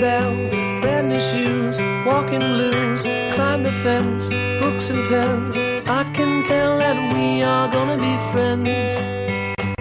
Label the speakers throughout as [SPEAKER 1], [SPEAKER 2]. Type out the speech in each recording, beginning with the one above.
[SPEAKER 1] bell, brand new shoes, walking blues, climb the fence, books and pens. I can tell that we are gonna be friends.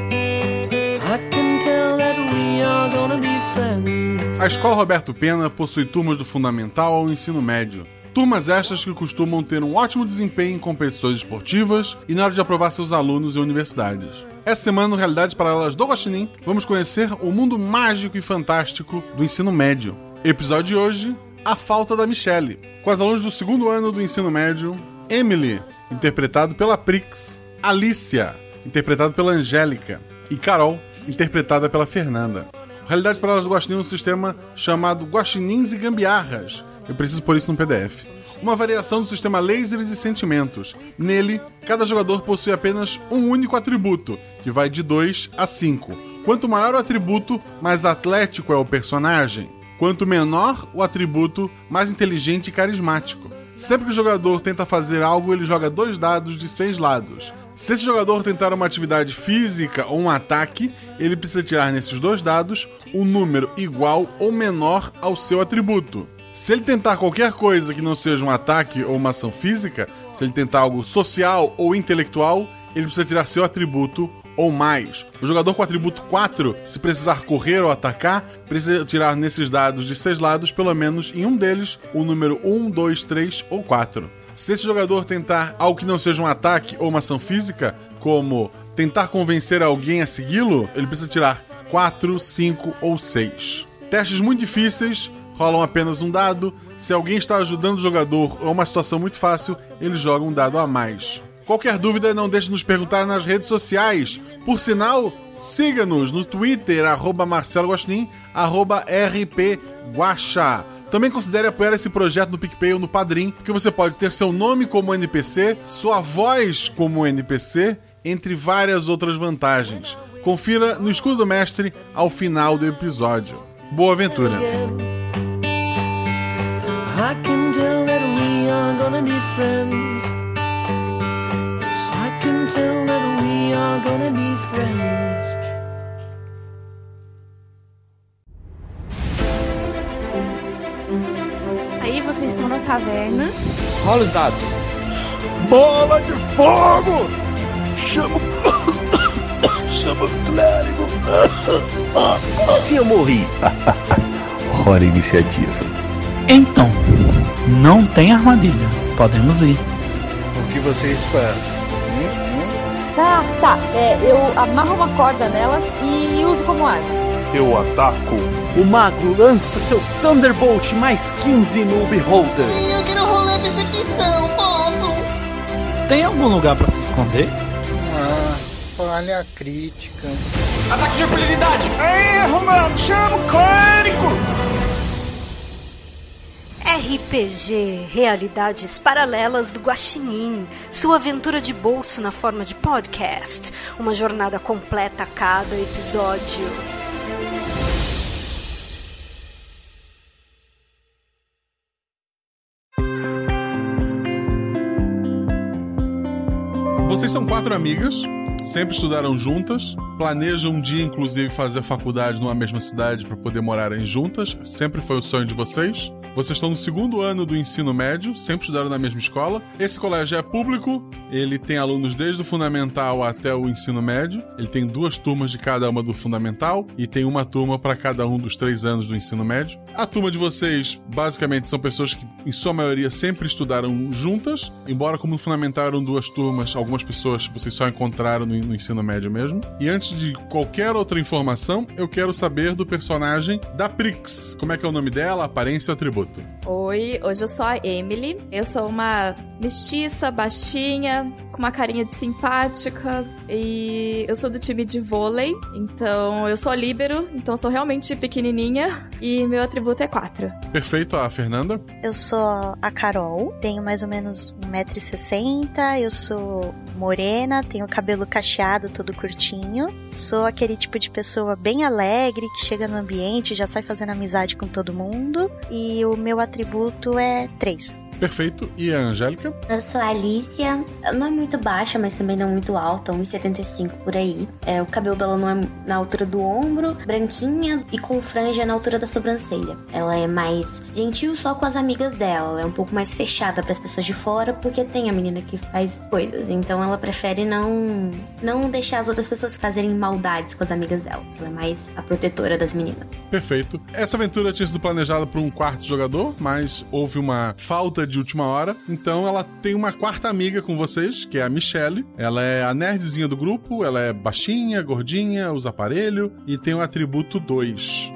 [SPEAKER 1] I can tell that we are gonna be friends.
[SPEAKER 2] A Escola Roberto Pena possui turmas do fundamental ao ensino médio. Turmas estas que costumam ter um ótimo desempenho em competições esportivas e na hora de aprovar seus alunos em universidades. Essa semana, no Realidades Paralelas do Guaxinim, vamos conhecer o mundo mágico e fantástico do ensino médio. Episódio de hoje, A Falta da Michelle, com as alunas do segundo ano do ensino médio, Emily, interpretado pela Prix, Alicia, interpretado pela Angélica, e Carol, interpretada pela Fernanda. Realidades Paralelas do Guaxinim é um sistema chamado Guaxinins e Gambiarras. Eu preciso pôr isso no PDF uma variação do sistema lasers e sentimentos. Nele, cada jogador possui apenas um único atributo, que vai de 2 a 5. Quanto maior o atributo, mais atlético é o personagem. Quanto menor o atributo, mais inteligente e carismático. Sempre que o jogador tenta fazer algo, ele joga dois dados de seis lados. Se esse jogador tentar uma atividade física ou um ataque, ele precisa tirar nesses dois dados um número igual ou menor ao seu atributo. Se ele tentar qualquer coisa que não seja um ataque ou uma ação física, se ele tentar algo social ou intelectual, ele precisa tirar seu atributo ou mais. O jogador com atributo 4, se precisar correr ou atacar, precisa tirar nesses dados de seis lados, pelo menos em um deles, o número 1, 2, 3 ou 4. Se esse jogador tentar algo que não seja um ataque ou uma ação física, como tentar convencer alguém a segui-lo, ele precisa tirar 4, 5 ou 6. Testes muito difíceis, rolam apenas um dado. Se alguém está ajudando o jogador ou uma situação muito fácil, ele joga um dado a mais. Qualquer dúvida, não deixe de nos perguntar nas redes sociais. Por sinal, siga-nos no Twitter, arroba Marcelo arroba RP. Também considere apoiar esse projeto no PicPay ou no Padrim, porque você pode ter seu nome como NPC, sua voz como NPC, entre várias outras vantagens. Confira no Escudo do Mestre ao final do episódio. Boa aventura!
[SPEAKER 1] I can tell that we are gonna be friends. Yes, I can tell that we are gonna be friends.
[SPEAKER 3] Aí vocês estão na taverna.
[SPEAKER 4] Rola os dados.
[SPEAKER 5] Bola de fogo! Chama o. Chama o clérigo!
[SPEAKER 6] Assim eu morri. Hora iniciativa.
[SPEAKER 7] Então, não tem armadilha. Podemos ir.
[SPEAKER 5] O que vocês fazem? Hum, hum?
[SPEAKER 8] Tá, tá. É, eu amarro uma corda nelas e uso como arma.
[SPEAKER 9] Eu ataco.
[SPEAKER 4] O mago lança seu Thunderbolt mais 15 no Beholder.
[SPEAKER 10] Eu quero rolar percepção, posso?
[SPEAKER 7] Tem algum lugar para se esconder?
[SPEAKER 5] Ah, falha crítica.
[SPEAKER 4] Ataque de impunidade!
[SPEAKER 9] Erro, mano! Chama o clérigo!
[SPEAKER 11] RPG Realidades Paralelas do Guaxinim, sua aventura de bolso na forma de podcast, uma jornada completa a cada episódio.
[SPEAKER 2] Vocês são quatro amigas, sempre estudaram juntas, planejam um dia, inclusive, fazer faculdade numa mesma cidade para poder morarem juntas. Sempre foi o sonho de vocês. Vocês estão no segundo ano do ensino médio, sempre estudaram na mesma escola. Esse colégio é público, ele tem alunos desde o fundamental até o ensino médio. Ele tem duas turmas de cada uma do fundamental e tem uma turma para cada um dos três anos do ensino médio. A turma de vocês, basicamente, são pessoas que, em sua maioria, sempre estudaram juntas, embora, como no fundamental eram duas turmas, algumas pessoas vocês só encontraram no, no ensino médio mesmo. E antes de qualquer outra informação, eu quero saber do personagem da Prix. Como é que é o nome dela, aparência e atributo?
[SPEAKER 12] Oi, hoje eu sou a Emily. Eu sou uma mestiça, baixinha, com uma carinha de simpática e eu sou do time de vôlei, então eu sou líbero, então eu sou realmente pequenininha e meu atributo é 4.
[SPEAKER 2] Perfeito, a Fernanda?
[SPEAKER 13] Eu sou a Carol, tenho mais ou menos 1,60m, eu sou morena, tenho cabelo cacheado, todo curtinho. Sou aquele tipo de pessoa bem alegre, que chega no ambiente, já sai fazendo amizade com todo mundo. E o meu atributo é 3.
[SPEAKER 2] Perfeito. E a Angélica?
[SPEAKER 14] Eu sou a Alicia. Não é muito baixa, mas também não muito alta, 1,75 por aí. É, o cabelo dela não é na altura do ombro, branquinha e com franja na altura da sobrancelha. Ela é mais gentil só com as amigas dela. Ela é um pouco mais fechada para as pessoas de fora, porque tem a menina que faz coisas. Então ela prefere não, não deixar as outras pessoas fazerem maldades com as amigas dela. Ela é mais a protetora das meninas.
[SPEAKER 2] Perfeito. Essa aventura tinha sido planejada por um quarto jogador, mas houve uma falta de última hora. Então ela tem uma quarta amiga com vocês, que é a Michelle. Ela é a nerdzinha do grupo, ela é baixinha, gordinha, usa aparelho e tem o atributo 2.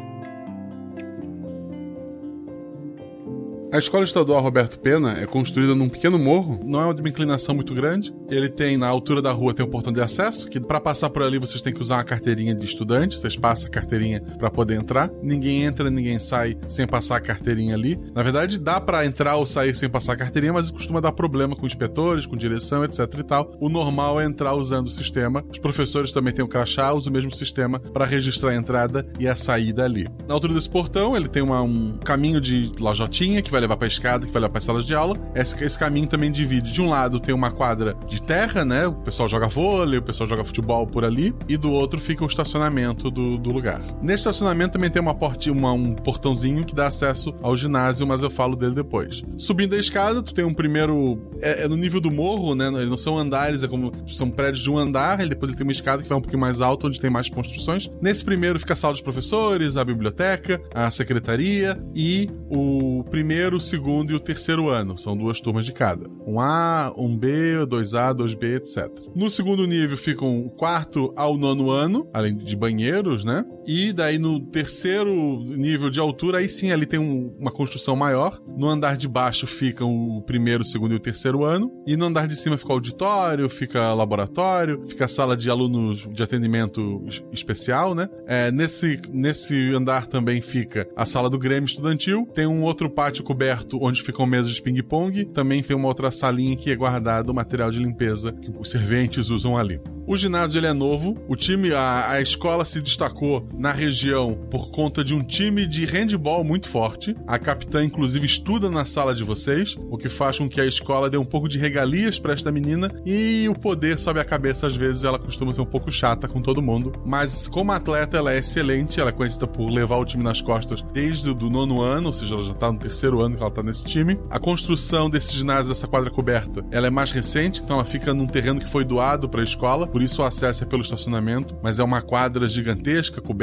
[SPEAKER 2] A escola estadual Roberto Pena é construída num pequeno morro, não é de uma inclinação muito grande. Ele tem, na altura da rua, tem um portão de acesso, que para passar por ali vocês têm que usar uma carteirinha de estudante, vocês passam a carteirinha para poder entrar. Ninguém entra, ninguém sai sem passar a carteirinha ali. Na verdade, dá para entrar ou sair sem passar a carteirinha, mas costuma dar problema com inspetores, com direção, etc e tal. O normal é entrar usando o sistema. Os professores também têm o crachá, usam o mesmo sistema para registrar a entrada e a saída ali. Na altura desse portão, ele tem uma, um caminho de lojotinha que vai vai levar pra escada, que vai levar pra salas de aula. Esse, esse caminho também divide. De um lado tem uma quadra de terra, né? O pessoal joga vôlei, o pessoal joga futebol por ali. E do outro fica o estacionamento do, do lugar. Nesse estacionamento também tem uma portinha, uma, um portãozinho que dá acesso ao ginásio, mas eu falo dele depois. Subindo a escada, tu tem um primeiro. É, é no nível do morro, né? Não são andares, é como. São prédios de um andar, e depois ele tem uma escada que vai um pouquinho mais alto, onde tem mais construções. Nesse primeiro fica a sala dos professores, a biblioteca, a secretaria e o primeiro primeiro, o segundo e o terceiro ano. São duas turmas de cada. Um A, um B, dois A, dois B, etc. No segundo nível ficam o quarto ao nono ano, além de banheiros, né? E daí no terceiro nível de altura, aí sim ali tem um, uma construção maior. No andar de baixo ficam o primeiro, o segundo e o terceiro ano. E no andar de cima fica o auditório, fica laboratório, fica a sala de alunos de atendimento especial, né? É, nesse, nesse andar também fica a sala do Grêmio Estudantil. Tem um outro pátio coberto onde ficam mesas de ping-pong. Também tem uma outra salinha que é guardado o material de limpeza que os serventes usam ali. O ginásio ele é novo. O time, a, a escola se destacou na região por conta de um time de handball muito forte. A capitã, inclusive, estuda na sala de vocês, o que faz com que a escola dê um pouco de regalias para esta menina e o poder sobe a cabeça. Às vezes ela costuma ser um pouco chata com todo mundo, mas como atleta ela é excelente. Ela é conhecida por levar o time nas costas desde o nono ano, ou seja, ela já tá no terceiro ano que ela tá nesse time. A construção desse ginásio, dessa quadra coberta, ela é mais recente, então ela fica num terreno que foi doado para a escola por isso o acesso é pelo estacionamento, mas é uma quadra gigantesca, coberta,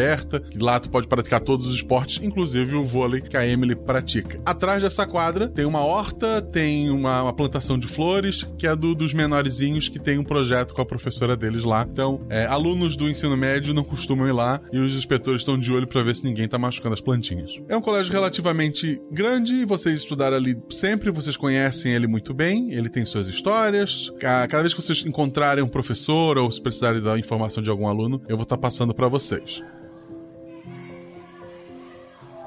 [SPEAKER 2] que lá tu pode praticar todos os esportes, inclusive o vôlei que a Emily pratica. Atrás dessa quadra tem uma horta, tem uma, uma plantação de flores, que é do, dos menorzinhos que tem um projeto com a professora deles lá. Então, é, alunos do ensino médio não costumam ir lá e os inspetores estão de olho para ver se ninguém tá machucando as plantinhas. É um colégio relativamente grande, vocês estudaram ali sempre, vocês conhecem ele muito bem, ele tem suas histórias. Cada vez que vocês encontrarem um professor ou se precisarem da informação de algum aluno, eu vou estar passando para vocês.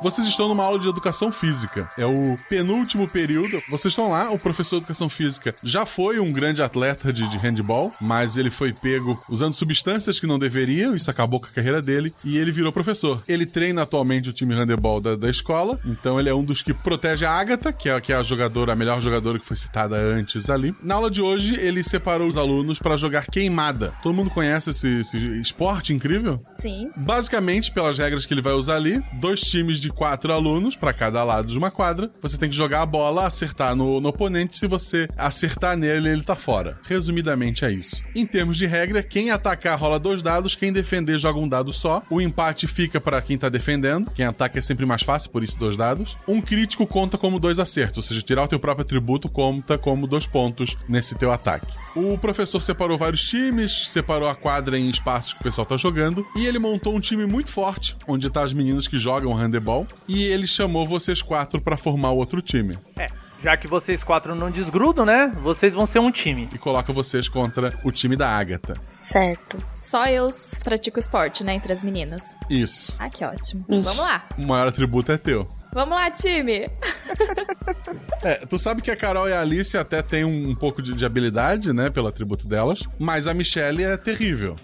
[SPEAKER 2] Vocês estão numa aula de educação física. É o penúltimo período. Vocês estão lá, o professor de educação física já foi um grande atleta de, de handball, mas ele foi pego usando substâncias que não deveriam, isso acabou com a carreira dele, e ele virou professor. Ele treina atualmente o time handball da, da escola, então ele é um dos que protege a Agatha, que é, que é a jogadora, a melhor jogadora que foi citada antes ali. Na aula de hoje, ele separou os alunos para jogar queimada. Todo mundo conhece esse, esse esporte incrível?
[SPEAKER 12] Sim.
[SPEAKER 2] Basicamente, pelas regras que ele vai usar ali, dois times de de quatro alunos para cada lado de uma quadra. Você tem que jogar a bola, acertar no, no oponente. Se você acertar nele, ele tá fora. Resumidamente é isso. Em termos de regra, quem atacar rola dois dados, quem defender joga um dado só. O empate fica para quem tá defendendo. Quem ataca é sempre mais fácil, por isso dois dados. Um crítico conta como dois acertos, ou seja, tirar o teu próprio atributo conta como dois pontos nesse teu ataque. O professor separou vários times, separou a quadra em espaços que o pessoal tá jogando e ele montou um time muito forte, onde tá as meninas que jogam handebol e ele chamou vocês quatro para formar o outro time.
[SPEAKER 15] É. Já que vocês quatro não desgrudam, né? Vocês vão ser um time.
[SPEAKER 2] E coloca vocês contra o time da Agatha.
[SPEAKER 13] Certo.
[SPEAKER 12] Só eu pratico esporte, né? Entre as meninas.
[SPEAKER 2] Isso.
[SPEAKER 12] Ah, que ótimo. Ixi. Vamos lá.
[SPEAKER 2] O maior atributo é teu.
[SPEAKER 12] Vamos lá, time!
[SPEAKER 2] é, tu sabe que a Carol e a Alice até têm um, um pouco de, de, habilidade, né? Pelo atributo delas. Mas a Michelle é terrível.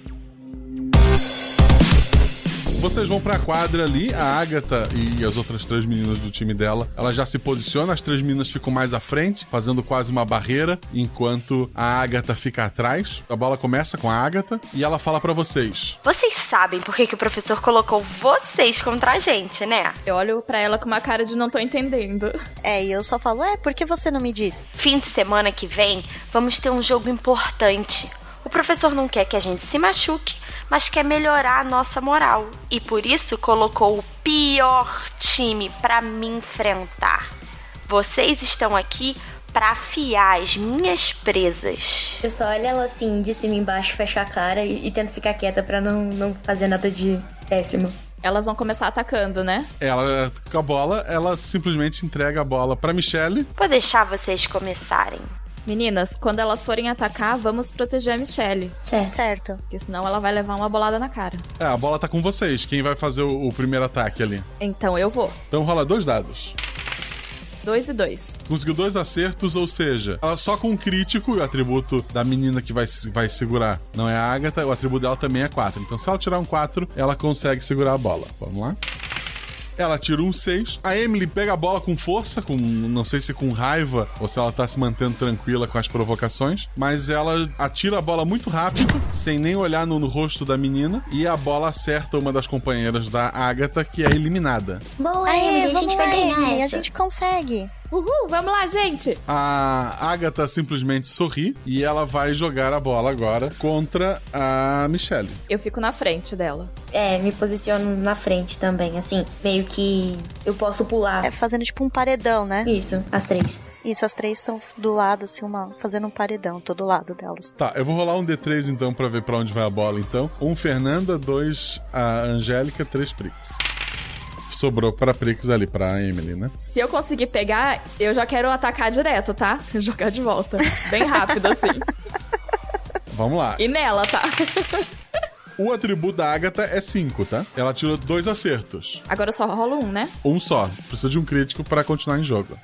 [SPEAKER 2] Vocês vão pra quadra ali, a Agatha e as outras três meninas do time dela, ela já se posiciona, as três meninas ficam mais à frente, fazendo quase uma barreira, enquanto a Agatha fica atrás. A bola começa com a Agatha e ela fala para vocês.
[SPEAKER 16] Vocês sabem por que, que o professor colocou vocês contra a gente, né?
[SPEAKER 12] Eu olho para ela com uma cara de não tô entendendo.
[SPEAKER 13] É, e eu só falo, é, por que você não me diz?
[SPEAKER 16] Fim de semana que vem, vamos ter um jogo importante. O professor não quer que a gente se machuque, mas quer melhorar a nossa moral. E por isso colocou o pior time para me enfrentar. Vocês estão aqui para afiar as minhas presas.
[SPEAKER 14] Eu só olho ela assim, de cima e embaixo, fecho a cara e, e tento ficar quieta para não, não fazer nada de péssimo.
[SPEAKER 12] Elas vão começar atacando, né?
[SPEAKER 2] Ela, com a bola, ela simplesmente entrega a bola pra Michelle.
[SPEAKER 16] Vou deixar vocês começarem.
[SPEAKER 12] Meninas, quando elas forem atacar, vamos proteger a Michelle.
[SPEAKER 13] Certo. certo.
[SPEAKER 12] Porque senão ela vai levar uma bolada na cara.
[SPEAKER 2] É, a bola tá com vocês. Quem vai fazer o, o primeiro ataque ali?
[SPEAKER 12] Então eu vou.
[SPEAKER 2] Então rola dois dados.
[SPEAKER 12] Dois e dois.
[SPEAKER 2] Conseguiu dois acertos, ou seja, ela só com um crítico, o atributo da menina que vai, vai segurar não é a Agatha, o atributo dela também é 4. Então, se ela tirar um 4, ela consegue segurar a bola. Vamos lá? Ela tira um 6. A Emily pega a bola com força, com não sei se com raiva ou se ela tá se mantendo tranquila com as provocações, mas ela atira a bola muito rápido, sem nem olhar no, no rosto da menina, e a bola acerta uma das companheiras da Agatha, que é eliminada.
[SPEAKER 13] Boa, Aê, Emily, a gente vai ganhar Emily, essa. A gente consegue.
[SPEAKER 12] Uhul, vamos lá, gente!
[SPEAKER 2] A Agatha simplesmente sorri e ela vai jogar a bola agora contra a Michelle.
[SPEAKER 12] Eu fico na frente dela.
[SPEAKER 14] É, me posiciono na frente também, assim, meio que eu posso pular.
[SPEAKER 13] É, fazendo tipo um paredão, né?
[SPEAKER 14] Isso, as três.
[SPEAKER 13] Isso, as três estão do lado, assim, uma, fazendo um paredão, todo lado delas.
[SPEAKER 2] Tá, eu vou rolar um D3 então pra ver pra onde vai a bola, então. Um Fernanda, dois a Angélica, três Prix sobrou pra Prix ali, pra Emily, né?
[SPEAKER 12] Se eu conseguir pegar, eu já quero atacar direto, tá? Jogar de volta. Bem rápido, assim.
[SPEAKER 2] Vamos lá.
[SPEAKER 12] E nela, tá?
[SPEAKER 2] O atributo da Agatha é 5, tá? Ela tirou dois acertos.
[SPEAKER 12] Agora só rola um, né?
[SPEAKER 2] Um só. Precisa de um crítico para continuar em jogo.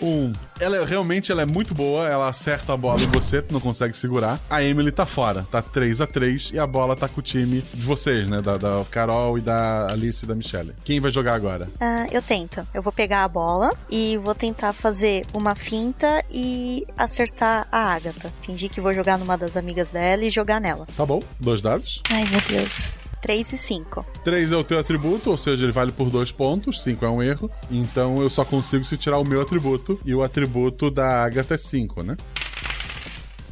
[SPEAKER 2] Um. Ela realmente ela é muito boa, ela acerta a bola em você, tu não consegue segurar. A Emily tá fora, tá 3 a 3 e a bola tá com o time de vocês, né? Da, da Carol e da Alice e da Michelle. Quem vai jogar agora?
[SPEAKER 13] Uh, eu tento. Eu vou pegar a bola e vou tentar fazer uma finta e acertar a Agatha. Fingir que vou jogar numa das amigas dela e jogar nela.
[SPEAKER 2] Tá bom, dois dados.
[SPEAKER 13] Ai, meu Deus. 3 e 5.
[SPEAKER 2] 3 é o teu atributo, ou seja, ele vale por dois pontos, 5 é um erro. Então eu só consigo se tirar o meu atributo, e o atributo da Agatha é 5, né?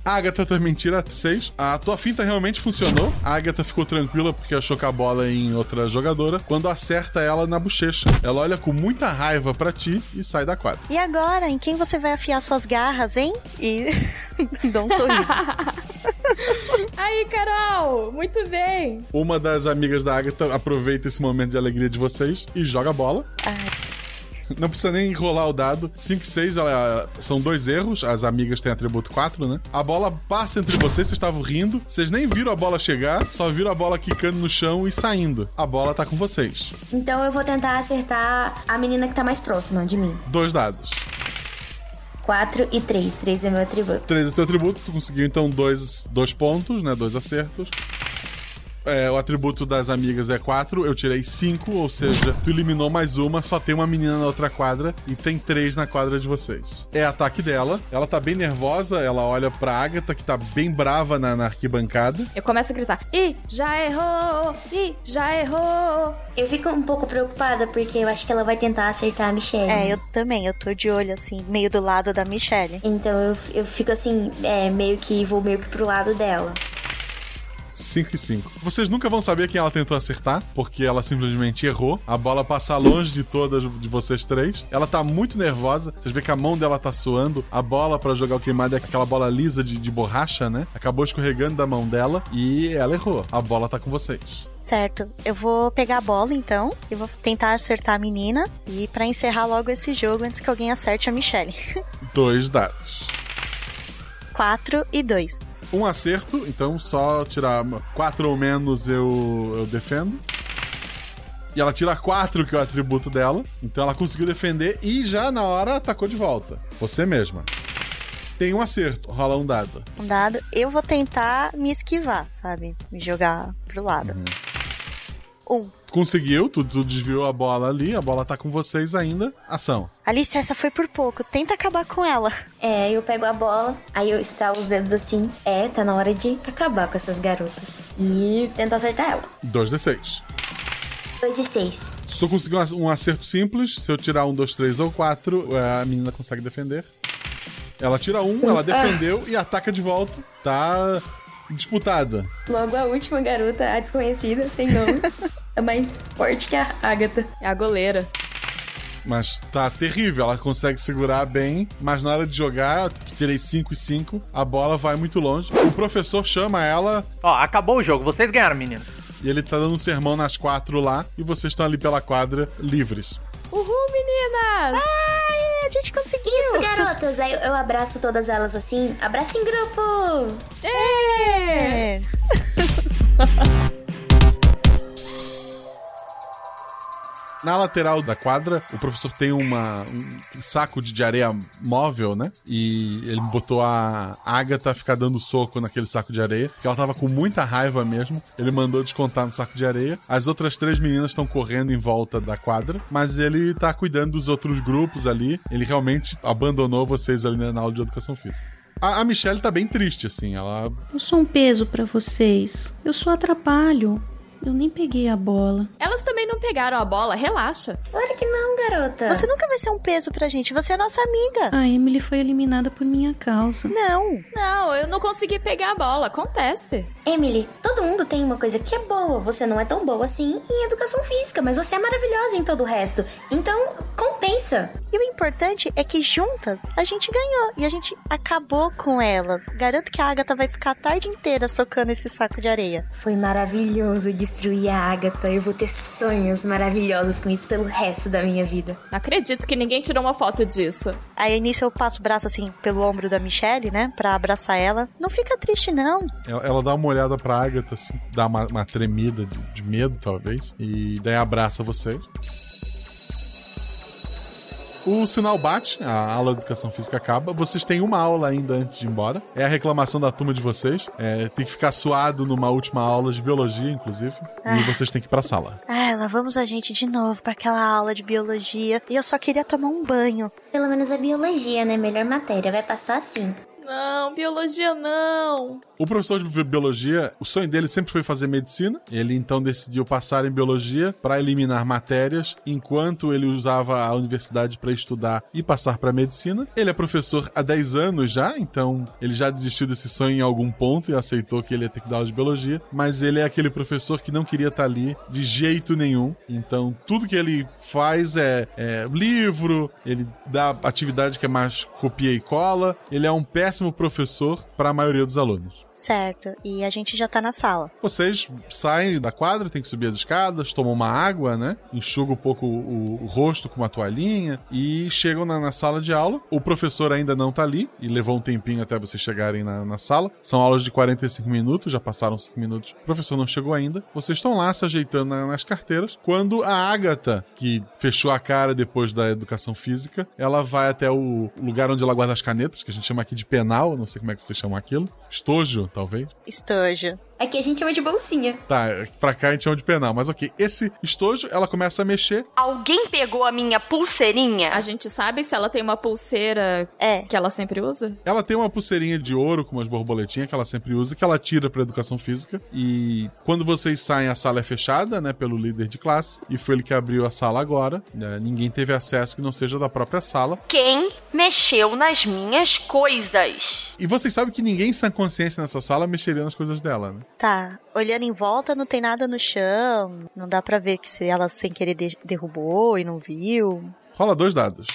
[SPEAKER 2] A Agatha também tira 6. A tua finta realmente funcionou. A Agatha ficou tranquila porque achou que a bola é em outra jogadora. Quando acerta ela na bochecha, ela olha com muita raiva para ti e sai da quadra.
[SPEAKER 13] E agora, em quem você vai afiar suas garras, hein? E dá um sorriso.
[SPEAKER 12] Aí, Carol! Muito bem!
[SPEAKER 2] Uma das amigas da Agatha aproveita esse momento de alegria de vocês e joga a bola.
[SPEAKER 13] Ai.
[SPEAKER 2] Não precisa nem rolar o dado. 5 e 6 ela, são dois erros. As amigas têm atributo 4, né? A bola passa entre vocês, vocês estavam rindo. Vocês nem viram a bola chegar, só viram a bola quicando no chão e saindo. A bola tá com vocês.
[SPEAKER 14] Então eu vou tentar acertar a menina que tá mais próxima de mim.
[SPEAKER 2] Dois dados.
[SPEAKER 14] 4 e 3. 3 é meu atributo.
[SPEAKER 2] 3 é teu atributo. Tu conseguiu então dois, dois pontos, né? Dois acertos. É, o atributo das amigas é 4, eu tirei 5, ou seja, tu eliminou mais uma, só tem uma menina na outra quadra e tem três na quadra de vocês. É ataque dela, ela tá bem nervosa, ela olha pra Agatha, que tá bem brava na, na arquibancada.
[SPEAKER 12] Eu começo a gritar: Ih, já errou! Ih, já errou!
[SPEAKER 14] Eu fico um pouco preocupada porque eu acho que ela vai tentar acertar a Michelle.
[SPEAKER 13] É, eu também, eu tô de olho assim, meio do lado da Michelle.
[SPEAKER 14] Então eu, eu fico assim, é, meio que vou meio que pro lado dela.
[SPEAKER 2] 5 e 5. Vocês nunca vão saber quem ela tentou acertar, porque ela simplesmente errou. A bola passa longe de todas de vocês três. Ela tá muito nervosa. Vocês veem que a mão dela tá suando. A bola para jogar o queimado é aquela bola lisa de, de borracha, né? Acabou escorregando da mão dela e ela errou. A bola tá com vocês.
[SPEAKER 13] Certo, eu vou pegar a bola então e vou tentar acertar a menina e para encerrar logo esse jogo antes que alguém acerte a Michelle.
[SPEAKER 2] Dois dados.
[SPEAKER 13] 4 e 2
[SPEAKER 2] um acerto, então só tirar quatro ou menos eu, eu defendo. E ela tira quatro, que é o atributo dela. Então ela conseguiu defender e já na hora atacou de volta. Você mesma. Tem um acerto, rola um dado.
[SPEAKER 13] Um dado. Eu vou tentar me esquivar, sabe? Me jogar pro lado. Uhum. Um.
[SPEAKER 2] Conseguiu, tu, tu desviou a bola ali, a bola tá com vocês ainda. Ação.
[SPEAKER 13] Alice, essa foi por pouco. Tenta acabar com ela.
[SPEAKER 14] É, eu pego a bola, aí eu estalo os dedos assim. É, tá na hora de acabar com essas garotas. E tentar acertar ela.
[SPEAKER 2] 2d6.
[SPEAKER 14] 2 e 6.
[SPEAKER 2] Se eu conseguir um acerto simples, se eu tirar um, dois, três ou quatro, a menina consegue defender. Ela tira um, ela defendeu e ataca de volta. Tá disputada.
[SPEAKER 14] Logo a última garota, a desconhecida, sem nome, é mais forte que a Agatha.
[SPEAKER 12] É a goleira.
[SPEAKER 2] Mas tá terrível, ela consegue segurar bem, mas na hora de jogar, tirei 5 e 5, a bola vai muito longe. O professor chama ela.
[SPEAKER 15] Ó, acabou o jogo, vocês ganharam, meninas.
[SPEAKER 2] E ele tá dando um sermão nas quatro lá, e vocês estão ali pela quadra livres.
[SPEAKER 12] Uhul, meninas!
[SPEAKER 13] Ai, a gente conseguiu!
[SPEAKER 14] Isso, garotas! Aí eu abraço todas elas assim. Abraço em grupo!
[SPEAKER 12] É!
[SPEAKER 2] Na lateral da quadra, o professor tem uma, um saco de areia móvel, né? E ele botou a Agatha ficar dando soco naquele saco de areia, ela tava com muita raiva mesmo. Ele mandou descontar no saco de areia. As outras três meninas estão correndo em volta da quadra, mas ele tá cuidando dos outros grupos ali. Ele realmente abandonou vocês ali na aula de educação física. A, a Michelle tá bem triste, assim. Ela.
[SPEAKER 3] Eu sou um peso para vocês. Eu só atrapalho. Eu nem peguei a bola.
[SPEAKER 12] Elas também não pegaram a bola, relaxa.
[SPEAKER 14] Claro que não, garota.
[SPEAKER 13] Você nunca vai ser um peso pra gente, você é nossa amiga.
[SPEAKER 3] A Emily foi eliminada por minha causa.
[SPEAKER 13] Não.
[SPEAKER 12] Não, eu não consegui pegar a bola, acontece.
[SPEAKER 14] Emily, todo mundo tem uma coisa que é boa. Você não é tão boa assim em educação física, mas você é maravilhosa em todo o resto. Então, compensa.
[SPEAKER 13] E o importante é que juntas a gente ganhou e a gente acabou com elas. Garanto que a Agatha vai ficar a tarde inteira socando esse saco de areia.
[SPEAKER 14] Foi maravilhoso destruir a Agatha. Eu vou ter sonhos maravilhosos com isso pelo resto da minha vida.
[SPEAKER 12] Não acredito que ninguém tirou uma foto disso.
[SPEAKER 13] Aí nisso eu passo o braço assim pelo ombro da Michelle, né? Pra abraçar ela. Não fica triste, não.
[SPEAKER 2] Ela, ela dá uma olhada pra Agatha, assim, dá uma, uma tremida de, de medo, talvez. E daí abraça vocês. O sinal bate, a aula de educação física acaba. Vocês têm uma aula ainda antes de ir embora. É a reclamação da turma de vocês. É, tem que ficar suado numa última aula de biologia, inclusive.
[SPEAKER 13] Ah.
[SPEAKER 2] E vocês têm que ir pra sala.
[SPEAKER 13] Ah, lá vamos a gente de novo para aquela aula de biologia. E eu só queria tomar um banho.
[SPEAKER 14] Pelo menos a biologia, né? Melhor matéria. Vai passar assim.
[SPEAKER 12] Não, biologia não.
[SPEAKER 2] O professor de biologia, o sonho dele sempre foi fazer medicina. Ele então decidiu passar em biologia para eliminar matérias, enquanto ele usava a universidade para estudar e passar para medicina. Ele é professor há 10 anos já, então ele já desistiu desse sonho em algum ponto e aceitou que ele ia ter que dar aula de biologia. Mas ele é aquele professor que não queria estar ali de jeito nenhum. Então tudo que ele faz é, é livro, ele dá atividade que é mais copia e cola. Ele é um péssimo professor para a maioria dos alunos.
[SPEAKER 13] Certo. E a gente já tá na sala.
[SPEAKER 2] Vocês saem da quadra, tem que subir as escadas, tomam uma água, né? Enxugam um pouco o, o rosto com uma toalhinha e chegam na, na, sala de aula. O professor ainda não tá ali e levou um tempinho até vocês chegarem na, na sala. São aulas de 45 minutos, já passaram 5 minutos. O professor não chegou ainda. Vocês estão lá se ajeitando na, nas carteiras. Quando a Agatha, que fechou a cara depois da educação física, ela vai até o lugar onde ela guarda as canetas, que a gente chama aqui de penal, não sei como é que vocês chamam aquilo. Estojo, talvez.
[SPEAKER 13] Estojo.
[SPEAKER 14] Aqui a gente chama de bolsinha.
[SPEAKER 2] Tá, pra cá a gente chama de penal, mas ok. Esse estojo, ela começa a mexer.
[SPEAKER 16] Alguém pegou a minha pulseirinha?
[SPEAKER 12] A gente sabe se ela tem uma pulseira
[SPEAKER 13] é.
[SPEAKER 12] que ela sempre usa?
[SPEAKER 2] Ela tem uma pulseirinha de ouro com umas borboletinhas que ela sempre usa, que ela tira pra educação física. E quando vocês saem, a sala é fechada, né, pelo líder de classe. E foi ele que abriu a sala agora. Né, ninguém teve acesso que não seja da própria sala.
[SPEAKER 16] Quem mexeu nas minhas coisas?
[SPEAKER 2] E vocês sabem que ninguém sem consciência nessa sala mexeria nas coisas dela, né?
[SPEAKER 13] Tá. Olhando em volta, não tem nada no chão. Não dá pra ver que se ela sem querer de derrubou e não viu.
[SPEAKER 2] Rola dois dados.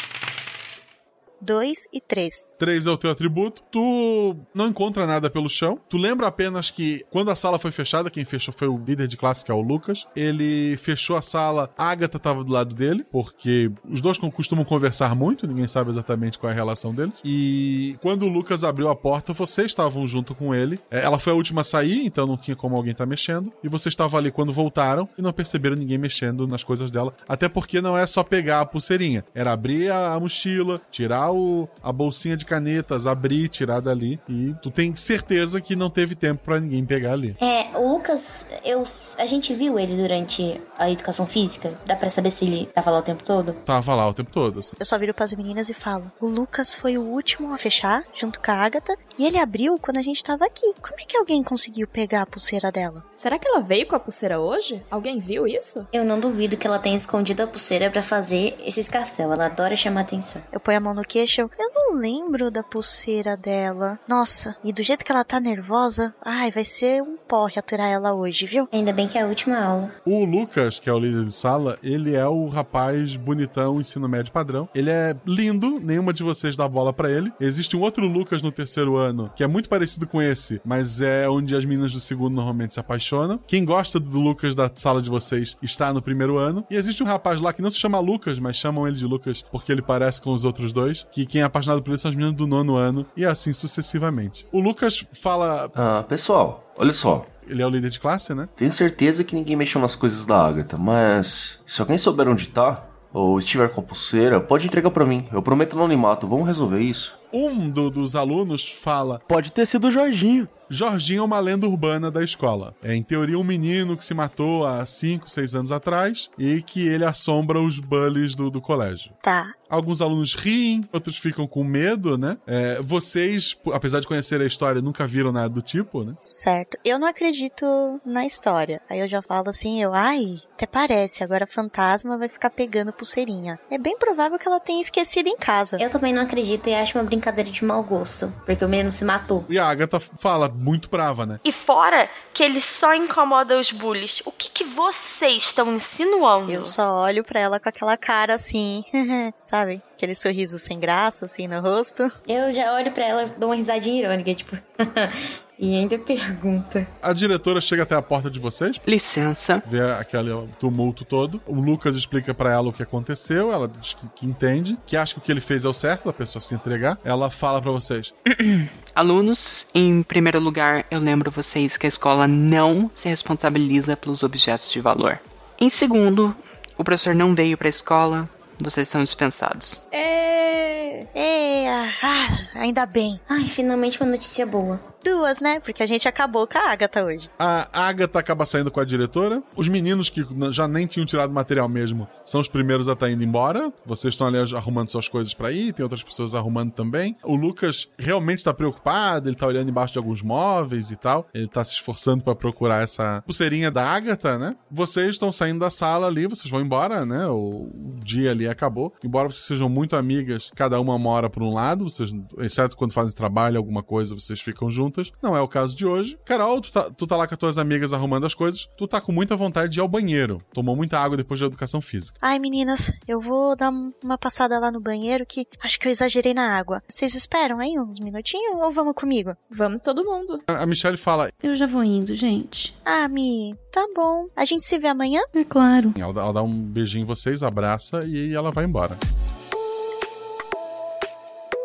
[SPEAKER 13] 2 e 3.
[SPEAKER 2] 3 é o teu atributo. Tu não encontra nada pelo chão. Tu lembra apenas que quando a sala foi fechada, quem fechou foi o líder de classe, que é o Lucas. Ele fechou a sala, a Agatha tava do lado dele, porque os dois costumam conversar muito, ninguém sabe exatamente qual é a relação deles. E quando o Lucas abriu a porta, vocês estavam junto com ele. Ela foi a última a sair, então não tinha como alguém estar tá mexendo. E vocês estavam ali quando voltaram e não perceberam ninguém mexendo nas coisas dela. Até porque não é só pegar a pulseirinha, era abrir a mochila, tirar o, a bolsinha de canetas, abrir, tirar dali. E tu tem certeza que não teve tempo para ninguém pegar ali.
[SPEAKER 14] É, o Lucas, eu, a gente viu ele durante a educação física? Dá pra saber se ele tava lá o tempo todo?
[SPEAKER 2] Tava lá o tempo todo, assim.
[SPEAKER 13] Eu só viro pras meninas e falo: o Lucas foi o último a fechar, junto com a Agatha, e ele abriu quando a gente tava aqui. Como é que alguém conseguiu pegar a pulseira dela?
[SPEAKER 12] Será que ela veio com a pulseira hoje? Alguém viu isso?
[SPEAKER 14] Eu não duvido que ela tenha escondido a pulseira para fazer esse escarcel. Ela adora chamar atenção.
[SPEAKER 13] Eu ponho a mão no queixo. Eu não lembro da pulseira dela. Nossa, e do jeito que ela tá nervosa, ai, vai ser um porre aturar ela hoje, viu?
[SPEAKER 14] Ainda bem que é a última aula.
[SPEAKER 2] O Lucas, que é o líder de sala, ele é o rapaz bonitão, ensino médio padrão. Ele é lindo, nenhuma de vocês dá bola para ele. Existe um outro Lucas no terceiro ano, que é muito parecido com esse, mas é onde as meninas do segundo normalmente se apaixonam. Quem gosta do Lucas da sala de vocês está no primeiro ano. E existe um rapaz lá que não se chama Lucas, mas chamam ele de Lucas porque ele parece com os outros dois. Que quem é apaixonado por ele são as meninas do nono ano. E assim sucessivamente. O Lucas fala.
[SPEAKER 6] Ah, pessoal, olha só.
[SPEAKER 2] Ele é o líder de classe, né?
[SPEAKER 6] Tenho certeza que ninguém mexeu nas coisas da Agatha, mas se alguém souber onde tá, ou estiver com a pulseira, pode entregar para mim. Eu prometo anonimato, vamos resolver isso.
[SPEAKER 2] Um do, dos alunos fala:
[SPEAKER 4] Pode ter sido o Jorginho.
[SPEAKER 2] Jorginho é uma lenda urbana da escola. É, em teoria, um menino que se matou há 5, 6 anos atrás e que ele assombra os bullies do, do colégio.
[SPEAKER 13] Tá.
[SPEAKER 2] Alguns alunos riem, outros ficam com medo, né? É, vocês, apesar de conhecer a história, nunca viram nada do tipo, né?
[SPEAKER 13] Certo. Eu não acredito na história. Aí eu já falo assim, eu, ai, até parece, agora a fantasma vai ficar pegando pulseirinha. É bem provável que ela tenha esquecido em casa.
[SPEAKER 14] Eu também não acredito e acho uma brincadeira de mau gosto, porque o menino se matou.
[SPEAKER 2] E a Agatha fala, muito brava, né?
[SPEAKER 16] E fora que ele só incomoda os bullies, o que, que vocês estão insinuando?
[SPEAKER 13] Eu só olho pra ela com aquela cara assim, sabe? Aquele sorriso sem graça, assim, no rosto.
[SPEAKER 14] Eu já olho pra ela, dou uma risadinha irônica, tipo. e ainda pergunta.
[SPEAKER 2] A diretora chega até a porta de vocês.
[SPEAKER 17] Licença.
[SPEAKER 2] Vê aquele tumulto todo. O Lucas explica para ela o que aconteceu. Ela diz que, que, entende, que acha que o que ele fez é o certo, da pessoa se entregar. Ela fala para vocês:
[SPEAKER 17] Alunos, em primeiro lugar, eu lembro vocês que a escola não se responsabiliza pelos objetos de valor. Em segundo, o professor não veio para a escola, vocês são dispensados.
[SPEAKER 13] É. É. Ah, ainda bem.
[SPEAKER 14] Ai, finalmente uma notícia boa.
[SPEAKER 13] Duas, né? Porque a gente acabou com a Agatha hoje.
[SPEAKER 2] A Agatha acaba saindo com a diretora. Os meninos que já nem tinham tirado material mesmo são os primeiros a estar indo embora. Vocês estão ali arrumando suas coisas para ir, tem outras pessoas arrumando também. O Lucas realmente tá preocupado, ele tá olhando embaixo de alguns móveis e tal. Ele tá se esforçando para procurar essa pulseirinha da Agatha, né? Vocês estão saindo da sala ali, vocês vão embora, né? O dia ali acabou. Embora vocês sejam muito amigas, cada uma mora por um lado, vocês, exceto quando fazem trabalho, alguma coisa, vocês ficam juntos juntas. Não é o caso de hoje. Carol, tu tá, tu tá lá com as tuas amigas arrumando as coisas. Tu tá com muita vontade de ir ao banheiro. Tomou muita água depois da educação física.
[SPEAKER 13] Ai, meninas, eu vou dar uma passada lá no banheiro que acho que eu exagerei na água. Vocês esperam aí uns minutinhos ou vamos comigo?
[SPEAKER 12] Vamos todo mundo.
[SPEAKER 2] A, a Michelle fala:
[SPEAKER 3] Eu já vou indo, gente.
[SPEAKER 13] Ah, Mi, tá bom. A gente se vê amanhã?
[SPEAKER 3] É claro.
[SPEAKER 2] Ela, ela dá um beijinho em vocês, abraça e ela vai embora.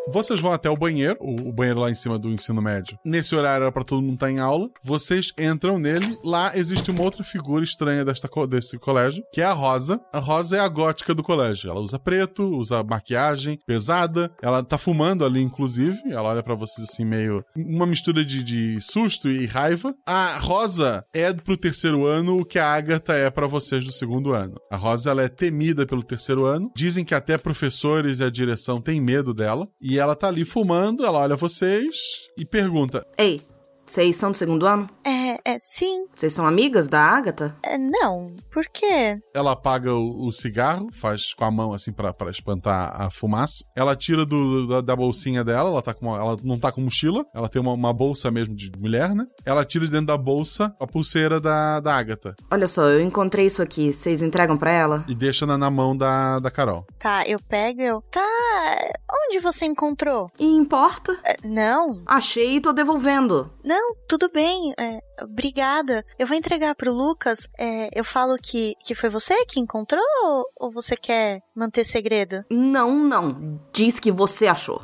[SPEAKER 2] Vocês vão até o banheiro, o, banheiro lá em cima do ensino médio. Nesse horário era pra todo mundo estar em aula. Vocês entram nele. Lá existe uma outra figura estranha desta, desse colégio, que é a Rosa. A Rosa é a gótica do colégio. Ela usa preto, usa maquiagem pesada. Ela tá fumando ali, inclusive. Ela olha para vocês assim, meio. Uma mistura de, de susto e raiva. A Rosa é pro terceiro ano o que a Agatha é para vocês do segundo ano. A Rosa ela é temida pelo terceiro ano. Dizem que até professores e a direção têm medo dela. E ela tá ali fumando, ela olha vocês e pergunta:
[SPEAKER 18] Ei, vocês são do segundo ano?
[SPEAKER 13] É, é sim.
[SPEAKER 18] Vocês são amigas da Agatha?
[SPEAKER 13] É, não. Por quê?
[SPEAKER 2] Ela apaga o, o cigarro, faz com a mão assim para espantar a fumaça. Ela tira do, da, da, bolsinha dela, ela, tá com uma, ela não tá com mochila, ela tem uma, uma, bolsa mesmo de mulher, né? Ela tira dentro da bolsa a pulseira da, da Agatha.
[SPEAKER 18] Olha só, eu encontrei isso aqui. Vocês entregam para ela?
[SPEAKER 2] E deixa na, na mão da, da Carol.
[SPEAKER 13] Tá, eu pego eu. Tá. Onde você encontrou?
[SPEAKER 18] E importa?
[SPEAKER 13] Uh, não.
[SPEAKER 18] Achei e tô devolvendo.
[SPEAKER 13] Não, tudo bem. É, obrigada. Eu vou entregar pro Lucas. É, eu falo que, que foi você que encontrou ou, ou você quer manter segredo?
[SPEAKER 18] Não, não. Diz que você achou.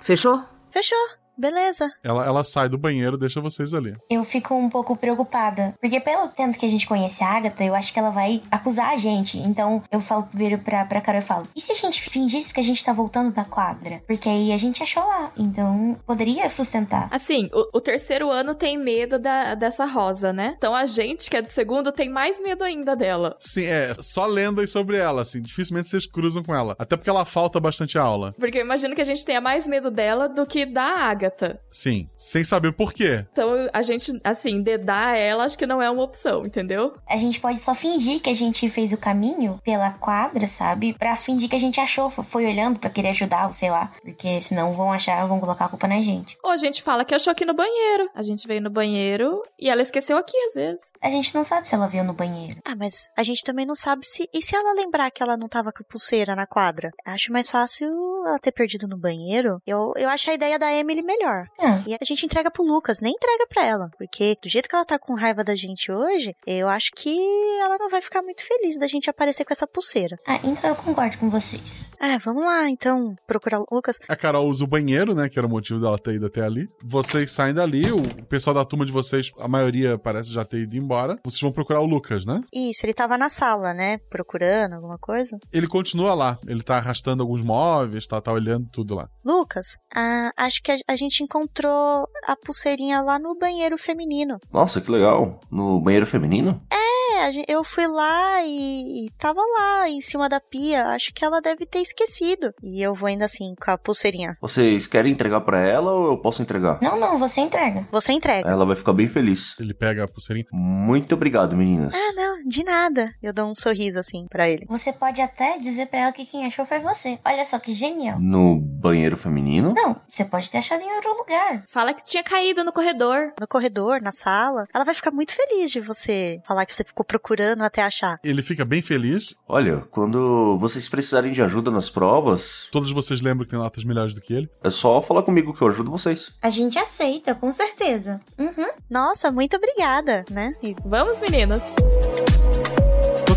[SPEAKER 18] Fechou?
[SPEAKER 13] Fechou. Beleza.
[SPEAKER 2] Ela, ela sai do banheiro, deixa vocês ali.
[SPEAKER 14] Eu fico um pouco preocupada. Porque pelo tanto que a gente conhece a Agatha, eu acho que ela vai acusar a gente. Então eu falo, viro pra, pra Carol e falo: e se a gente fingisse que a gente tá voltando da quadra? Porque aí a gente achou lá. Então poderia sustentar.
[SPEAKER 12] Assim, o, o terceiro ano tem medo da, dessa rosa, né? Então a gente, que é do segundo, tem mais medo ainda dela.
[SPEAKER 2] Sim, é só lendas sobre ela, assim. Dificilmente vocês cruzam com ela. Até porque ela falta bastante aula.
[SPEAKER 12] Porque eu imagino que a gente tenha mais medo dela do que da Agatha.
[SPEAKER 2] Sim, sem saber por quê.
[SPEAKER 12] Então a gente, assim, dedar ela acho que não é uma opção, entendeu?
[SPEAKER 14] A gente pode só fingir que a gente fez o caminho pela quadra, sabe? Pra fingir que a gente achou, fo- foi olhando pra querer ajudar, ou sei lá. Porque senão vão achar, vão colocar a culpa na gente.
[SPEAKER 12] Ou a gente fala que achou aqui no banheiro. A gente veio no banheiro e ela esqueceu aqui às vezes.
[SPEAKER 14] A gente não sabe se ela veio no banheiro.
[SPEAKER 13] Ah, mas a gente também não sabe se. E se ela lembrar que ela não tava com pulseira na quadra? Acho mais fácil ela ter perdido no banheiro. Eu, eu acho a ideia da Emily melhor.
[SPEAKER 14] Ah.
[SPEAKER 13] E a gente entrega pro Lucas, nem entrega pra ela. Porque do jeito que ela tá com raiva da gente hoje, eu acho que ela não vai ficar muito feliz da gente aparecer com essa pulseira.
[SPEAKER 14] Ah, então eu concordo com vocês.
[SPEAKER 13] Ah, vamos lá, então, procurar o Lucas.
[SPEAKER 2] A Carol usa o banheiro, né? Que era o motivo dela ter ido até ali. Vocês saem dali, o pessoal da turma de vocês, a maioria parece já ter ido embora. Vocês vão procurar o Lucas, né?
[SPEAKER 13] Isso, ele tava na sala, né? Procurando alguma coisa.
[SPEAKER 2] Ele continua lá. Ele tá arrastando alguns móveis, tá, tá olhando tudo lá.
[SPEAKER 13] Lucas, ah, acho que a, a gente encontrou a pulseirinha lá no banheiro feminino.
[SPEAKER 6] Nossa, que legal. No banheiro feminino?
[SPEAKER 13] É, eu fui lá e, e tava lá em cima da pia. Acho que ela deve ter esquecido. E eu vou ainda assim com a pulseirinha.
[SPEAKER 6] Vocês querem entregar pra ela ou eu posso entregar?
[SPEAKER 14] Não, não, você entrega.
[SPEAKER 13] Você entrega.
[SPEAKER 6] Ela vai ficar bem feliz.
[SPEAKER 2] Ele pega a pulseirinha.
[SPEAKER 6] Muito obrigado, meninas.
[SPEAKER 13] Ah, não, de nada. Eu dou um sorriso assim pra ele.
[SPEAKER 14] Você pode até dizer pra ela que quem achou foi você. Olha só que genial.
[SPEAKER 6] No banheiro feminino?
[SPEAKER 14] Não, você pode ter achado em outro lugar.
[SPEAKER 12] Fala que tinha caído no corredor.
[SPEAKER 13] No corredor, na sala. Ela vai ficar muito feliz de você falar que você ficou procurando até achar.
[SPEAKER 2] Ele fica bem feliz.
[SPEAKER 6] Olha, quando vocês precisarem de ajuda nas provas,
[SPEAKER 2] Todos vocês lembram que tem notas melhores do que ele.
[SPEAKER 6] é só falar comigo que eu ajudo vocês.
[SPEAKER 14] A gente aceita, com certeza. Uhum.
[SPEAKER 13] Nossa, muito obrigada, né? E
[SPEAKER 12] Vamos, meninas.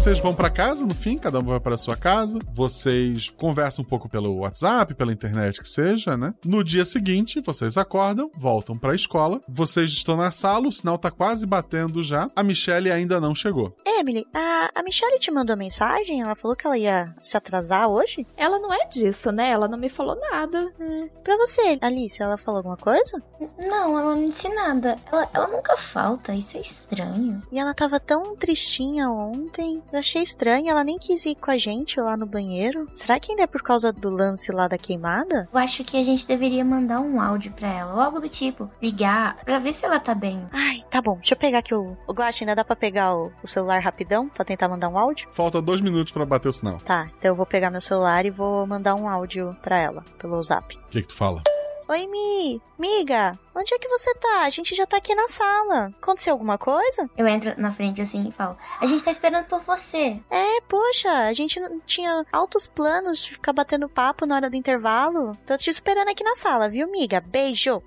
[SPEAKER 2] Vocês vão pra casa, no fim, cada um vai para sua casa. Vocês conversam um pouco pelo WhatsApp, pela internet que seja, né? No dia seguinte, vocês acordam, voltam pra escola. Vocês estão na sala, o sinal tá quase batendo já. A Michelle ainda não chegou.
[SPEAKER 13] Emily, a, a Michelle te mandou mensagem? Ela falou que ela ia se atrasar hoje?
[SPEAKER 12] Ela não é disso, né? Ela não me falou nada.
[SPEAKER 13] Hum, pra você, Alice, ela falou alguma coisa?
[SPEAKER 14] Não, ela não disse nada. Ela, ela nunca falta, isso é estranho.
[SPEAKER 13] E ela tava tão tristinha ontem. Eu achei estranho, ela nem quis ir com a gente lá no banheiro. Será que ainda é por causa do lance lá da queimada?
[SPEAKER 14] Eu acho que a gente deveria mandar um áudio pra ela, ou algo do tipo. Ligar, pra ver se ela tá bem.
[SPEAKER 13] Ai, tá bom, deixa eu pegar aqui o. O Guache, ainda dá pra pegar o, o celular rapidão pra tentar mandar um áudio?
[SPEAKER 2] Falta dois minutos pra bater o sinal.
[SPEAKER 13] Tá, então eu vou pegar meu celular e vou mandar um áudio pra ela, pelo zap.
[SPEAKER 2] O que, que tu fala?
[SPEAKER 13] Oi, Mi! Miga, onde é que você tá? A gente já tá aqui na sala. Aconteceu alguma coisa?
[SPEAKER 14] Eu entro na frente assim e falo: A gente tá esperando por você.
[SPEAKER 13] É, poxa, a gente não tinha altos planos de ficar batendo papo na hora do intervalo. Tô te esperando aqui na sala, viu, miga? Beijo!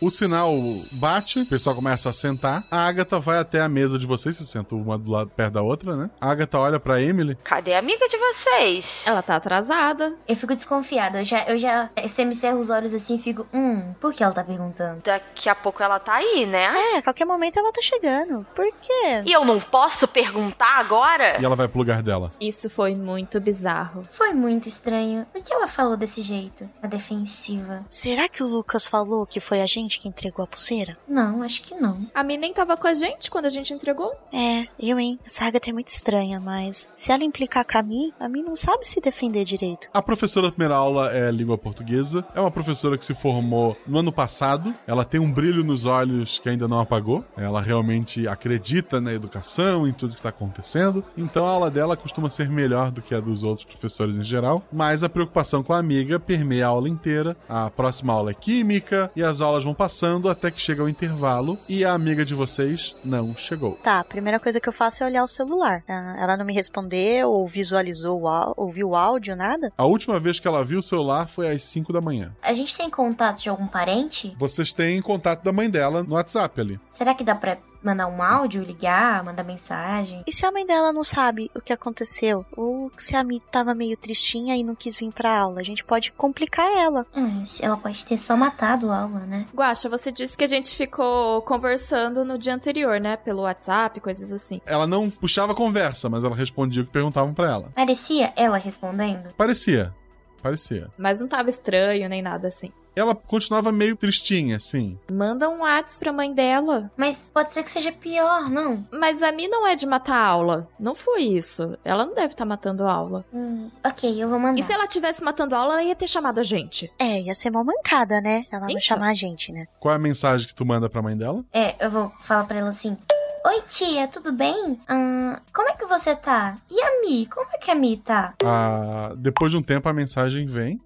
[SPEAKER 2] O sinal bate, o pessoal começa a sentar. A Agatha vai até a mesa de vocês, se sentam uma do lado perto da outra, né? A Agatha olha pra Emily.
[SPEAKER 16] Cadê a amiga de vocês?
[SPEAKER 12] Ela tá atrasada.
[SPEAKER 14] Eu fico desconfiada. Eu já, eu já semicerro os olhos assim e fico: Hum, por que ela tá perguntando?
[SPEAKER 16] Daqui a pouco ela tá aí, né?
[SPEAKER 13] É, a qualquer momento ela tá chegando. Por quê?
[SPEAKER 16] E eu não posso perguntar agora?
[SPEAKER 2] E ela vai pro lugar dela.
[SPEAKER 12] Isso foi muito bizarro.
[SPEAKER 14] Foi muito estranho. Por que ela falou desse jeito? A defensiva.
[SPEAKER 13] Será que o Lucas falou que foi a gente que entregou a pulseira?
[SPEAKER 14] Não, acho que não.
[SPEAKER 12] A Mi nem tava com a gente quando a gente entregou.
[SPEAKER 13] É, eu, hein? Essa Agatha é muito estranha, mas se ela implicar com a Mi, a Mi não sabe se defender direito.
[SPEAKER 2] A professora da primeira aula é língua portuguesa. É uma professora que se formou no ano passado. Ela tem um brilho nos olhos que ainda não apagou. Ela realmente acredita na educação, em tudo que está acontecendo. Então a aula dela costuma ser melhor do que a dos outros professores em geral. Mas a preocupação com a amiga permeia a aula inteira. A próxima aula é química e as aulas vão passando até que chega o intervalo e a amiga de vocês não chegou.
[SPEAKER 13] Tá, a primeira coisa que eu faço é olhar o celular. Ah, ela não me respondeu ou visualizou, ouviu o áudio, nada?
[SPEAKER 2] A última vez que ela viu o celular foi às 5 da manhã.
[SPEAKER 14] A gente tem contato de algum parente?
[SPEAKER 2] Vocês têm contato da mãe dela no WhatsApp ali.
[SPEAKER 14] Será que dá pra mandar um áudio, ligar, mandar mensagem.
[SPEAKER 13] E se a mãe dela não sabe o que aconteceu? Ou se a Mi tava meio tristinha e não quis vir pra aula? A gente pode complicar ela.
[SPEAKER 14] Hum, ela pode ter só matado a aula, né?
[SPEAKER 12] Guaxa, você disse que a gente ficou conversando no dia anterior, né? Pelo WhatsApp, coisas assim.
[SPEAKER 2] Ela não puxava conversa, mas ela respondia o que perguntavam pra ela.
[SPEAKER 14] Parecia ela respondendo?
[SPEAKER 2] Parecia. Parecia.
[SPEAKER 12] Mas não tava estranho nem nada assim.
[SPEAKER 2] Ela continuava meio tristinha, assim.
[SPEAKER 12] Manda um WhatsApp pra mãe dela.
[SPEAKER 14] Mas pode ser que seja pior, não?
[SPEAKER 12] Mas a Mi não é de matar aula. Não foi isso. Ela não deve estar tá matando aula.
[SPEAKER 14] Hum, ok, eu vou mandar.
[SPEAKER 12] E se ela tivesse matando aula, ela ia ter chamado a gente.
[SPEAKER 13] É, ia ser mal mancada, né? Ela
[SPEAKER 12] Então.
[SPEAKER 13] não chamar a gente, né?
[SPEAKER 2] Qual é a mensagem que tu manda pra mãe dela?
[SPEAKER 14] É, eu vou falar pra ela assim. Oi, tia, tudo bem? Ah, como é que você tá? E a Mi? Como é que a Mi tá?
[SPEAKER 2] Ah, depois de um tempo a mensagem vem.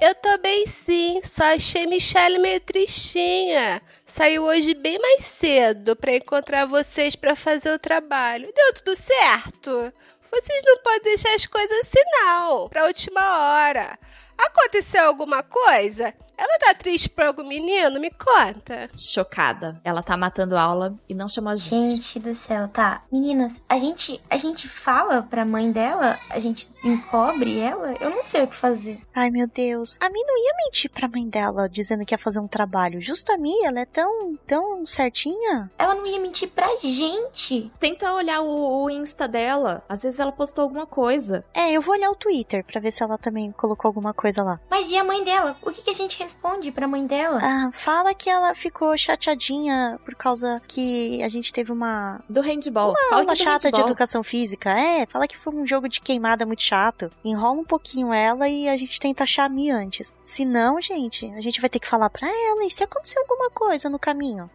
[SPEAKER 19] Eu tô bem sim, só achei Michelle meio tristinha. Saiu hoje bem mais cedo pra encontrar vocês pra fazer o trabalho. Deu tudo certo? Vocês não podem deixar as coisas assim não, pra última hora. Aconteceu alguma coisa? Ela tá triste por algum menino? Me conta.
[SPEAKER 12] Chocada. Ela tá matando aula e não chamou a gente.
[SPEAKER 14] Gente do céu, tá. Meninas, a gente, a gente fala pra mãe dela? A gente encobre ela? Eu não sei o que fazer.
[SPEAKER 13] Ai, meu Deus. A Mi não ia mentir pra mãe dela dizendo que ia fazer um trabalho. Justo a Mi, ela é tão, tão certinha.
[SPEAKER 14] Ela não ia mentir pra gente.
[SPEAKER 12] Tenta olhar o, o Insta dela. Às vezes ela postou alguma coisa.
[SPEAKER 13] É, eu vou olhar o Twitter pra ver se ela também colocou alguma coisa lá.
[SPEAKER 14] Mas e a mãe dela? O que, que a gente responde pra mãe dela?
[SPEAKER 13] Ah, fala que ela ficou chateadinha por causa que a gente teve uma.
[SPEAKER 12] Do handball.
[SPEAKER 13] Uma
[SPEAKER 12] fala
[SPEAKER 13] aula
[SPEAKER 12] é
[SPEAKER 13] chata de
[SPEAKER 12] handball.
[SPEAKER 13] educação física. É, fala que foi um jogo de queimada muito chato. Enrola um pouquinho ela e a gente tenta achar a Mi antes. Se não, gente, a gente vai ter que falar pra ela. E se acontecer alguma coisa no caminho?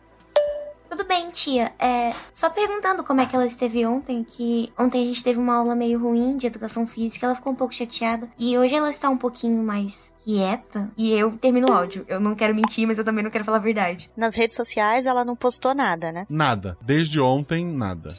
[SPEAKER 14] Tudo bem, tia. É, só perguntando como é que ela esteve ontem, que ontem a gente teve uma aula meio ruim de educação física, ela ficou um pouco chateada. E hoje ela está um pouquinho mais quieta. E eu termino o áudio. Eu não quero mentir, mas eu também não quero falar a verdade.
[SPEAKER 13] Nas redes sociais ela não postou nada, né?
[SPEAKER 2] Nada. Desde ontem, nada.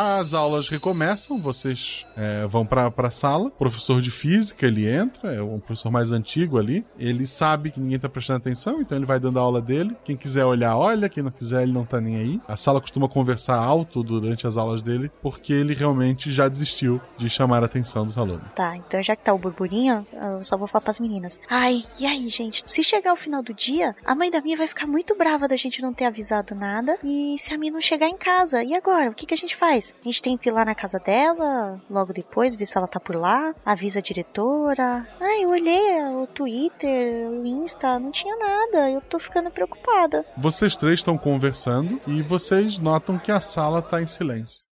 [SPEAKER 2] As aulas recomeçam, vocês é, vão pra, pra sala. O professor de física, ele entra, é um professor mais antigo ali. Ele sabe que ninguém tá prestando atenção, então ele vai dando a aula dele. Quem quiser olhar, olha. Quem não quiser, ele não tá nem aí. A sala costuma conversar alto durante as aulas dele, porque ele realmente já desistiu de chamar a atenção dos alunos.
[SPEAKER 13] Tá, então já que tá o burburinho, eu só vou falar pras meninas. Ai, e aí, gente? Se chegar o final do dia, a mãe da minha vai ficar muito brava da gente não ter avisado nada. E se a minha não chegar em casa, e agora? O que, que a gente faz? A gente tenta ir lá na casa dela, logo depois, ver se ela tá por lá, avisa a diretora. Ai, eu olhei o Twitter, o Insta, não tinha nada. Eu tô ficando preocupada.
[SPEAKER 2] Vocês três estão conversando e vocês notam que a sala tá em silêncio.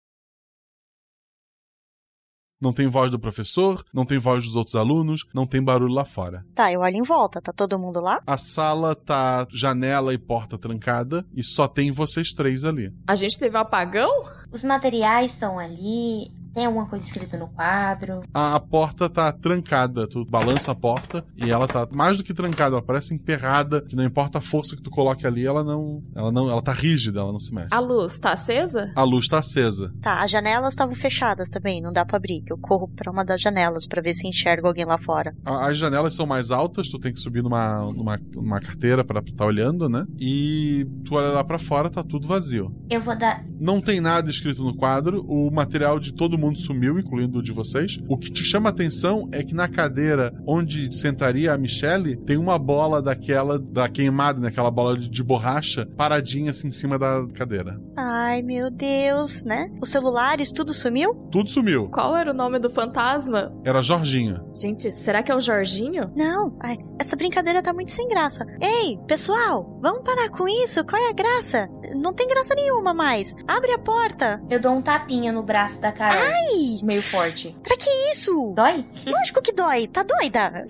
[SPEAKER 2] Não tem voz do professor, não tem voz dos outros alunos, não tem barulho lá fora.
[SPEAKER 13] Tá, eu olho em volta, tá todo mundo lá?
[SPEAKER 2] A sala tá janela e porta trancada e só tem vocês três ali.
[SPEAKER 12] A gente teve um apagão?
[SPEAKER 14] Os materiais estão ali. Tem alguma coisa escrita no quadro?
[SPEAKER 2] A, a porta tá trancada, tu balança a porta e ela tá mais do que trancada, ela parece emperrada, que não importa a força que tu coloque ali, ela não, ela não, ela tá rígida, ela não se mexe.
[SPEAKER 12] A luz tá acesa?
[SPEAKER 2] A luz tá acesa.
[SPEAKER 13] Tá, as janelas estavam fechadas também, não dá pra abrir. que Eu corro pra uma das janelas pra ver se enxergo alguém lá fora.
[SPEAKER 2] A- As janelas são mais altas, tu tem que subir numa, numa, numa carteira pra estar olhando, né? E tu olha lá pra fora, tá tudo vazio.
[SPEAKER 14] Eu vou dar.
[SPEAKER 2] Não tem nada escrito no quadro, o material de todo mundo sumiu, incluindo o de vocês. O que te chama a atenção é que na cadeira onde sentaria a Michelle, tem uma bola daquela, da queimada, né? Aquela bola de, de borracha, paradinha assim em cima da cadeira.
[SPEAKER 13] Ai, meu Deus, né? Os celulares, tudo sumiu?
[SPEAKER 2] Tudo sumiu.
[SPEAKER 12] Qual era o nome do fantasma?
[SPEAKER 2] Era Jorginho.
[SPEAKER 12] Gente, será que é o Jorginho?
[SPEAKER 13] Não, ai, essa brincadeira tá muito sem graça. Ei, pessoal, vamos parar com isso? Qual é a graça? Não tem graça nenhuma mais. Abre a porta.
[SPEAKER 14] Eu dou um tapinha no braço da Carol.
[SPEAKER 13] Ai!
[SPEAKER 14] Meio forte.
[SPEAKER 13] Pra que isso?
[SPEAKER 14] Dói?
[SPEAKER 13] Lógico que dói. Tá doida?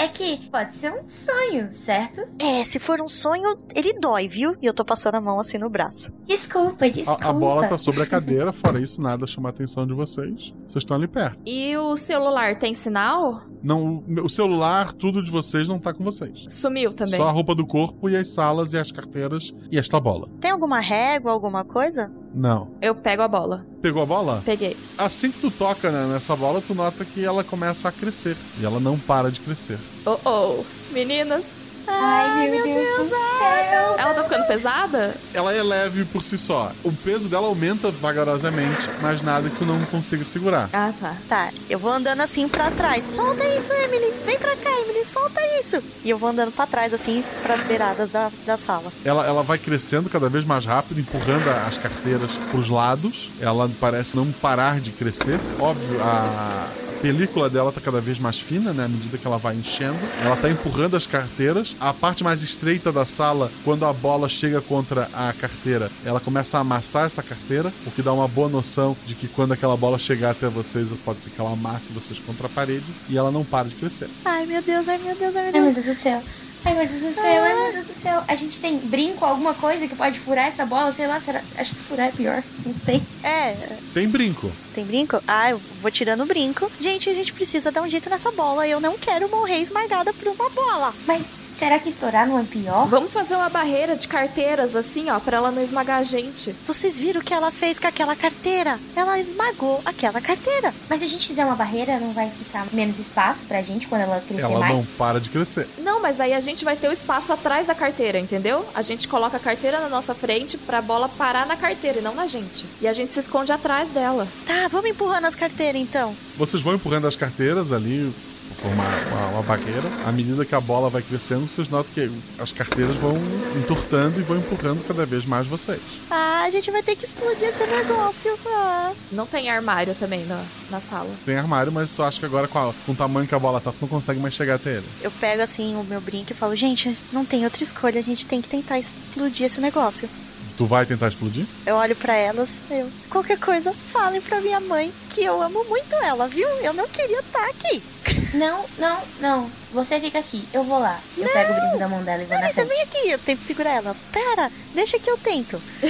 [SPEAKER 14] É que pode ser um sonho, certo?
[SPEAKER 13] É, se for um sonho, ele dói, viu? E eu tô passando a mão assim no braço.
[SPEAKER 14] Desculpa, desculpa.
[SPEAKER 2] A, a bola tá sobre a cadeira, fora isso, nada chama a atenção de vocês. Vocês estão ali perto.
[SPEAKER 12] E o celular tem sinal?
[SPEAKER 2] Não, o- o celular, tudo de vocês não tá com vocês.
[SPEAKER 12] Sumiu também.
[SPEAKER 2] Só a roupa do corpo e as salas e as carteiras e esta bola.
[SPEAKER 13] Tem alguma régua, alguma coisa?
[SPEAKER 2] Não.
[SPEAKER 12] Eu pego a bola.
[SPEAKER 2] Pegou a bola?
[SPEAKER 12] Peguei.
[SPEAKER 2] Assim que tu toca né, nessa bola, tu nota que ela começa a crescer. E ela não para de crescer.
[SPEAKER 12] Oh oh. Meninas.
[SPEAKER 14] Ai, meu, Deus, do céu.
[SPEAKER 12] Ela tá ficando pesada?
[SPEAKER 2] Ela é leve por si só. O peso dela aumenta vagarosamente, mas nada que tu não consiga segurar.
[SPEAKER 12] Ah, tá.
[SPEAKER 13] Tá, eu vou andando assim pra trás. Solta isso, Emily. Vem pra cá, Emily. Solta isso. E eu vou andando pra trás, assim, pras beiradas da, da sala.
[SPEAKER 2] Ela, ela vai crescendo cada vez mais rápido, empurrando as carteiras pros lados. Ela parece não parar de crescer. Óbvio, a película dela tá cada vez mais fina, né? À medida que ela vai enchendo. Ela tá empurrando as carteiras. A parte mais estreita da sala, quando a bola chega contra a carteira, ela começa a amassar essa carteira, o que dá uma boa noção de que quando aquela bola chegar até vocês, pode ser que ela amasse vocês contra a parede e ela não para de crescer.
[SPEAKER 13] Ai, meu Deus, ai, meu Deus, ai, meu
[SPEAKER 14] Ai,
[SPEAKER 13] Deus.
[SPEAKER 14] meu Deus do céu. Ai, meu Deus do céu, ai, meu Deus do céu. A gente tem brinco, alguma coisa que pode furar essa bola? Sei lá, será? Acho que furar é pior. Não sei.
[SPEAKER 13] É,
[SPEAKER 2] Tem brinco.
[SPEAKER 13] tem brinco? Ah, eu vou tirando o brinco. Gente, a gente precisa dar um jeito nessa bola. Eu não quero morrer esmagada por uma bola.
[SPEAKER 14] Mas será que estourar não é pior?
[SPEAKER 12] Vamos fazer uma barreira de carteiras, assim, ó, pra ela não esmagar a gente.
[SPEAKER 13] Vocês viram o que ela fez com aquela carteira? Ela esmagou aquela carteira.
[SPEAKER 14] Mas se a gente fizer uma barreira, não vai ficar menos espaço pra gente quando ela crescer
[SPEAKER 2] Ela
[SPEAKER 14] mais?
[SPEAKER 2] não para de crescer.
[SPEAKER 12] Não, mas aí a gente vai ter o espaço atrás da carteira, entendeu? A gente coloca a carteira na nossa frente pra bola parar na carteira e não na gente. E a gente se esconde atrás dela.
[SPEAKER 13] Tá, vamos empurrando as carteiras então.
[SPEAKER 2] Vocês vão empurrando as carteiras ali, formar uma, uma barreira. À medida que a bola vai crescendo, vocês notam que as carteiras vão entortando e vão empurrando cada vez mais vocês.
[SPEAKER 13] Ah, a gente vai ter que explodir esse negócio. Ah.
[SPEAKER 12] Não tem armário também na, na sala.
[SPEAKER 2] Tem armário, mas tu acha que agora com, a- com o tamanho que a bola tá, tu não consegue mais chegar até ele.
[SPEAKER 13] Eu pego assim o meu brinco e falo, gente, não tem outra escolha, a gente tem que tentar explodir esse negócio.
[SPEAKER 2] Tu vai tentar explodir?
[SPEAKER 13] Eu olho pra elas, eu, qualquer coisa, falem pra minha mãe que eu amo muito ela, viu? Eu não queria estar aqui.
[SPEAKER 14] Não, não, não. Você fica aqui. Eu vou lá. Eu pego o brinco da mão dela e vou
[SPEAKER 13] Não,
[SPEAKER 14] na
[SPEAKER 13] você
[SPEAKER 14] frente.
[SPEAKER 13] vem aqui, eu tento segurar ela. Pera, deixa que eu tento.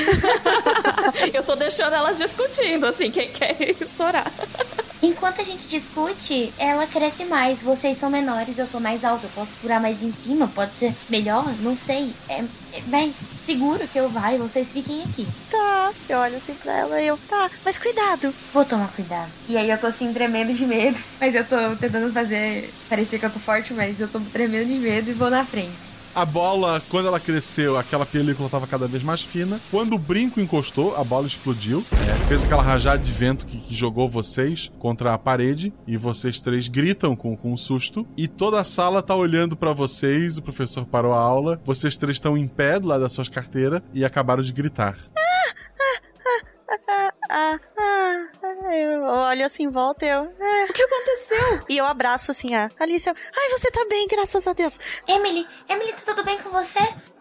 [SPEAKER 12] Eu tô deixando elas discutindo, assim, quem quer estourar.
[SPEAKER 14] Enquanto a gente discute, ela cresce mais. Vocês são menores, eu sou mais alta. Eu posso furar mais em cima, pode ser melhor, não sei. É, é mais seguro que eu vá e vocês fiquem aqui.
[SPEAKER 13] Tá, eu olho assim pra ela e eu, tá, mas cuidado.
[SPEAKER 14] Vou tomar cuidado. E aí eu tô assim tremendo de medo, mas eu tô tentando fazer parecer que eu tô forte, mas eu tô tremendo de medo e vou na frente.
[SPEAKER 2] A bola, quando ela cresceu, aquela película estava cada vez mais fina. Quando o brinco encostou, a bola explodiu. É, fez aquela rajada de vento que, que jogou vocês contra a parede. E vocês três gritam com, com um susto. E toda a sala tá olhando para vocês. O professor parou a aula. Vocês três estão em pé do lado das suas carteiras e acabaram de gritar.
[SPEAKER 13] Ah, ah, ah, eu olho assim em volta e eu. ah.
[SPEAKER 12] O que aconteceu?
[SPEAKER 13] E eu abraço assim a Alicia. Ai, você tá bem, graças a Deus.
[SPEAKER 14] Emily, Emily, tá tudo bem com você?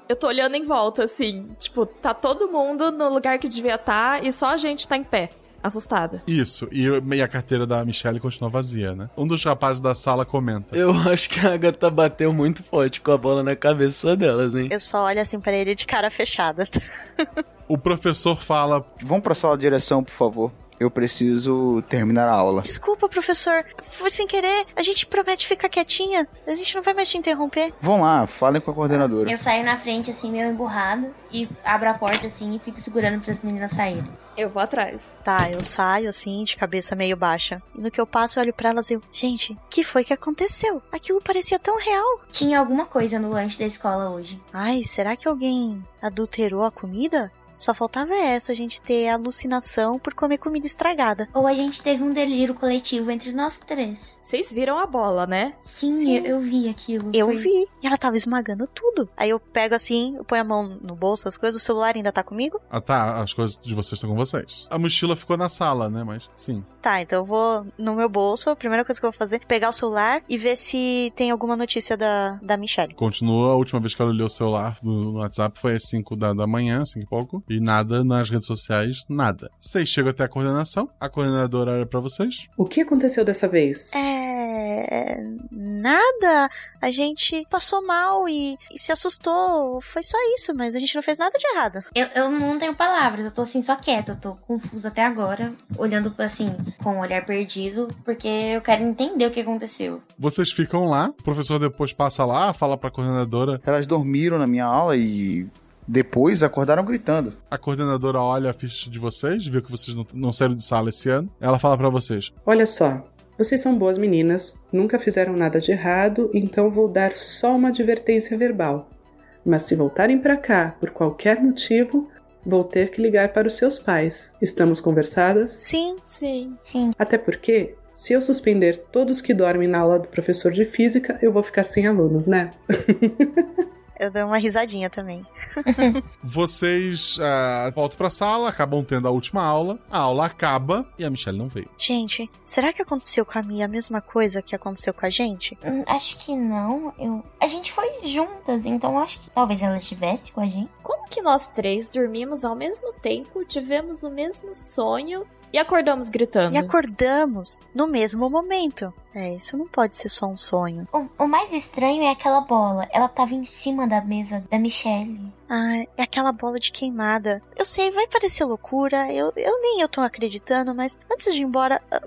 [SPEAKER 12] Eu tô olhando em volta, assim, tipo, tá todo mundo no lugar que devia estar e só a gente tá em pé, assustada.
[SPEAKER 2] Isso, e, e a carteira da Michelle continua vazia, né? Um dos rapazes da sala comenta.
[SPEAKER 20] Eu acho que a Agatha bateu muito forte com a bola na cabeça delas, hein?
[SPEAKER 13] Eu só olho assim pra ele de cara fechada.
[SPEAKER 2] O professor fala:
[SPEAKER 21] Vamos pra sala de direção, por favor. Eu preciso terminar a aula.
[SPEAKER 13] Desculpa, professor. Foi sem querer. A gente promete ficar quietinha. A gente não vai mais te interromper.
[SPEAKER 21] Vão lá, falem com a coordenadora.
[SPEAKER 14] Eu saio na frente, assim, meio emburrado, e abro a porta, assim, e fico segurando para as meninas saírem.
[SPEAKER 12] Eu vou atrás.
[SPEAKER 13] Tá, eu saio assim, de cabeça meio baixa. E no que eu passo, eu olho pra elas e eu. Gente, o que foi que aconteceu? Aquilo parecia tão real.
[SPEAKER 14] Tinha alguma coisa no lanche da escola hoje.
[SPEAKER 13] Ai, será que alguém adulterou a comida? Só faltava essa, a gente ter alucinação por comer comida estragada.
[SPEAKER 14] Ou a gente teve um delírio coletivo entre nós três.
[SPEAKER 12] Vocês viram a bola, né?
[SPEAKER 14] Sim,
[SPEAKER 13] Sim.
[SPEAKER 14] Eu, eu vi aquilo.
[SPEAKER 13] Eu
[SPEAKER 14] Foi-
[SPEAKER 13] vi. E ela tava esmagando tudo. Aí eu pego assim, eu ponho a mão no bolso, as coisas, o celular ainda tá comigo?
[SPEAKER 2] Ah, tá, as coisas de vocês estão com vocês. A mochila ficou na sala, né? Mas sim.
[SPEAKER 13] Tá, então eu vou no meu bolso, a primeira coisa que eu vou fazer é pegar o celular e ver se tem alguma notícia da, da Michelle.
[SPEAKER 2] Continua, a última vez que ela olhou o celular no, no WhatsApp foi às 5 da, da manhã, 5 e pouco. E nada nas redes sociais, nada. Vocês chegam até a coordenação, a coordenadora olha pra vocês.
[SPEAKER 22] O que aconteceu dessa vez?
[SPEAKER 13] É. Nada. A gente passou mal e, e se assustou. Foi só isso, mas a gente não fez nada de errado.
[SPEAKER 14] Eu, eu não tenho palavras, eu tô assim só quieta, eu tô confusa até agora, olhando assim, com um olhar perdido, porque eu quero entender o que aconteceu.
[SPEAKER 2] Vocês ficam lá, o professor depois passa lá, fala pra coordenadora.
[SPEAKER 21] Elas dormiram na minha aula e depois acordaram gritando.
[SPEAKER 2] A coordenadora olha a ficha de vocês, vê que vocês não, não saíram de sala esse ano. Ela fala pra vocês:
[SPEAKER 22] Olha só, vocês são boas meninas, nunca fizeram nada de errado, então vou dar só uma advertência verbal. Mas se voltarem para cá por qualquer motivo, vou ter que ligar para os seus pais. Estamos conversadas?
[SPEAKER 13] Sim.
[SPEAKER 12] Sim.
[SPEAKER 13] Sim.
[SPEAKER 22] Até porque, se eu suspender todos que dormem na aula do professor de física, eu vou ficar sem alunos, né?
[SPEAKER 13] Eu dou uma risadinha também.
[SPEAKER 2] Vocês ah, voltam pra sala, acabam tendo a última aula. A aula acaba e a Michelle não veio.
[SPEAKER 13] Gente, será que aconteceu com a Mia a mesma coisa que aconteceu com a gente?
[SPEAKER 14] Hum, acho que não. Eu... A gente foi juntas, então acho que talvez ela estivesse com a gente.
[SPEAKER 12] Como que nós três dormimos ao mesmo tempo, tivemos o mesmo sonho e acordamos gritando?
[SPEAKER 13] E acordamos no mesmo momento. É, isso não pode ser só um sonho.
[SPEAKER 14] O, o mais estranho é aquela bola. Ela tava em cima da mesa da Michelle.
[SPEAKER 13] Ah, é aquela bola de queimada. Eu sei, vai parecer loucura, eu, eu nem eu tô acreditando, mas antes de ir embora, ah,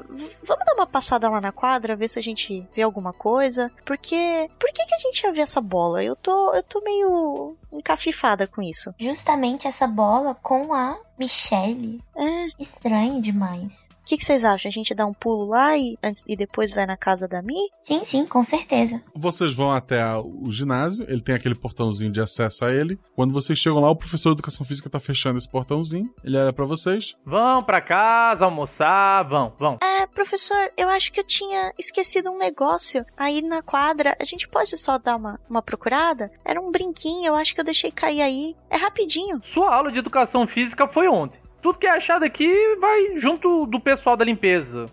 [SPEAKER 13] vamos dar uma passada lá na quadra, ver se a gente vê alguma coisa. Porque. Por que, que a gente ia ver essa bola? Eu tô. Eu tô meio encafifada com isso.
[SPEAKER 14] Justamente essa bola com a Michelle.
[SPEAKER 13] É.
[SPEAKER 14] Estranho demais.
[SPEAKER 13] O que, que vocês acham? A gente dá um pulo lá e, antes, e depois vai na casa da Mi?
[SPEAKER 14] Sim, sim, com certeza.
[SPEAKER 2] Vocês vão até a- o ginásio, ele tem aquele portãozinho de acesso a ele. Quando vocês chegam lá, o professor de educação física tá fechando esse portãozinho. Ele olha pra vocês.
[SPEAKER 15] Vão pra casa almoçar, vão, vão.
[SPEAKER 13] É, professor, eu acho que eu tinha esquecido um negócio. Aí na quadra, a gente pode só dar uma, uma procurada? Era um brinquinho, eu acho que eu deixei cair aí. É rapidinho.
[SPEAKER 15] Sua aula de educação física foi ontem. Tudo que é achado aqui vai junto do pessoal da limpeza.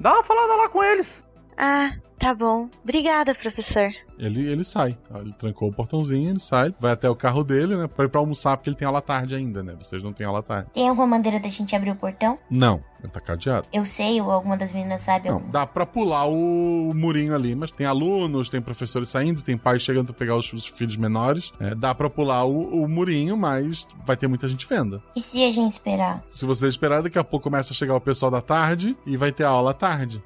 [SPEAKER 15] Dá uma falada lá com eles.
[SPEAKER 13] Ah, tá bom. Obrigada, professor.
[SPEAKER 2] Ele, ele sai. Ele trancou o portãozinho, ele sai, vai até o carro dele, né? Pra ir pra almoçar, porque ele tem aula tarde ainda, né? Vocês não têm aula tarde.
[SPEAKER 14] Tem alguma maneira da gente abrir o portão?
[SPEAKER 2] Não, ele tá cadeado.
[SPEAKER 14] Eu sei, ou alguma das meninas sabe
[SPEAKER 2] Não,
[SPEAKER 14] alguma.
[SPEAKER 2] dá pra pular o murinho ali, mas tem alunos, tem professores saindo, tem pais chegando pra pegar os, os filhos menores. É, dá pra pular o, o murinho, mas vai ter muita gente vendo.
[SPEAKER 14] E se a gente esperar?
[SPEAKER 2] Se você esperar, daqui a pouco começa a chegar o pessoal da tarde e vai ter aula à tarde.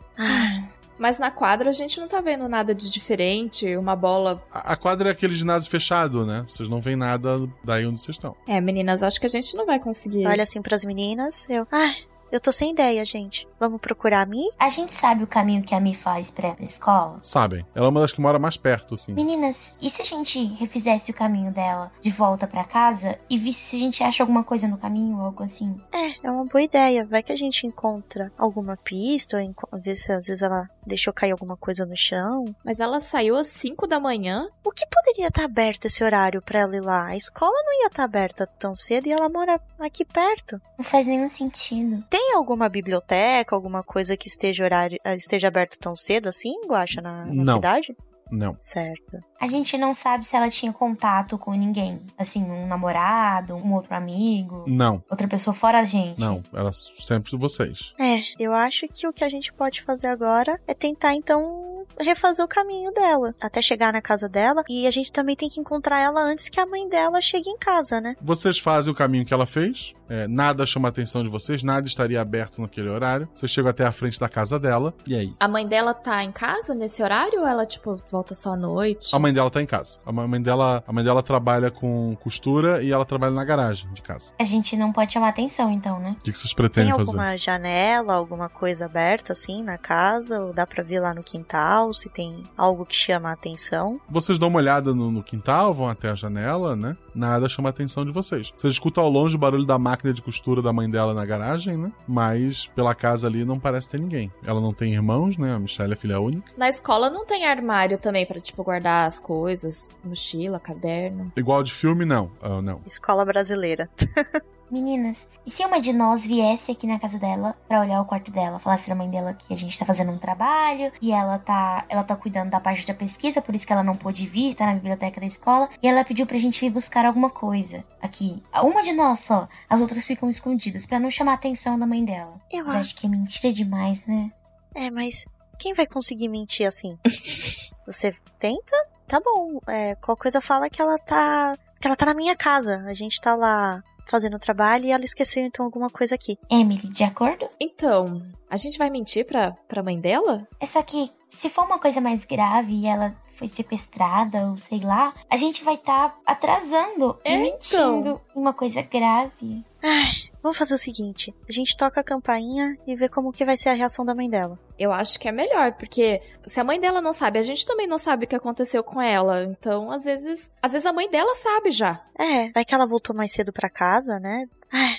[SPEAKER 12] Mas na quadra a gente não tá vendo nada de diferente, uma bola.
[SPEAKER 2] A, a quadra é aquele ginásio fechado, né? Vocês não veem nada daí onde vocês estão.
[SPEAKER 12] É, meninas, acho que a gente não vai conseguir.
[SPEAKER 13] Olha assim pras meninas, eu. Ai, eu tô sem ideia, gente. Vamos procurar a Mi?
[SPEAKER 14] A gente sabe o caminho que a Mi faz pra ir pra escola?
[SPEAKER 2] Sabem. Ela é uma das que mora mais perto, assim.
[SPEAKER 14] Meninas, e se a gente refizesse o caminho dela de volta pra casa e visse se a gente acha alguma coisa no caminho ou algo assim?
[SPEAKER 13] É, é uma boa ideia. Vai que a gente encontra alguma pista, ou enco- ver se às vezes ela deixou cair alguma coisa no chão.
[SPEAKER 12] Mas ela saiu às 5 da manhã?
[SPEAKER 13] O que poderia estar aberto esse horário pra ela ir lá? A escola não ia estar aberta tão cedo e ela mora aqui perto.
[SPEAKER 14] Não faz nenhum sentido.
[SPEAKER 13] Tem alguma biblioteca, alguma coisa que esteja horário, esteja aberto tão cedo assim, Guaxa, na, na
[SPEAKER 2] Não.
[SPEAKER 13] cidade?
[SPEAKER 2] Não.
[SPEAKER 13] Certo.
[SPEAKER 14] A gente não sabe se ela tinha contato com ninguém. Assim, um namorado, um outro amigo,
[SPEAKER 2] Não.
[SPEAKER 14] outra pessoa fora a gente.
[SPEAKER 2] Não, era sempre vocês.
[SPEAKER 13] É, eu acho que o que a gente pode fazer agora é tentar então refazer o caminho dela até chegar na casa dela e a gente também tem que encontrar ela antes que a mãe dela chegue em casa, né?
[SPEAKER 2] Vocês fazem o caminho que ela fez, é, nada chama a atenção de vocês, nada estaria aberto naquele horário. Vocês chegam até a frente da casa dela, e aí?
[SPEAKER 12] A mãe dela tá em casa nesse horário ou ela, tipo, volta só à noite?
[SPEAKER 2] A mãe dela tá em casa. A mãe dela, a mãe dela trabalha com costura e ela trabalha na garagem de casa.
[SPEAKER 14] A gente não pode chamar atenção, então, né?
[SPEAKER 2] O que que vocês
[SPEAKER 13] Tem
[SPEAKER 2] pretendem fazer?
[SPEAKER 13] alguma janela, alguma coisa aberta assim na casa? Ou dá pra ver lá no quintal se tem algo que chama a atenção?
[SPEAKER 2] Vocês dão uma olhada no, no quintal, vão até a janela, né? Nada chama a atenção de vocês. Vocês escutam ao longe o barulho da máquina de costura da mãe dela na garagem, né? Mas pela casa ali não parece ter ninguém. Ela não tem irmãos, né? A Michelle é filha única.
[SPEAKER 12] Na escola não tem armário também pra, tipo, guardar as coisas, mochila, caderno.
[SPEAKER 2] Igual de filme, não. Ah, não.
[SPEAKER 13] Escola brasileira.
[SPEAKER 14] Meninas, e se uma de nós viesse aqui na casa dela pra olhar o quarto dela, falasse pra mãe dela que a gente tá fazendo um trabalho e ela tá, ela tá cuidando da parte da pesquisa, por isso que ela não pôde vir, tá na biblioteca da escola, e ela pediu pra gente vir buscar alguma coisa aqui. Uma de nós só, as outras ficam escondidas pra não chamar a atenção da mãe dela.
[SPEAKER 13] Eu
[SPEAKER 14] Mas acho que é mentira demais, né?
[SPEAKER 13] É, mas quem vai conseguir mentir assim? Você tenta? Tá bom. É, qual coisa fala que ela tá. que ela tá na minha casa. A gente tá lá fazendo trabalho e ela esqueceu então alguma coisa aqui.
[SPEAKER 14] Emily, de acordo?
[SPEAKER 12] Então, A gente vai mentir pra, pra mãe dela?
[SPEAKER 14] É só que, se for uma coisa mais grave e ela foi sequestrada ou sei lá, a gente vai estar tá atrasando
[SPEAKER 12] é,
[SPEAKER 14] e mentindo em uma coisa grave.
[SPEAKER 13] Ai, vamos fazer o seguinte: a gente toca a campainha e vê como que vai ser a reação da mãe dela.
[SPEAKER 12] Eu acho que é melhor, porque se a mãe dela não sabe, a gente também não sabe o que aconteceu com ela. Então, às vezes, às vezes a mãe dela sabe já.
[SPEAKER 13] É, vai que ela voltou mais cedo para casa, né?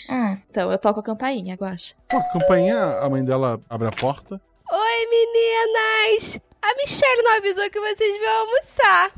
[SPEAKER 12] Ah, então eu toco a campainha, Guaxa.
[SPEAKER 2] Toca a campainha, a mãe dela abre a porta.
[SPEAKER 19] Oi, meninas! A Michelle não avisou que vocês vão almoçar.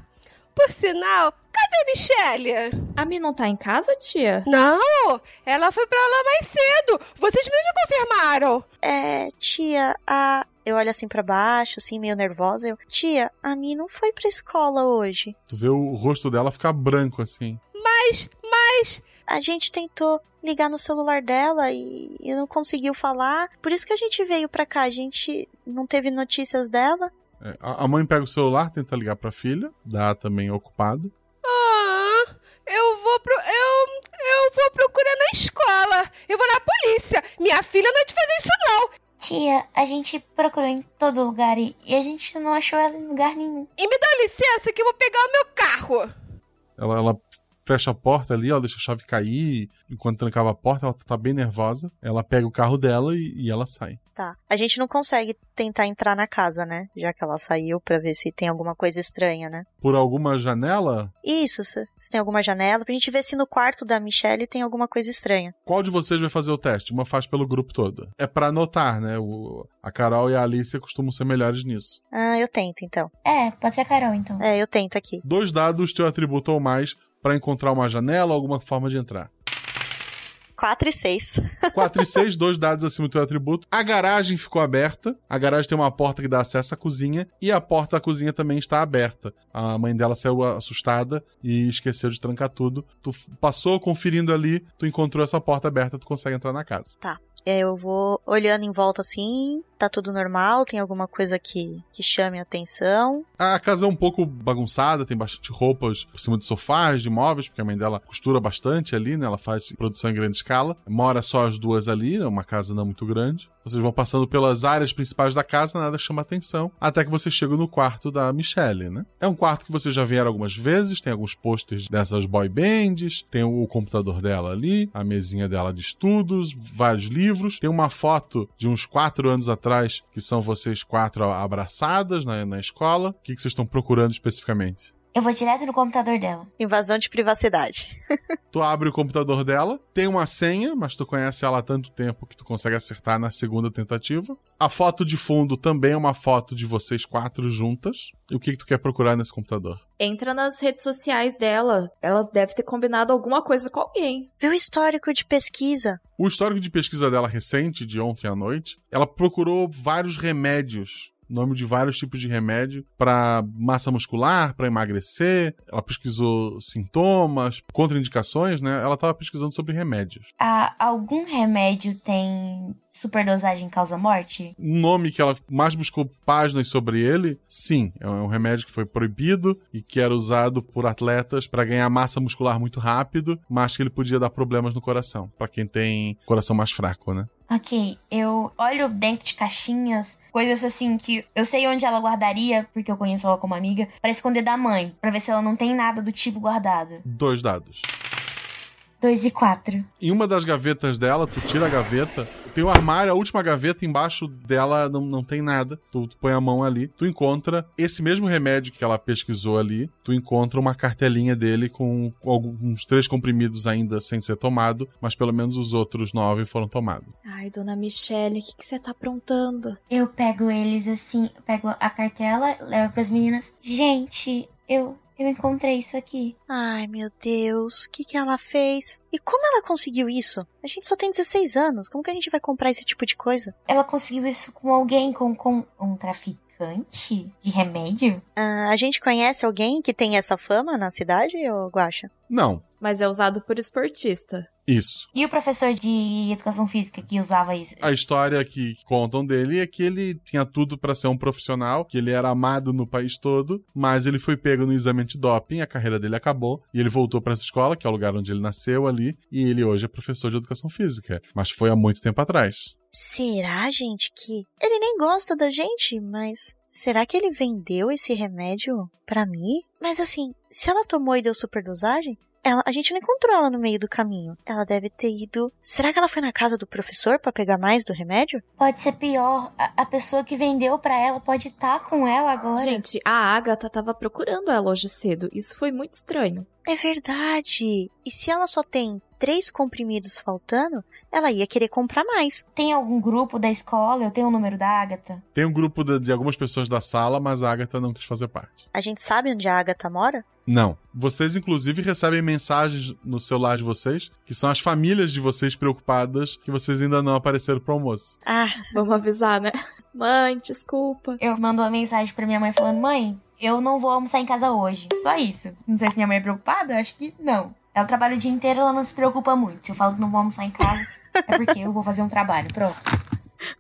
[SPEAKER 19] Por sinal, cadê a Michelle?
[SPEAKER 12] A Mi não tá em casa, tia?
[SPEAKER 19] Não, ela foi pra lá mais cedo. Vocês mesmo confirmaram.
[SPEAKER 13] É, tia, a. Eu olho assim para baixo, assim, meio nervosa. Eu, tia, a Mi não foi pra escola hoje.
[SPEAKER 2] Tu vê o rosto dela ficar branco assim.
[SPEAKER 19] Mas, mas.
[SPEAKER 13] A gente tentou ligar no celular dela e, e não conseguiu falar. Por isso que a gente veio pra cá. A gente não teve notícias dela.
[SPEAKER 2] É, a mãe pega o celular, tenta ligar pra filha, dá também ocupado.
[SPEAKER 19] Ah, eu vou pro. Eu. Eu vou procurar na escola. Eu vou na polícia. Minha filha não vai te fazer isso, não.
[SPEAKER 14] Tia, a gente procurou em todo lugar e, e a gente não achou ela em lugar nenhum.
[SPEAKER 19] E me dá licença que eu vou pegar o meu carro.
[SPEAKER 2] Ela, ela fecha a porta ali, ela deixa a chave cair. Enquanto trancava a porta, ela tá bem nervosa. Ela pega o carro dela e, e, ela sai.
[SPEAKER 13] Tá. A gente não consegue tentar entrar na casa, né? Já que ela saiu pra ver se tem alguma coisa estranha, né?
[SPEAKER 2] Por alguma janela?
[SPEAKER 13] Isso, se, se tem alguma janela, pra gente ver se no quarto da Michelle tem alguma coisa estranha.
[SPEAKER 2] Qual de vocês vai fazer o teste? Uma faz pelo grupo todo. É para anotar, né? O, a Carol e a Alicia costumam ser melhores nisso.
[SPEAKER 13] Ah, eu tento então.
[SPEAKER 14] É, pode ser a Carol então.
[SPEAKER 13] É, eu tento aqui.
[SPEAKER 2] Dois dados, teu atributo ou mais para encontrar uma janela ou alguma forma de entrar.
[SPEAKER 13] 4 e 6.
[SPEAKER 2] 4 e 6, dois dados acima do teu atributo. A garagem ficou aberta. A garagem tem uma porta que dá acesso à cozinha. E a porta da cozinha também está aberta. A mãe dela saiu assustada e esqueceu de trancar tudo. Tu passou conferindo ali, tu encontrou essa porta aberta, tu consegue entrar na casa.
[SPEAKER 13] Tá. Eu vou olhando em volta assim, tá tudo normal, tem alguma coisa que, que chame a atenção.
[SPEAKER 2] A casa é um pouco bagunçada, tem bastante roupas por cima de sofás, de móveis, porque a mãe dela costura bastante ali, né? Ela faz produção em grande escala. Mora só as duas ali, é uma casa não muito grande. Vocês vão passando pelas áreas principais da casa, nada chama atenção, até que você chega no quarto da Michelle, né? É um quarto que vocês já vieram algumas vezes, tem alguns posters dessas boy bands, tem o computador dela ali, a mesinha dela de estudos, vários livros, tem uma foto de uns quatro anos atrás, que são vocês quatro abraçadas na, na escola. O que, que vocês estão procurando especificamente?
[SPEAKER 14] Eu vou direto no computador dela.
[SPEAKER 13] Invasão de privacidade.
[SPEAKER 2] tu abre o computador dela, tem uma senha, mas tu conhece ela há tanto tempo que tu consegue acertar na segunda tentativa. A foto de fundo também é uma foto de vocês quatro juntas. E o que, que tu quer procurar nesse computador?
[SPEAKER 12] Entra nas redes sociais dela. Ela deve ter combinado alguma coisa com alguém.
[SPEAKER 13] Vê o histórico de pesquisa.
[SPEAKER 2] O histórico de pesquisa dela recente, de ontem à noite, ela procurou vários remédios nome de vários tipos de remédio para massa muscular, para emagrecer. Ela pesquisou sintomas, contraindicações, né? Ela estava pesquisando sobre remédios.
[SPEAKER 14] Ah, algum remédio tem superdosagem causa morte?
[SPEAKER 2] Um nome que ela mais buscou páginas sobre ele, sim, é um remédio que foi proibido e que era usado por atletas para ganhar massa muscular muito rápido, mas que ele podia dar problemas no coração, para quem tem coração mais fraco, né?
[SPEAKER 14] Ok, eu olho dentro de caixinhas, coisas assim que eu sei onde ela guardaria, porque eu conheço ela como amiga, para esconder da mãe, para ver se ela não tem nada do tipo guardado.
[SPEAKER 2] Dois dados.
[SPEAKER 14] 2 e 4.
[SPEAKER 2] Em uma das gavetas dela, tu tira a gaveta, tem o um armário, a última gaveta, embaixo dela não, não tem nada. Tu, tu, põe a mão ali, tu encontra esse mesmo remédio que ela pesquisou ali, tu encontra uma cartelinha dele com, com alguns três comprimidos ainda sem ser tomado, mas pelo menos os outros nove foram tomados.
[SPEAKER 12] Ai, dona Michelle, o que você tá aprontando?
[SPEAKER 14] Eu pego eles assim, pego a cartela, levo pras meninas. Gente, eu eu encontrei isso aqui.
[SPEAKER 13] Ai, meu Deus, o que, que ela fez? E como ela conseguiu isso? A gente só tem 16 anos, como que a gente vai comprar esse tipo de coisa?
[SPEAKER 14] Ela conseguiu isso com alguém, com, com um traficante de remédio?
[SPEAKER 13] Ah, a gente conhece alguém que tem essa fama na cidade, ou Guacha?
[SPEAKER 2] Não.
[SPEAKER 12] Mas é usado por esportista.
[SPEAKER 2] Isso.
[SPEAKER 14] E o professor de educação física que usava isso?
[SPEAKER 2] A história que contam dele é que ele tinha tudo pra ser um profissional, que ele era amado no país todo, mas ele foi pego no exame antidoping, a carreira dele acabou, e ele voltou pra essa escola, que é o lugar onde ele nasceu ali, e ele hoje é professor de educação física. Mas foi há muito tempo atrás.
[SPEAKER 13] Será, gente, que ele nem gosta da gente, mas será que ele vendeu esse remédio pra mim? Mas assim, se ela tomou e deu superdosagem, ela, a gente não encontrou ela no meio do caminho. Ela deve ter ido. Será que ela foi na casa do professor pra pegar mais do remédio?
[SPEAKER 14] Pode ser pior. A, a pessoa que vendeu pra ela pode estar com ela agora.
[SPEAKER 12] Gente, a Agatha tava procurando ela hoje cedo. Isso foi muito estranho.
[SPEAKER 13] É verdade. E se ela só tem três comprimidos faltando, ela ia querer comprar mais.
[SPEAKER 14] Tem algum grupo da escola? Eu tenho o número da Agatha.
[SPEAKER 2] Tem um grupo de, de algumas pessoas da sala, mas a Agatha não quis fazer parte.
[SPEAKER 13] A gente sabe onde a Agatha mora?
[SPEAKER 2] Não. Vocês, inclusive, recebem mensagens no celular de vocês, que são as famílias de vocês preocupadas que vocês ainda não apareceram pro almoço.
[SPEAKER 12] Ah, vamos avisar, né? Mãe, desculpa.
[SPEAKER 14] Eu mando uma mensagem pra minha mãe falando: Mãe, eu não vou almoçar em casa hoje. Só isso. Não sei se minha mãe é preocupada, acho que não. Ela trabalha o dia inteiro, ela não se preocupa muito. Se eu falo que não vou almoçar em casa, é porque eu vou fazer um trabalho. Pronto.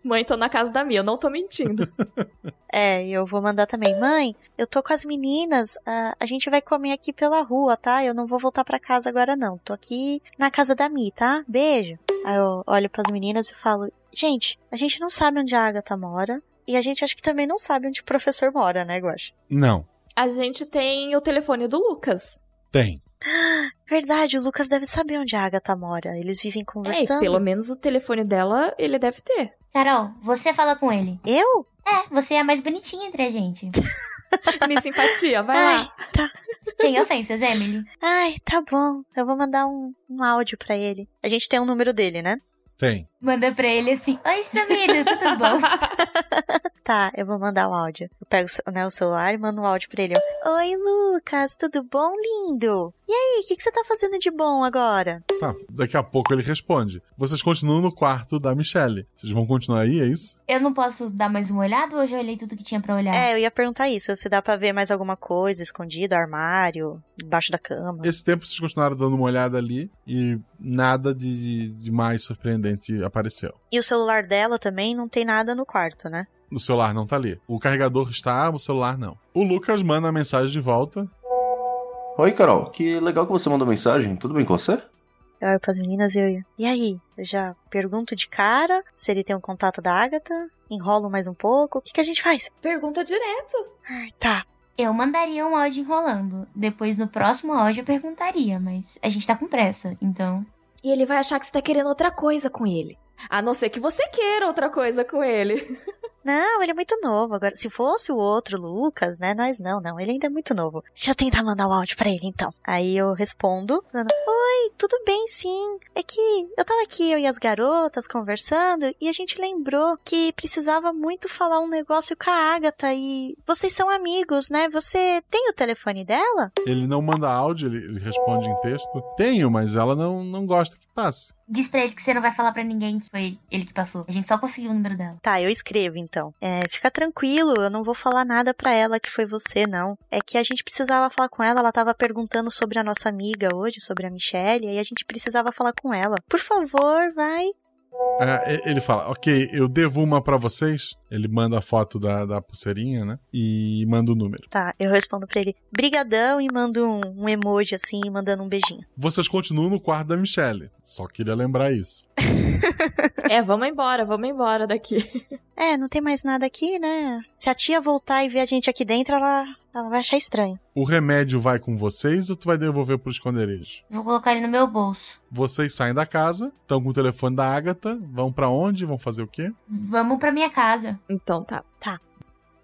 [SPEAKER 12] Mãe, tô na casa da minha, eu não tô mentindo.
[SPEAKER 13] É, eu vou mandar também. Mãe, eu tô com as meninas, a, a gente vai comer aqui pela rua, tá? Eu não vou voltar pra casa agora, não. Tô aqui na casa da Mi, tá? Beijo. Aí eu olho pras meninas e falo: Gente, a gente não sabe onde a Agatha mora. E a gente acho que também não sabe onde o professor mora, né, Guaxa?
[SPEAKER 2] Não.
[SPEAKER 12] A gente tem o telefone do Lucas.
[SPEAKER 2] Tem.
[SPEAKER 13] Verdade, o Lucas deve saber onde a Agatha mora. Eles vivem
[SPEAKER 12] É,
[SPEAKER 13] conversando.
[SPEAKER 12] e pelo menos o telefone dela ele deve ter.
[SPEAKER 14] Carol, você fala com ele.
[SPEAKER 13] Eu?
[SPEAKER 14] É, você é a mais bonitinha entre a gente.
[SPEAKER 12] Me simpatia, vai
[SPEAKER 13] Ai,
[SPEAKER 12] lá.
[SPEAKER 13] tá.
[SPEAKER 14] Sem ofensas, Emily.
[SPEAKER 13] Ai, tá bom. Eu vou mandar um, um áudio pra ele. A gente tem um número dele, né?
[SPEAKER 2] Tem.
[SPEAKER 14] Manda pra ele assim: Oi, Samir, tudo bom?
[SPEAKER 13] Tá, eu vou mandar o áudio. Eu pego né, o celular e mando um áudio pra ele. Eu, Oi, Lucas, tudo bom, lindo? E aí, o que, que você tá fazendo de bom agora?
[SPEAKER 2] Tá, daqui a pouco ele responde. Vocês continuam no quarto da Michelle. Vocês vão continuar aí, é isso?
[SPEAKER 14] Eu não posso dar mais uma olhada ou eu já olhei tudo que tinha pra olhar?
[SPEAKER 13] É, eu ia perguntar isso. Se dá pra ver mais alguma coisa escondido, armário, debaixo da cama.
[SPEAKER 2] Esse tempo vocês continuaram dando uma olhada ali e nada de, de mais surpreendente apareceu.
[SPEAKER 13] E o celular dela também não tem nada no quarto, né?
[SPEAKER 2] O celular não tá ali. O carregador está, o celular não. O Lucas manda a mensagem de volta.
[SPEAKER 6] Oi, Carol. Que legal que você mandou mensagem. Tudo bem com você?
[SPEAKER 13] Eu olho pras meninas e eu. E aí? Eu já pergunto de cara se ele tem um contato da Agatha, enrolo mais um pouco. O que, que a gente faz?
[SPEAKER 12] Pergunta direto.
[SPEAKER 13] Ai, tá.
[SPEAKER 14] Eu mandaria um áudio enrolando. Depois, no próximo áudio, eu perguntaria, mas a gente tá com pressa, então.
[SPEAKER 12] E ele vai achar que você tá querendo outra coisa com ele. A não ser que você queira outra coisa com ele.
[SPEAKER 13] Não, ele é muito novo. Agora, se fosse o outro, Lucas, né? Nós não, não. Ele ainda é muito novo. Deixa eu tentar mandar o áudio pra ele, então. Aí eu respondo, falando, Oi, tudo bem, sim. É que eu tava aqui, eu e as garotas, conversando, e a gente lembrou que precisava muito falar um negócio com a Agatha e vocês são amigos, né? Você tem o telefone dela?
[SPEAKER 2] Ele não manda áudio, ele, ele responde em texto. Tenho, mas ela não, não gosta que passe.
[SPEAKER 14] Diz pra ele que você não vai falar pra ninguém que foi ele que passou. A gente só conseguiu o número dela.
[SPEAKER 13] Tá, eu escrevo então. É, fica tranquilo, eu não vou falar nada pra ela que foi você, não. É que a gente precisava falar com ela, ela tava perguntando sobre a nossa amiga hoje, sobre a Michelle, e a gente precisava falar com ela. Por favor, vai.
[SPEAKER 2] É, ele fala, ok, eu devo uma pra vocês. Ele manda a foto da, da pulseirinha, né? E manda o número.
[SPEAKER 13] Tá, eu respondo pra ele, brigadão, e mando um, um emoji assim, mandando um beijinho.
[SPEAKER 2] Vocês continuam no quarto da Michelle. Só queria lembrar isso.
[SPEAKER 12] É, vamos embora, vamos embora daqui.
[SPEAKER 13] É, não tem mais nada aqui, né? Se a tia voltar e ver a gente aqui dentro, ela, ela vai achar estranho.
[SPEAKER 2] O remédio vai com vocês ou tu vai devolver pro esconderijo?
[SPEAKER 14] Vou colocar ele no meu bolso.
[SPEAKER 2] Vocês saem da casa, estão com o telefone da Agatha, vão pra onde? Vão fazer o quê?
[SPEAKER 14] Vamos pra minha casa.
[SPEAKER 12] Então tá.
[SPEAKER 13] Tá.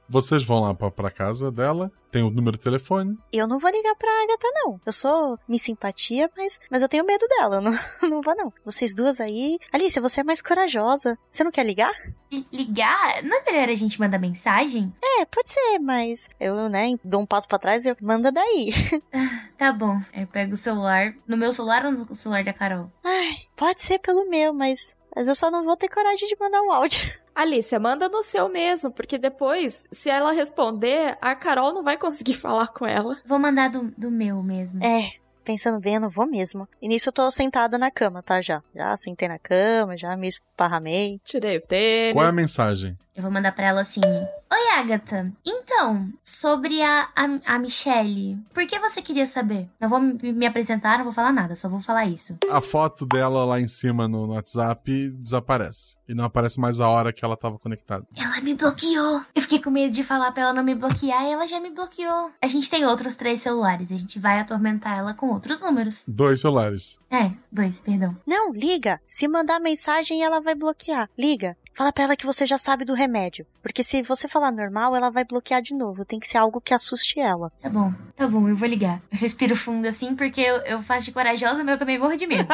[SPEAKER 2] Vocês vão lá pra, pra casa dela, tem o número de telefone.
[SPEAKER 13] Eu não vou ligar pra Agatha, não. Eu sou me simpatia, mas, mas eu tenho medo dela. Eu Não, não vou, não. Vocês duas aí. Alice, você é mais corajosa. Você não quer ligar?
[SPEAKER 14] L- ligar? Não é melhor a gente mandar mensagem?
[SPEAKER 13] É, pode ser, mas eu, né, dou um passo pra trás e eu manda daí.
[SPEAKER 14] Tá bom. Eu pego o celular. No meu celular ou no celular da Carol?
[SPEAKER 13] Ai, pode ser pelo meu, mas, mas eu só não vou ter coragem de mandar o áudio.
[SPEAKER 12] Alicia, manda no seu mesmo, porque depois, se ela responder, a Carol não vai conseguir falar com ela.
[SPEAKER 14] Vou mandar do, do meu mesmo.
[SPEAKER 13] É, pensando bem, eu não vou mesmo. E nisso eu tô sentada na cama, tá? Já. Já sentei na cama, já me esparramei.
[SPEAKER 12] Tirei o tênis.
[SPEAKER 2] Qual é a mensagem?
[SPEAKER 14] Eu vou mandar pra ela assim: Oi, Agatha. Então, sobre a, a, a Michelle, por que você queria saber? Não vou me, me apresentar, não vou falar nada, só vou falar isso.
[SPEAKER 2] A foto dela lá em cima no, no WhatsApp desaparece. E não aparece mais a hora que ela tava conectada.
[SPEAKER 14] Ela me bloqueou. Eu fiquei com medo de falar pra ela não me bloquear e ela já me bloqueou. A gente tem outros três celulares, a gente vai atormentar ela com outros números.
[SPEAKER 2] Dois celulares.
[SPEAKER 14] É, dois, perdão.
[SPEAKER 13] Não, liga. Se mandar mensagem, ela vai bloquear. Liga. Fala pra ela que você já sabe do remédio. Porque se você falar normal, ela vai bloquear de novo. Tem que ser algo que assuste ela.
[SPEAKER 14] Tá bom, tá bom, eu vou ligar. Eu respiro fundo assim, porque eu, eu faço de corajosa, mas eu também morro de medo.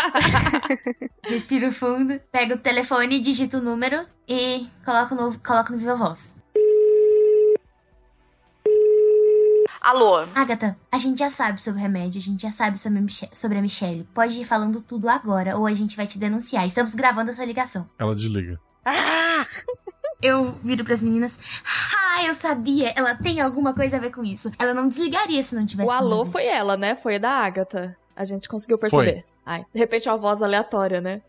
[SPEAKER 14] respiro fundo, pego o telefone, digito o número e coloco no, coloco no Viva Voz.
[SPEAKER 16] Alô?
[SPEAKER 14] Agatha, a gente já sabe sobre o remédio, a gente já sabe sobre a, sobre a Michelle. Pode ir falando tudo agora, ou a gente vai te denunciar. Estamos gravando essa ligação.
[SPEAKER 2] Ela desliga.
[SPEAKER 14] Ah! Eu viro pras meninas. Ah, eu sabia! Ela tem alguma coisa a ver com isso. Ela não desligaria se não tivesse.
[SPEAKER 12] O alô foi ela, né? Foi da Agatha. A gente conseguiu perceber.
[SPEAKER 2] Foi.
[SPEAKER 12] Ai, de repente é uma voz aleatória, né?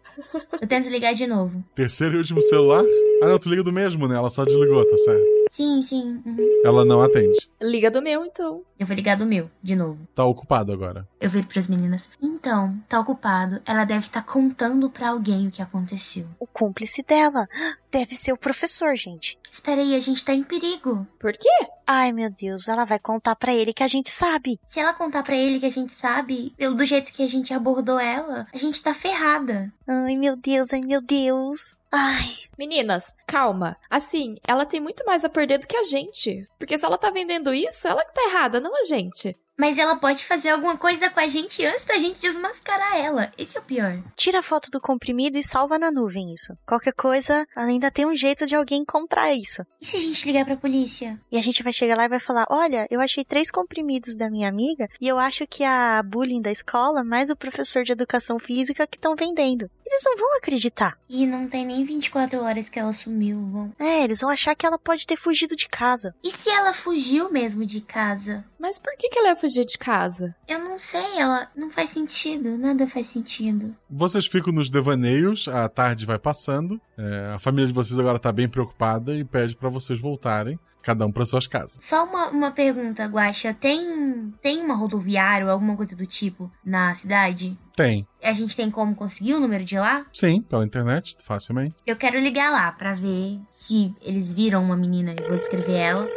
[SPEAKER 14] Eu tento ligar de novo.
[SPEAKER 2] Terceiro e último celular? Ah, não, tu liga do mesmo, né? Ela só desligou, tá certo?
[SPEAKER 14] Sim, sim. uhum.
[SPEAKER 2] Ela não atende.
[SPEAKER 12] Liga do meu, então.
[SPEAKER 14] Eu vou ligar do meu, de novo.
[SPEAKER 2] Tá ocupado agora.
[SPEAKER 14] Eu viro pras meninas. Então, tá ocupado. Ela deve estar contando pra alguém o que aconteceu.
[SPEAKER 13] O cúmplice dela. Deve ser o professor, gente.
[SPEAKER 14] Espera aí, a gente tá em perigo.
[SPEAKER 12] Por quê?
[SPEAKER 13] Ai, meu Deus, ela vai contar pra ele que a gente sabe.
[SPEAKER 14] Se ela contar pra ele que a gente sabe, pelo do jeito que a gente abordou ela, a gente tá ferrada.
[SPEAKER 13] Ai, meu Deus, ai, meu Deus. Ai.
[SPEAKER 12] Meninas, calma. Assim, ela tem muito mais a perder do que a gente. Porque se ela tá vendendo isso, ela que tá errada, não a gente.
[SPEAKER 14] Mas ela pode fazer alguma coisa com a gente antes da gente desmascarar ela. Esse é o pior.
[SPEAKER 13] Tira a foto do comprimido e salva na nuvem isso. Qualquer coisa, ainda tem um jeito de alguém encontrar isso.
[SPEAKER 14] E se a gente ligar pra polícia?
[SPEAKER 13] E a gente vai chegar lá e vai falar: Olha, eu achei três comprimidos da minha amiga e eu acho que a bullying da escola, mais o professor de educação física que estão vendendo. Eles não vão acreditar.
[SPEAKER 14] E não tem nem 24 horas que ela sumiu, vão.
[SPEAKER 13] É, eles vão achar que ela pode ter fugido de casa.
[SPEAKER 14] E se ela fugiu mesmo de casa?
[SPEAKER 12] Mas por que, que ela ia fugir de casa?
[SPEAKER 14] Eu não sei, ela não faz sentido, nada faz sentido.
[SPEAKER 2] Vocês ficam nos devaneios, a tarde vai passando. é, a família de vocês agora tá bem preocupada e pede pra vocês voltarem, cada um pra suas casas.
[SPEAKER 14] Só uma, uma pergunta, Guaxa. Tem, tem uma rodoviária ou alguma coisa do tipo na cidade?
[SPEAKER 2] Tem.
[SPEAKER 14] A gente tem como conseguir o número de lá?
[SPEAKER 2] Sim, pela internet, facilmente.
[SPEAKER 14] Eu quero ligar lá pra ver se eles viram uma menina e vou descrever ela.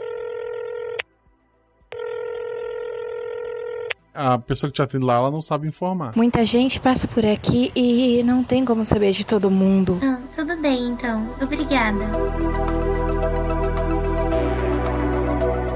[SPEAKER 2] A pessoa que te atende lá, ela não sabe informar.
[SPEAKER 3] Muita gente passa por aqui e não tem como saber de todo mundo.
[SPEAKER 14] Ah, tudo bem então. Obrigada.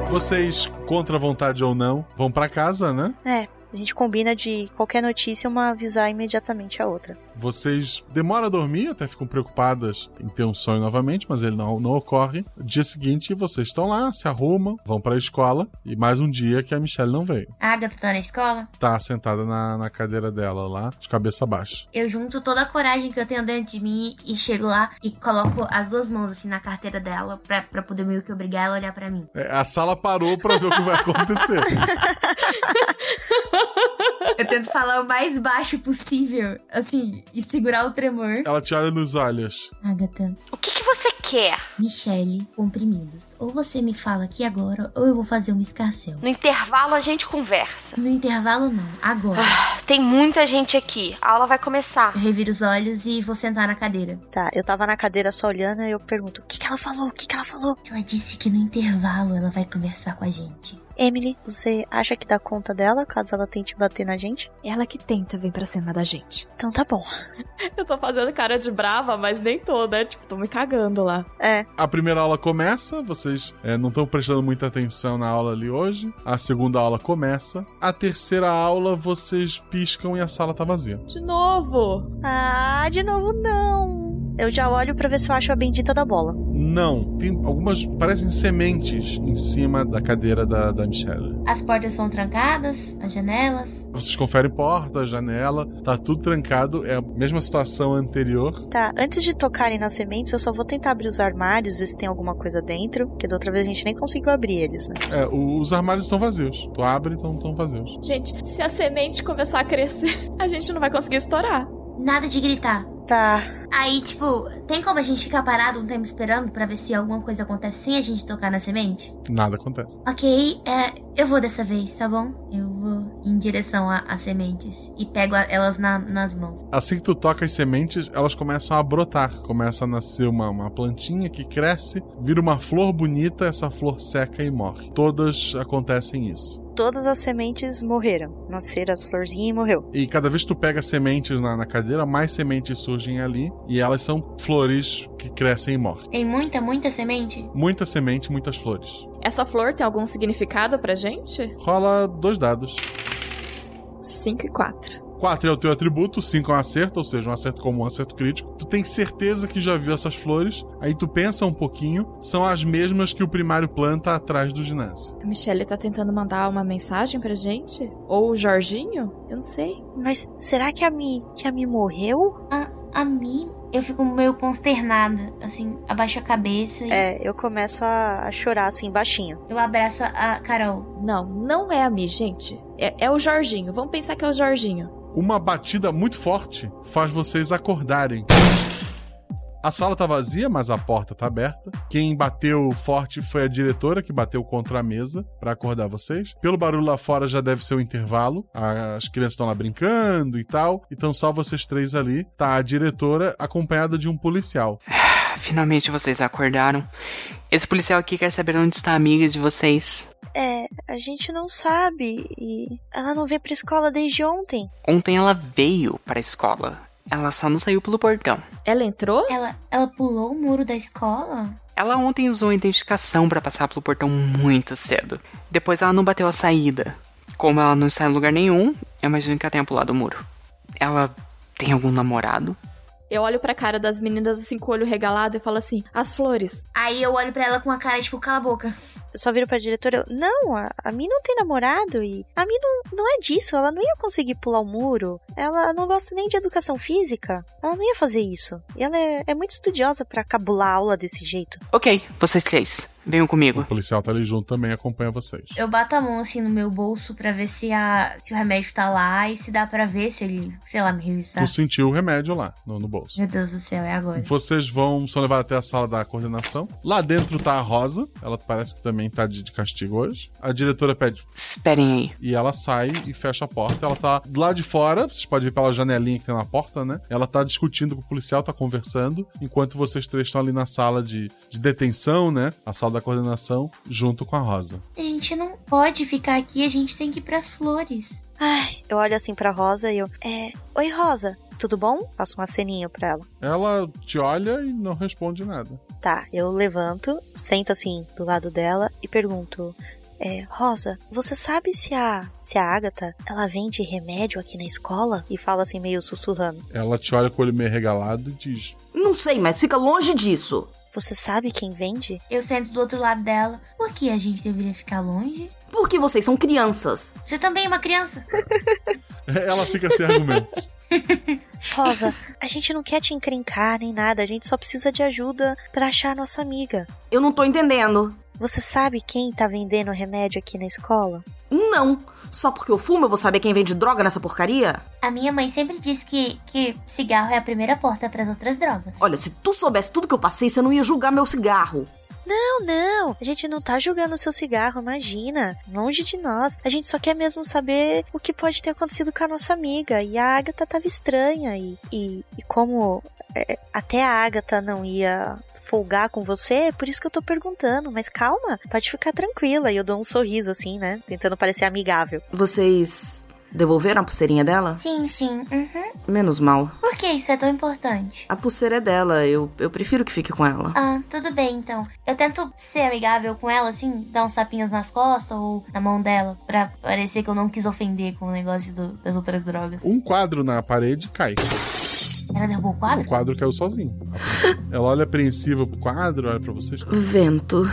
[SPEAKER 2] Vocês, contra a vontade ou não, vão pra casa, né?
[SPEAKER 13] É, a gente combina de qualquer notícia uma avisar imediatamente a outra.
[SPEAKER 2] Vocês demoram a dormir, até ficam preocupadas em ter um sonho novamente, mas ele não, não ocorre. Dia seguinte, vocês estão lá, se arrumam, vão pra escola, e mais um dia que a Michelle não veio.
[SPEAKER 14] A Agatha tá na escola?
[SPEAKER 2] Tá sentada na, na cadeira dela lá, de cabeça baixa.
[SPEAKER 14] Eu junto toda a coragem que eu tenho dentro de mim e chego lá e coloco as duas mãos assim na carteira dela pra, pra poder meio que obrigar ela a olhar pra mim.
[SPEAKER 2] É, a sala parou pra ver o que vai acontecer.
[SPEAKER 14] Eu tento falar o mais baixo possível, assim, e segurar o tremor.
[SPEAKER 2] Ela te olha nos olhos.
[SPEAKER 14] Agatha,
[SPEAKER 16] O que, que você quer?
[SPEAKER 14] Michelle, comprimidos. Ou você me fala aqui agora, ou eu vou fazer um escarcel.
[SPEAKER 16] No intervalo a gente conversa.
[SPEAKER 14] No intervalo, não. Agora.
[SPEAKER 16] Ah, tem muita gente aqui. A aula vai começar.
[SPEAKER 14] Eu reviro os olhos e vou sentar na cadeira.
[SPEAKER 13] Tá, eu tava na cadeira só olhando e eu pergunto: o que, que ela falou? O que, que ela falou?
[SPEAKER 14] Ela disse que no intervalo ela vai conversar com a gente.
[SPEAKER 13] Emily, você acha que dá conta dela caso ela tente bater na gente?
[SPEAKER 12] Ela que tenta vir pra cima da gente.
[SPEAKER 13] Então tá bom.
[SPEAKER 12] Eu tô fazendo cara de brava, mas nem tô, né? Tipo, tô me cagando lá.
[SPEAKER 13] É.
[SPEAKER 2] A primeira aula começa, vocês é, não estão prestando muita atenção na aula ali hoje. A segunda aula começa. A terceira aula, vocês piscam e a sala tá vazia.
[SPEAKER 12] De novo!
[SPEAKER 13] Ah, de novo não. Eu já olho pra ver se eu acho a bendita da bola.
[SPEAKER 2] Não, tem algumas, parecem sementes em cima da cadeira da, da Michelle.
[SPEAKER 14] As portas são trancadas, as janelas.
[SPEAKER 2] Vocês conferem porta, janela, tá tudo trancado, é a mesma situação anterior.
[SPEAKER 13] Tá, antes de tocarem nas sementes, eu só vou tentar abrir os armários, ver se tem alguma coisa dentro, porque da outra vez a gente nem conseguiu abrir eles, né?
[SPEAKER 2] É, os armários estão vazios. Tu abre, então estão vazios.
[SPEAKER 12] Gente, se a semente começar a crescer, a gente não vai conseguir estourar.
[SPEAKER 14] Nada de gritar.
[SPEAKER 13] Tá.
[SPEAKER 14] Aí, tipo, tem como a gente ficar parado um tempo esperando pra ver se alguma coisa acontece sem a gente tocar na semente?
[SPEAKER 2] Nada acontece.
[SPEAKER 14] Ok, é, eu vou dessa vez, tá bom? Eu vou em direção às sementes e pego a, elas na, nas mãos.
[SPEAKER 2] Assim que tu toca as sementes, elas começam a brotar. Começa a nascer uma, uma plantinha que cresce, vira uma flor bonita, essa flor seca e morre. Todas acontecem isso
[SPEAKER 13] todas as sementes morreram. Nasceram as florzinhas e morreu.
[SPEAKER 2] E cada vez que tu pega sementes na, na, cadeira, mais sementes surgem ali. E elas são flores que crescem e morrem.
[SPEAKER 14] Tem muita, muita semente?
[SPEAKER 2] Muita semente, muitas flores.
[SPEAKER 12] Essa flor tem algum significado pra gente?
[SPEAKER 2] Rola dois dados.
[SPEAKER 12] 5 e 4.
[SPEAKER 2] 4 é o teu atributo, 5 é um acerto, ou seja, um acerto comum, um acerto crítico. Tu tem certeza que já viu essas flores, aí tu pensa um pouquinho, são as mesmas que o primário planta atrás do ginásio.
[SPEAKER 12] A Michelle tá tentando mandar uma mensagem pra gente? Ou o Jorginho? Eu não sei.
[SPEAKER 13] Mas será que a Mi, que a Mi morreu?
[SPEAKER 14] A, a Mi? Eu fico meio consternada, assim, abaixo a cabeça. E...
[SPEAKER 13] É, eu começo a, a, chorar, assim, baixinho.
[SPEAKER 14] Eu abraço a Carol.
[SPEAKER 12] Não, não é a Mi, gente. É, é o Jorginho. Vamos pensar que é o Jorginho.
[SPEAKER 2] Uma batida muito forte faz vocês acordarem. A sala tá vazia, mas a porta tá aberta. Quem bateu forte foi a diretora que bateu contra a mesa para acordar vocês. Pelo barulho lá fora já deve ser o intervalo. As crianças estão lá brincando e tal. Então só vocês três ali. Tá a diretora acompanhada de um policial.
[SPEAKER 17] Finalmente vocês acordaram. Esse policial aqui quer saber onde está a amiga de vocês.
[SPEAKER 13] É, a gente não sabe e ela não veio pra escola desde ontem.
[SPEAKER 17] Ontem ela veio pra escola. Ela só não saiu pelo portão.
[SPEAKER 12] Ela entrou?
[SPEAKER 14] Ela, ela pulou o muro da escola?
[SPEAKER 17] Ela ontem usou a identificação para passar pelo portão muito cedo. Depois ela não bateu a saída. Como ela não está em lugar nenhum, eu imagino que ela tenha pulado o muro. Ela tem algum namorado?
[SPEAKER 12] Eu olho pra cara das meninas assim com o olho regalado e falo assim: as flores.
[SPEAKER 14] Aí eu olho para ela com a cara tipo, cala a boca.
[SPEAKER 13] Eu só viro pra diretora, eu, não, a, a Mi não tem namorado e a Mi não, não é disso, ela não ia conseguir pular o muro. Ela não gosta nem de educação física. Ela não ia fazer isso. E ela é, é muito estudiosa para cabular a aula desse jeito.
[SPEAKER 17] Ok, vocês três. Venham comigo.
[SPEAKER 2] O policial tá ali junto também acompanha vocês.
[SPEAKER 14] Eu bato a mão assim no meu bolso para ver se, a, se o remédio tá lá e se dá para ver se ele, sei lá, me revistar.
[SPEAKER 2] Tu sentiu o remédio lá no, no bolso.
[SPEAKER 14] Meu Deus do céu, é agora.
[SPEAKER 2] Vocês vão, são levados até a sala da coordenação. Lá dentro tá a Rosa. Ela parece que também tá de, de castigo hoje. A diretora pede.
[SPEAKER 17] Esperem aí.
[SPEAKER 2] E ela sai e fecha a porta. Ela tá lado de fora. Vocês podem ver pela janelinha que tem na porta, né? Ela tá discutindo com o policial, tá conversando. Enquanto vocês três estão ali na sala de, de detenção, né? A sala da coordenação junto com a Rosa.
[SPEAKER 14] A gente não pode ficar aqui, a gente tem que ir pras flores.
[SPEAKER 13] Ai, eu olho assim pra Rosa e eu. É. Oi, Rosa, tudo bom? Faço um aceninho pra ela.
[SPEAKER 2] Ela te olha e não responde nada.
[SPEAKER 13] Tá, eu levanto, sento assim do lado dela e pergunto. É, Rosa, você sabe se a se a Agatha, ela vende remédio aqui na escola? E fala assim meio sussurrando.
[SPEAKER 2] Ela te olha com o olho meio regalado e diz:
[SPEAKER 18] Não sei, mas fica longe disso.
[SPEAKER 13] Você sabe quem vende?
[SPEAKER 14] Eu sento do outro lado dela. Por que a gente deveria ficar longe?
[SPEAKER 18] Porque vocês são crianças.
[SPEAKER 14] Você também é uma criança.
[SPEAKER 2] Ela fica sem argumentos.
[SPEAKER 13] Rosa, a gente não quer te encrencar nem nada, a gente só precisa de ajuda para achar a nossa amiga.
[SPEAKER 18] Eu não tô entendendo.
[SPEAKER 13] Você sabe quem tá vendendo remédio aqui na escola?
[SPEAKER 18] Não. Só porque eu fumo eu vou saber quem vende droga nessa porcaria?
[SPEAKER 14] A minha mãe sempre disse que, que cigarro é a primeira porta para as outras drogas.
[SPEAKER 18] Olha, se tu soubesse tudo que eu passei, você não ia julgar meu cigarro.
[SPEAKER 13] Não, não. A gente não tá julgando seu cigarro, imagina. Longe de nós. A gente só quer mesmo saber o que pode ter acontecido com a nossa amiga. E a Agatha tava estranha. E, e, e como é, até a Agatha não ia folgar com você, por isso que eu tô perguntando. Mas calma, pode ficar tranquila. E eu dou um sorriso assim, né? Tentando parecer amigável.
[SPEAKER 18] Vocês devolveram a pulseirinha dela?
[SPEAKER 14] Sim, sim. Uhum.
[SPEAKER 18] Menos mal.
[SPEAKER 14] Por que isso é tão importante?
[SPEAKER 18] A pulseira é dela, eu, eu prefiro que fique com ela.
[SPEAKER 14] Ah, tudo bem então. Eu tento ser amigável com ela, assim, dar uns tapinhas nas costas ou na mão dela, pra parecer que eu não quis ofender com o negócio do, das outras drogas.
[SPEAKER 2] Um quadro na parede cai.
[SPEAKER 10] Ela derrubou o quadro?
[SPEAKER 2] O quadro caiu sozinho. Ela olha apreensiva pro quadro, olha pra vocês.
[SPEAKER 18] Vento.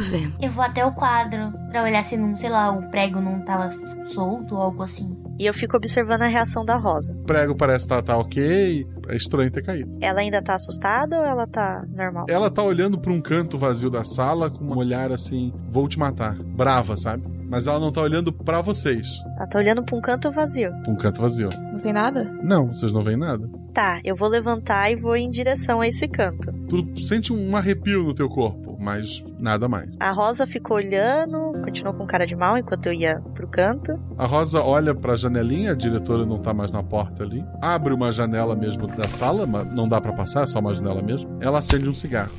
[SPEAKER 18] Vento.
[SPEAKER 10] Eu vou até o quadro pra olhar se não, sei lá, o prego não tava solto ou algo assim.
[SPEAKER 13] E eu fico observando a reação da Rosa.
[SPEAKER 2] O prego parece estar tá, tá ok, é estranho ter caído.
[SPEAKER 13] Ela ainda tá assustada ou ela tá normal?
[SPEAKER 2] Ela tá olhando pra um canto vazio da sala com um olhar assim, vou te matar. Brava, sabe? Mas ela não tá olhando para vocês.
[SPEAKER 13] Ela tá olhando pra um canto vazio.
[SPEAKER 2] Pra um canto vazio.
[SPEAKER 12] Não tem nada?
[SPEAKER 2] Não, vocês não veem nada.
[SPEAKER 13] Tá, eu vou levantar e vou em direção a esse canto.
[SPEAKER 2] Tu sente um arrepio no teu corpo, mas nada mais.
[SPEAKER 13] A Rosa ficou olhando, continuou com cara de mal enquanto eu ia pro canto.
[SPEAKER 2] A Rosa olha pra janelinha, a diretora não tá mais na porta ali. Abre uma janela mesmo da sala, mas não dá para passar, é só uma janela mesmo. Ela acende um cigarro.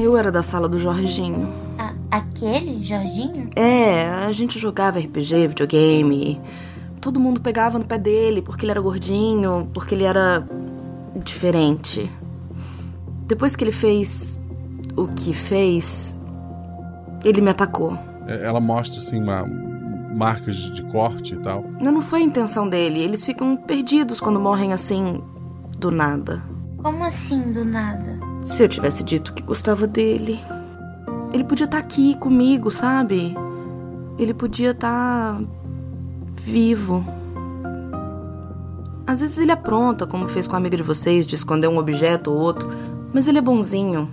[SPEAKER 18] Eu era da sala do Jorginho.
[SPEAKER 10] Ah, aquele Jorginho?
[SPEAKER 18] É, a gente jogava RPG, videogame. Todo mundo pegava no pé dele porque ele era gordinho, porque ele era diferente. Depois que ele fez o que fez, ele me atacou.
[SPEAKER 2] Ela mostra assim uma marcas de corte e tal.
[SPEAKER 18] Não, não foi a intenção dele. Eles ficam perdidos quando morrem assim do nada.
[SPEAKER 10] Como assim do nada?
[SPEAKER 18] Se eu tivesse dito que gostava dele, ele podia estar tá aqui comigo, sabe? Ele podia estar tá vivo. Às vezes ele apronta, como fez com a amiga de vocês, de esconder um objeto ou outro, mas ele é bonzinho.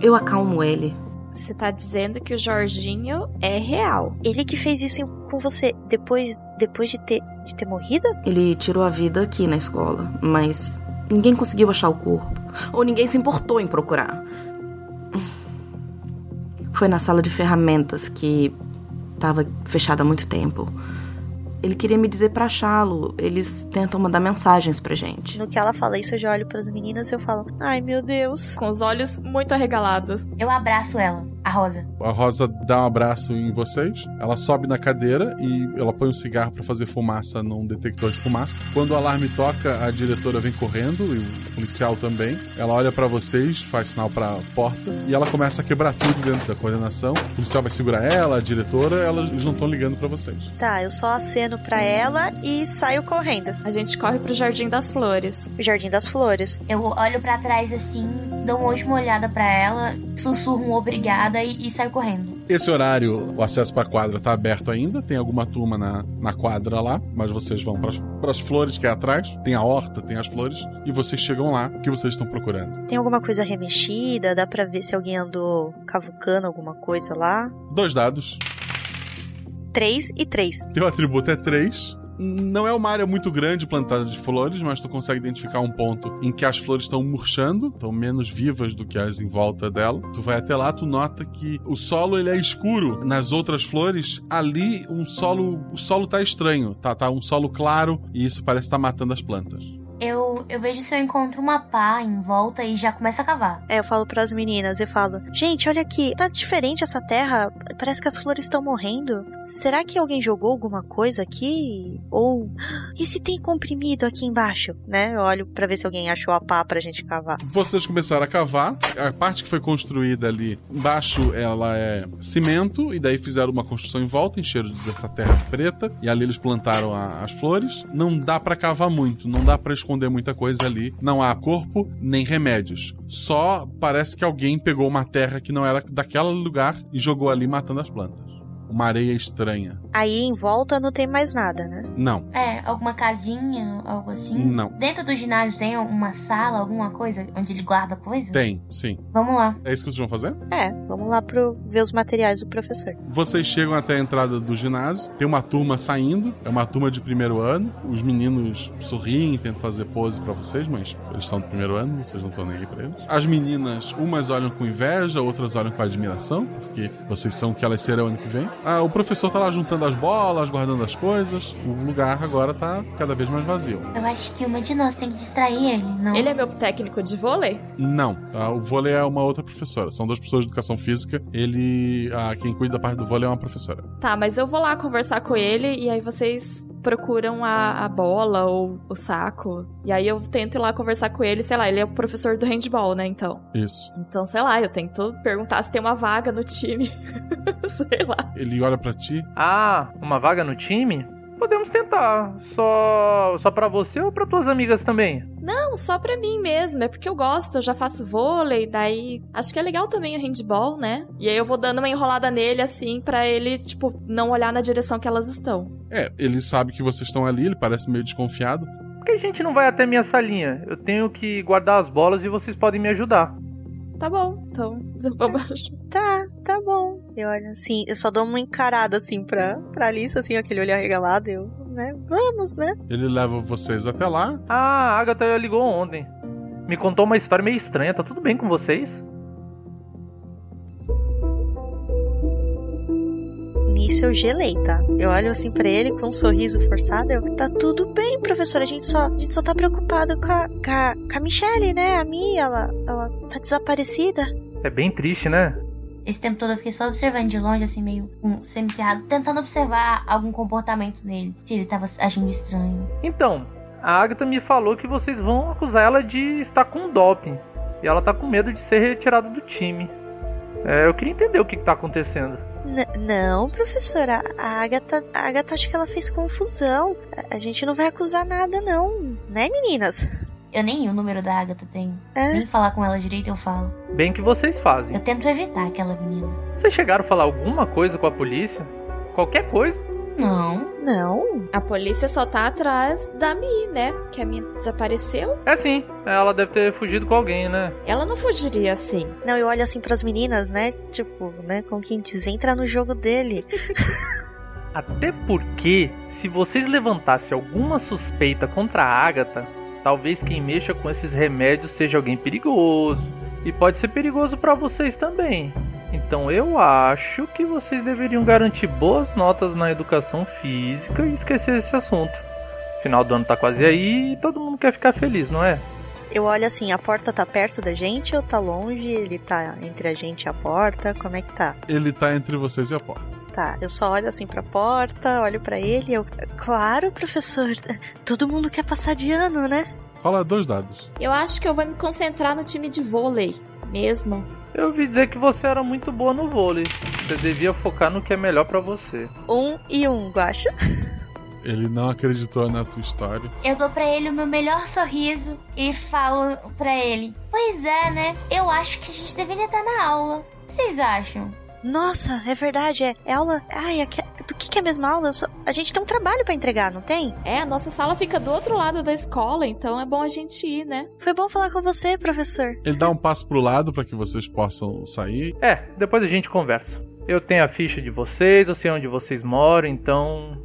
[SPEAKER 18] Eu acalmo ele.
[SPEAKER 12] Você tá dizendo que o Jorginho é real.
[SPEAKER 13] Ele que fez isso com você depois, depois de, ter, de ter morrido?
[SPEAKER 18] Ele tirou a vida aqui na escola, mas ninguém conseguiu achar o corpo. Ou ninguém se importou em procurar. Foi na sala de ferramentas que estava fechada há muito tempo. Ele queria me dizer para achá-lo. Eles tentam mandar mensagens pra gente.
[SPEAKER 13] No que ela fala isso, eu já olho para as meninas e eu falo: "Ai, meu Deus",
[SPEAKER 12] com os olhos muito arregalados.
[SPEAKER 10] Eu abraço ela, a Rosa.
[SPEAKER 2] A Rosa dá um abraço em vocês. Ela sobe na cadeira e ela põe um cigarro para fazer fumaça num detector de fumaça. Quando o alarme toca, a diretora vem correndo e o policial também. Ela olha para vocês, faz sinal para porta e ela começa a quebrar tudo dentro da coordenação. O policial vai segurar ela, a diretora, ela, eles não estão ligando para vocês.
[SPEAKER 13] Tá, eu só aceno para ela e saio correndo.
[SPEAKER 12] A gente corre pro Jardim das Flores.
[SPEAKER 13] O Jardim das Flores.
[SPEAKER 10] Eu olho para trás assim, dou uma última olhada para ela, sussurro um obrigada e, e saio correndo.
[SPEAKER 2] Esse horário, o acesso para a quadra tá aberto ainda, tem alguma turma na, na quadra lá, mas vocês vão para as flores que é atrás, tem a horta, tem as flores, e vocês chegam lá, o que vocês estão procurando?
[SPEAKER 13] Tem alguma coisa remexida? Dá para ver se alguém andou cavucando alguma coisa lá?
[SPEAKER 2] Dois dados.
[SPEAKER 13] 3 e 3.
[SPEAKER 2] Teu atributo é 3. Não é uma área muito grande plantada de flores, mas tu consegue identificar um ponto em que as flores estão murchando, estão menos vivas do que as em volta dela. Tu vai até lá, tu nota que o solo ele é escuro. Nas outras flores, ali um solo, o solo tá estranho, tá, tá um solo claro e isso parece estar tá matando as plantas.
[SPEAKER 10] Eu, eu vejo se eu encontro uma pá em volta e já começo a cavar.
[SPEAKER 13] É, eu falo para as meninas, eu falo: "Gente, olha aqui, tá diferente essa terra. Parece que as flores estão morrendo. Será que alguém jogou alguma coisa aqui? Ou e se tem comprimido aqui embaixo, né? Eu olho para ver se alguém achou a pá pra gente cavar.
[SPEAKER 2] Vocês começaram a cavar. A parte que foi construída ali embaixo, ela é cimento e daí fizeram uma construção em volta, encheram dessa terra preta e ali eles plantaram a, as flores. Não dá para cavar muito, não dá para esconder muita coisa ali. Não há corpo nem remédios. Só parece que alguém pegou uma terra que não era daquele lugar e jogou ali matando as plantas uma areia estranha.
[SPEAKER 13] Aí em volta não tem mais nada, né?
[SPEAKER 2] Não.
[SPEAKER 10] É, alguma casinha, algo assim?
[SPEAKER 2] Não.
[SPEAKER 10] Dentro do ginásio tem uma sala, alguma coisa onde ele guarda coisas?
[SPEAKER 2] Tem, sim.
[SPEAKER 10] Vamos lá.
[SPEAKER 2] É isso que vocês vão fazer?
[SPEAKER 13] É, vamos lá pro ver os materiais do professor.
[SPEAKER 2] Vocês chegam até a entrada do ginásio, tem uma turma saindo, é uma turma de primeiro ano. Os meninos sorriem, tentam fazer pose para vocês, mas eles são do primeiro ano, vocês não estão nem aí pra eles. As meninas, umas olham com inveja, outras olham com admiração, porque vocês são o que elas serão ano que vem. Ah, o professor tá lá juntando as bolas, guardando as coisas. O lugar agora tá cada vez mais vazio.
[SPEAKER 10] Eu acho que uma de nós tem que distrair ele, não?
[SPEAKER 12] Ele é meu técnico de vôlei?
[SPEAKER 2] Não. Ah, o vôlei é uma outra professora. São duas pessoas de educação física. Ele. Ah, quem cuida da parte do vôlei é uma professora.
[SPEAKER 12] Tá, mas eu vou lá conversar com ele e aí vocês procuram a, a bola ou o saco. E aí eu tento ir lá conversar com ele, sei lá, ele é o professor do handball, né, então.
[SPEAKER 2] Isso.
[SPEAKER 12] Então, sei lá, eu tento perguntar se tem uma vaga no time. sei lá.
[SPEAKER 2] Ele olha para ti.
[SPEAKER 15] Ah, uma vaga no time? Podemos tentar. Só só para você ou para tuas amigas também?
[SPEAKER 12] Não, só pra mim mesmo. É porque eu gosto, eu já faço vôlei, daí acho que é legal também o handball, né? E aí eu vou dando uma enrolada nele assim pra ele, tipo, não olhar na direção que elas estão.
[SPEAKER 2] É, ele sabe que vocês estão ali, ele parece meio desconfiado.
[SPEAKER 15] Por que a gente não vai até minha salinha? Eu tenho que guardar as bolas e vocês podem me ajudar.
[SPEAKER 12] Tá bom, então vamos.
[SPEAKER 13] Tá, tá bom. Eu olho assim, eu só dou uma encarada assim pra, pra Alice, assim, aquele olhar regalado. Eu, né? Vamos, né?
[SPEAKER 2] Ele leva vocês até lá.
[SPEAKER 15] Ah, a Agatha ligou ontem. Me contou uma história meio estranha. Tá tudo bem com vocês?
[SPEAKER 13] Nisso eu gelei, tá? Eu olho assim pra ele com um sorriso forçado. Eu, tá tudo bem, professor. A gente só, a gente só tá preocupado com a, com a, com a Michelle, né? A Mi, ela, ela tá desaparecida.
[SPEAKER 15] É bem triste, né?
[SPEAKER 10] Esse tempo todo eu fiquei só observando de longe, assim, meio um, semi-cerrado, tentando observar algum comportamento nele, se ele tava agindo estranho.
[SPEAKER 15] Então, a Agatha me falou que vocês vão acusar ela de estar com doping. E ela tá com medo de ser retirada do time. É, eu queria entender o que, que tá acontecendo.
[SPEAKER 13] N não, professora. A Agatha, a Agatha acho que ela fez confusão. A, a gente não vai acusar nada, não. Né, meninas?
[SPEAKER 10] Eu nem o número da Agatha tenho.
[SPEAKER 13] É.
[SPEAKER 10] Nem falar com ela direito eu falo.
[SPEAKER 15] Bem que vocês fazem.
[SPEAKER 10] Eu tento evitar aquela menina.
[SPEAKER 15] Vocês chegaram a falar alguma coisa com a polícia? Qualquer coisa?
[SPEAKER 10] Não.
[SPEAKER 13] Não.
[SPEAKER 12] A polícia só tá atrás da Mi, né? Que a Mi desapareceu.
[SPEAKER 15] É sim. Ela deve ter fugido com alguém, né?
[SPEAKER 12] Ela não fugiria assim.
[SPEAKER 13] Não, eu olho assim pras meninas, né? Tipo, né? Com quem diz, entra no jogo dele.
[SPEAKER 15] Até porque, se vocês levantassem alguma suspeita contra a Agatha, talvez quem mexa com esses remédios seja alguém perigoso. E pode ser perigoso para vocês também. Então eu acho que vocês deveriam garantir boas notas na educação física e esquecer esse assunto. Final do ano tá quase aí e todo mundo quer ficar feliz, não é?
[SPEAKER 13] Eu olho assim, a porta tá perto da gente ou tá longe? Ele tá entre a gente e a porta? Como é que tá?
[SPEAKER 2] Ele tá entre vocês e a porta.
[SPEAKER 13] Tá, eu só olho assim pra porta, olho para ele eu. Claro, professor, todo mundo quer passar de ano, né?
[SPEAKER 2] Rola dois dados.
[SPEAKER 12] Eu acho que eu vou me concentrar no time de vôlei mesmo.
[SPEAKER 15] Eu ouvi dizer que você era muito boa no vôlei. Você devia focar no que é melhor para você.
[SPEAKER 13] Um e um, Guacha.
[SPEAKER 2] Ele não acreditou na tua história.
[SPEAKER 10] Eu dou para ele o meu melhor sorriso e falo para ele: Pois é, né? Eu acho que a gente deveria estar na aula. O que vocês acham?
[SPEAKER 13] Nossa, é verdade, é, é aula. Ai, é do que, que é a mesma aula? Só- a gente tem um trabalho pra entregar, não tem?
[SPEAKER 12] É, a nossa sala fica do outro lado da escola, então é bom a gente ir, né?
[SPEAKER 13] Foi bom falar com você, professor.
[SPEAKER 2] Ele dá um passo pro lado para que vocês possam sair.
[SPEAKER 15] É, depois a gente conversa. Eu tenho a ficha de vocês, eu sei onde vocês moram, então.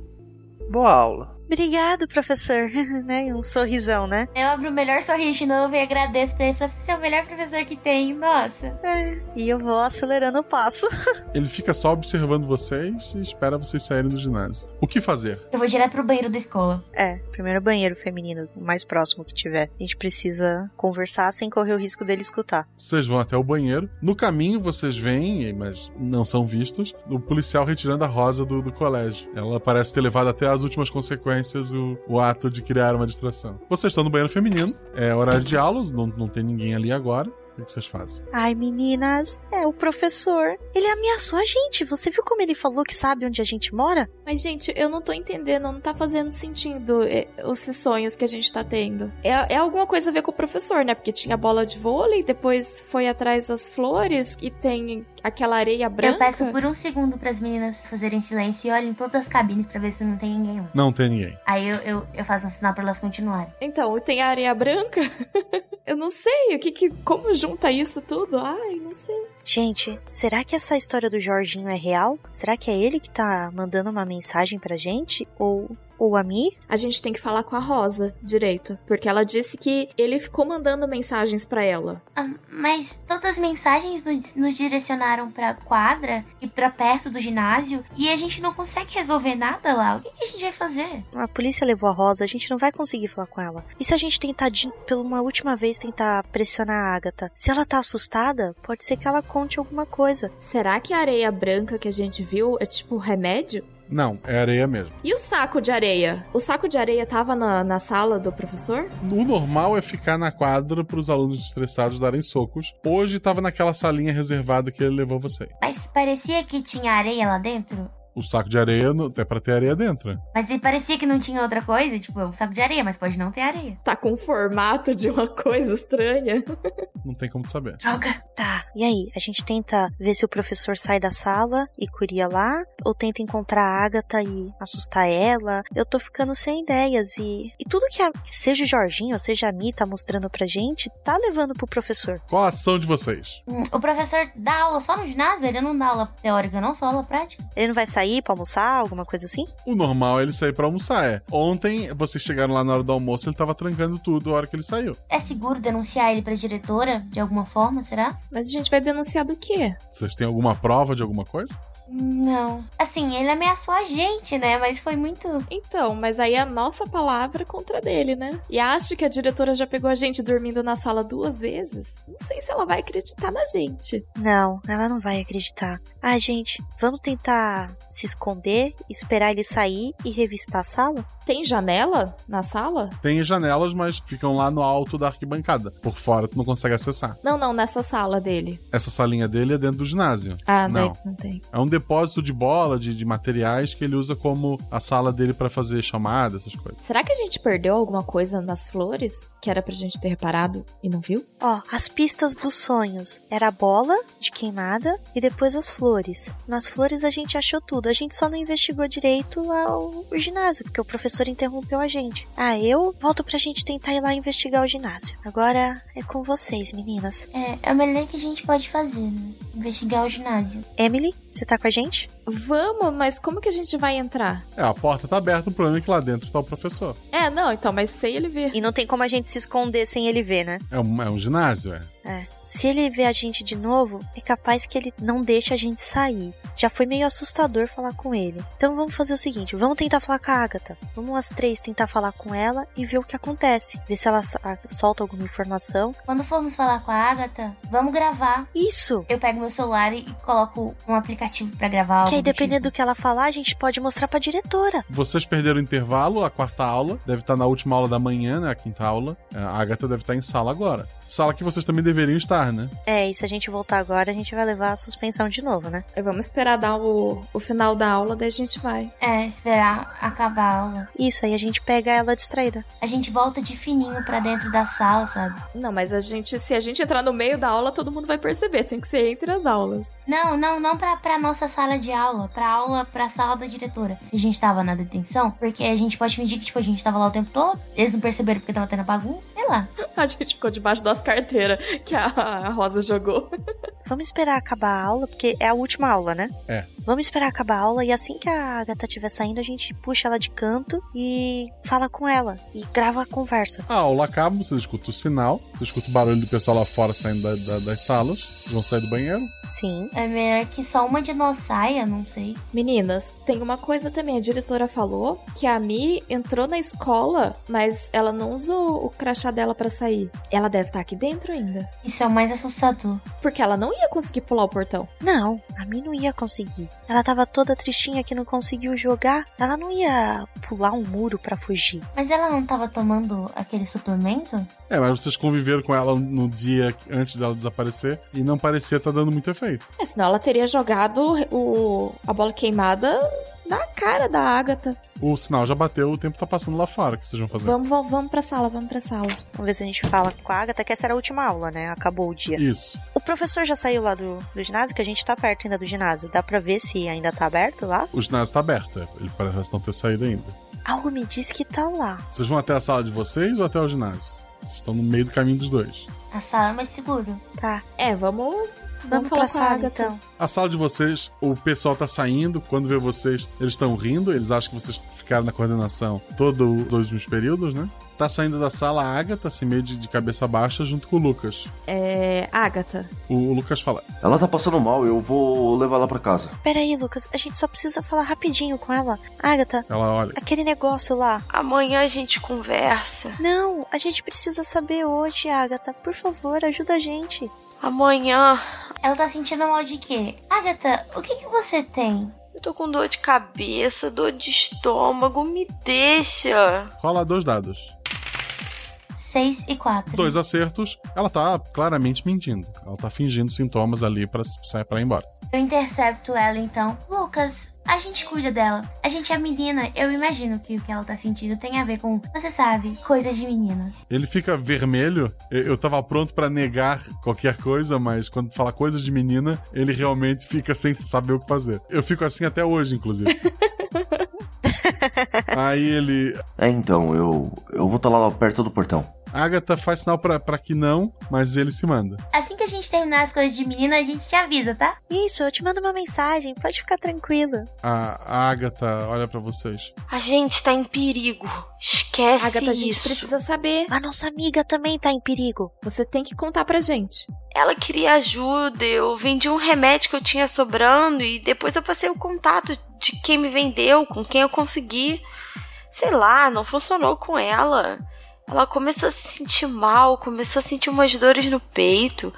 [SPEAKER 15] Boa aula.
[SPEAKER 13] Obrigado, professor. né? Um sorrisão, né?
[SPEAKER 10] Eu abro o melhor sorriso de novo e agradeço pra ele. Falo assim: Você é o melhor professor que tem, nossa.
[SPEAKER 13] É, e eu vou acelerando o passo.
[SPEAKER 2] Ele fica só observando vocês e espera vocês saírem do ginásio. O que fazer?
[SPEAKER 10] Eu vou direto pro banheiro da escola.
[SPEAKER 13] É, primeiro banheiro feminino, o mais próximo que tiver. A gente precisa conversar sem correr o risco dele escutar.
[SPEAKER 2] Vocês vão até o banheiro. No caminho, vocês veem, mas não são vistos, o policial retirando a Rosa do, do colégio. Ela parece ter levado até as últimas consequências o, o ato de criar uma distração. Vocês estão no banheiro feminino, é horário de aulas, não, não tem ninguém ali agora. O que vocês fazem?
[SPEAKER 13] Ai, meninas, é o professor. Ele ameaçou a gente. Você viu como ele falou que sabe onde a gente mora?
[SPEAKER 12] Mas, gente, eu não tô entendendo, não tá fazendo sentido eh, esses sonhos que a gente tá tendo. É, é alguma coisa a ver com o professor, né? Porque tinha bola de vôlei, depois foi atrás das flores e tem aquela areia branca.
[SPEAKER 10] Eu peço por um segundo pras meninas fazerem silêncio e olhem em todas as cabines pra ver se não tem ninguém lá.
[SPEAKER 2] Não tem ninguém.
[SPEAKER 10] Aí eu, eu, eu faço um sinal pra elas continuarem.
[SPEAKER 12] Então, tem a areia branca? eu não sei, o que que... Como junta isso tudo? Ai, não sei.
[SPEAKER 13] Gente, será que essa história do Jorginho é real? Será que é ele que tá mandando uma mensagem pra gente? Ou, ou a Mi?
[SPEAKER 12] A gente tem que falar com a Rosa direito, porque ela disse que ele ficou mandando mensagens pra ela.
[SPEAKER 10] Ah, mas todas as mensagens nos, nos direcionaram pra quadra e pra perto do ginásio e a gente não consegue resolver nada lá. O que, que a gente vai fazer?
[SPEAKER 13] A polícia levou a Rosa, a gente não vai conseguir falar com ela. E se a gente tentar, de, pela uma última vez, tentar pressionar a Agatha? Se ela tá assustada, pode ser que ela conte alguma coisa.
[SPEAKER 12] Será que a areia branca que a gente viu é tipo remédio?
[SPEAKER 2] Não, é areia mesmo.
[SPEAKER 12] E o saco de areia? O saco de areia tava na, na sala do professor?
[SPEAKER 2] O normal é ficar na quadra para os alunos estressados darem socos. Hoje tava naquela salinha reservada que ele levou você.
[SPEAKER 10] Mas parecia que tinha areia lá dentro.
[SPEAKER 2] O saco de areia no- é pra ter areia dentro.
[SPEAKER 14] Mas e parecia que não tinha outra coisa, tipo, é um saco de areia, mas pode não ter areia.
[SPEAKER 12] Tá com o formato de uma coisa estranha.
[SPEAKER 2] Não tem como saber.
[SPEAKER 14] Droga.
[SPEAKER 13] Tá, e aí? A gente tenta ver se o professor sai da sala e curia lá? Ou tenta encontrar a Agatha e assustar ela? Eu tô ficando sem ideias e. E tudo que, a, que seja o Jorginho ou seja a Mi tá mostrando pra gente, tá levando pro professor.
[SPEAKER 2] Qual a ação de vocês?
[SPEAKER 14] Hum, O professor dá aula só no ginásio? Ele não dá aula teórica, não, só aula prática?
[SPEAKER 13] Ele não vai sair pra almoçar, alguma coisa assim?
[SPEAKER 2] O normal é ele sair pra almoçar, é. Ontem, vocês chegaram lá na hora do almoço, ele tava trancando tudo a hora que ele saiu.
[SPEAKER 14] É seguro denunciar ele pra diretora, de alguma forma, será?
[SPEAKER 12] Mas a gente vai denunciar do quê?
[SPEAKER 2] Vocês têm alguma prova de alguma coisa?
[SPEAKER 14] Não. Assim, ele ameaçou a gente, né? Mas foi muito.
[SPEAKER 12] Então, mas aí é a nossa palavra contra dele, né? E acho que a diretora já pegou a gente dormindo na sala duas vezes. Não sei se ela vai acreditar na gente.
[SPEAKER 13] Não, ela não vai acreditar. Ah, gente, vamos tentar se esconder, esperar ele sair e revistar a sala?
[SPEAKER 12] Tem janela na sala?
[SPEAKER 2] Tem janelas, mas ficam lá no alto da arquibancada. Por fora, tu não consegue acessar.
[SPEAKER 12] Não, não, nessa sala dele.
[SPEAKER 2] Essa salinha dele é dentro do ginásio.
[SPEAKER 12] Ah,
[SPEAKER 2] não.
[SPEAKER 12] daí não tem.
[SPEAKER 2] É um depósito de bola, de, de materiais que ele usa como a sala dele pra fazer chamada, essas coisas.
[SPEAKER 12] Será que a gente perdeu alguma coisa nas flores que era pra gente ter reparado e não viu?
[SPEAKER 13] Ó, as pistas dos sonhos. Era a bola de queimada e depois as flores. Nas flores a gente achou tudo. A gente só não investigou direito lá o, o ginásio, porque o professor interrompeu a gente. Ah, eu volto pra gente tentar ir lá investigar o ginásio. Agora é com vocês, meninas.
[SPEAKER 14] É, é o melhor que a gente pode fazer, né? Investigar o ginásio.
[SPEAKER 13] Emily, você tá com a gente?
[SPEAKER 12] Vamos, mas como que a gente vai entrar?
[SPEAKER 2] É, a porta tá aberta, o problema é que lá dentro tá o professor.
[SPEAKER 12] É, não, então, mas sem ele ver.
[SPEAKER 13] E não tem como a gente se esconder sem ele ver, né?
[SPEAKER 2] É um, é um ginásio, é.
[SPEAKER 13] É. Se ele ver a gente de novo, é capaz que ele não deixe a gente sair. Já foi meio assustador falar com ele. Então vamos fazer o seguinte: vamos tentar falar com a Agatha. Vamos as três tentar falar com ela e ver o que acontece. Ver se ela sa- solta alguma informação.
[SPEAKER 14] Quando formos falar com a Agatha, vamos gravar.
[SPEAKER 13] Isso!
[SPEAKER 14] Eu pego meu celular e coloco um aplicativo pra gravar algo
[SPEAKER 13] Que aí,
[SPEAKER 14] do tipo.
[SPEAKER 13] dependendo do que ela falar, a gente pode mostrar pra diretora.
[SPEAKER 2] Vocês perderam o intervalo, a quarta aula. Deve estar na última aula da manhã, né? A quinta aula. É, A Agatha deve estar em sala agora. Sala que vocês também deveriam estar, né?
[SPEAKER 13] É, e se a gente voltar agora, a gente vai levar a suspensão de novo, né?
[SPEAKER 12] Vamos esperar dar o, o final da aula, daí a gente vai.
[SPEAKER 14] É, esperar acabar a aula.
[SPEAKER 13] Isso, aí a gente pega ela distraída.
[SPEAKER 14] A gente volta de fininho pra dentro da sala, sabe?
[SPEAKER 12] Não, mas a gente, se a gente entrar no meio da aula, todo mundo vai perceber. Tem que ser entre as aulas.
[SPEAKER 14] Não, não, não pra, pra nossa sala de aula. Pra aula, pra sala da diretora. A gente tava na detenção, porque a gente pode fingir que, tipo, a gente tava lá o tempo todo. Eles não perceberam porque tava tendo bagunça, sei lá.
[SPEAKER 12] A gente ficou debaixo das carteiras que a, a Rosa jogou.
[SPEAKER 13] Vamos esperar acabar a aula, porque é a última aula, né?
[SPEAKER 2] É.
[SPEAKER 13] Vamos esperar acabar a aula e assim que a Agatha estiver saindo, a gente puxa ela de canto e fala com ela. E grava a conversa.
[SPEAKER 2] A aula acaba, você escuta o sinal, você escuta o barulho do pessoal lá fora saindo da- da- das salas. Vão sair do banheiro.
[SPEAKER 13] Sim.
[SPEAKER 14] É melhor que só uma de nós saia, não sei.
[SPEAKER 12] Meninas, tem uma coisa também. A diretora falou que a Mi entrou na escola, mas ela não usou o crachá dela pra sair. Ela deve estar aqui dentro ainda.
[SPEAKER 14] Isso é o mais assustador.
[SPEAKER 12] Porque ela não ia conseguir pular o portão.
[SPEAKER 13] Não, a mim não ia conseguir. Ela tava toda tristinha que não conseguiu jogar. Ela não ia pular um muro pra fugir.
[SPEAKER 14] Mas ela não tava tomando aquele suplemento?
[SPEAKER 2] É, mas vocês conviveram com ela no dia antes dela desaparecer e não parecia estar dando muito efeito.
[SPEAKER 12] É, senão ela teria jogado o, a bola queimada na cara da Agatha.
[SPEAKER 2] O sinal já bateu, o tempo tá passando lá fora. O que vocês vão fazer?
[SPEAKER 12] Vamos, vamos, vamos pra sala, vamos pra sala.
[SPEAKER 13] Vamos ver se a gente fala com a Agatha, que essa era a última aula, né? Acabou o dia.
[SPEAKER 2] Isso.
[SPEAKER 13] O professor já saiu lá do, do ginásio, que a gente tá perto ainda do ginásio. Dá pra ver se ainda tá aberto lá?
[SPEAKER 2] O ginásio tá aberto, é. ele parece não ter saído ainda.
[SPEAKER 13] Algo me diz que tá lá.
[SPEAKER 2] Vocês vão até a sala de vocês ou até o ginásio? Vocês estão no meio do caminho dos dois.
[SPEAKER 14] A sala é mais seguro.
[SPEAKER 13] Tá.
[SPEAKER 12] É, vamos.
[SPEAKER 13] Vamos,
[SPEAKER 12] falar
[SPEAKER 13] pra sala,
[SPEAKER 12] Agatha.
[SPEAKER 13] então.
[SPEAKER 2] A sala de vocês, o pessoal tá saindo. Quando vê vocês, eles estão rindo. Eles acham que vocês ficaram na coordenação todos os dois últimos períodos, né? Tá saindo da sala a Agatha, assim, meio de, de cabeça baixa, junto com o Lucas.
[SPEAKER 12] É. Agatha.
[SPEAKER 2] O, o Lucas fala:
[SPEAKER 6] Ela tá passando mal, eu vou levar ela pra casa.
[SPEAKER 13] Pera aí, Lucas. A gente só precisa falar rapidinho com ela. Agatha,
[SPEAKER 2] Ela olha.
[SPEAKER 13] aquele negócio lá.
[SPEAKER 16] Amanhã a gente conversa.
[SPEAKER 13] Não, a gente precisa saber hoje, Agatha. Por favor, ajuda a gente.
[SPEAKER 16] Amanhã.
[SPEAKER 14] Ela tá sentindo mal de quê? Agatha, o que que você tem?
[SPEAKER 16] Eu tô com dor de cabeça, dor de estômago, me deixa.
[SPEAKER 2] Rola dois dados.
[SPEAKER 14] 6 e 4.
[SPEAKER 2] Dois acertos, ela tá claramente mentindo. Ela tá fingindo sintomas ali pra sair para ir embora.
[SPEAKER 14] Eu intercepto ela então. Lucas, a gente cuida dela. A gente é menina. Eu imagino que o que ela tá sentindo tem a ver com, você sabe, coisas de menina.
[SPEAKER 2] Ele fica vermelho. Eu tava pronto pra negar qualquer coisa, mas quando fala coisas de menina, ele realmente fica sem saber o que fazer. Eu fico assim até hoje, inclusive. Aí ele.
[SPEAKER 6] É, então, eu. Eu vou estar lá perto do portão.
[SPEAKER 2] Agatha faz sinal pra, pra que não, mas ele se manda.
[SPEAKER 14] Assim que a gente terminar as coisas de menina, a gente te avisa, tá?
[SPEAKER 13] Isso, eu te mando uma mensagem, pode ficar tranquila.
[SPEAKER 2] A, a Agatha olha pra vocês.
[SPEAKER 16] A gente tá em perigo. Esquece
[SPEAKER 12] Agatha, a gente
[SPEAKER 16] isso.
[SPEAKER 12] precisa saber.
[SPEAKER 13] A nossa amiga também tá em perigo.
[SPEAKER 12] Você tem que contar pra gente.
[SPEAKER 16] Ela queria ajuda, eu vendi um remédio que eu tinha sobrando e depois eu passei o contato de quem me vendeu, com quem eu consegui. Sei lá, não funcionou com ela. Ela começou a se sentir mal, começou a sentir umas dores no peito.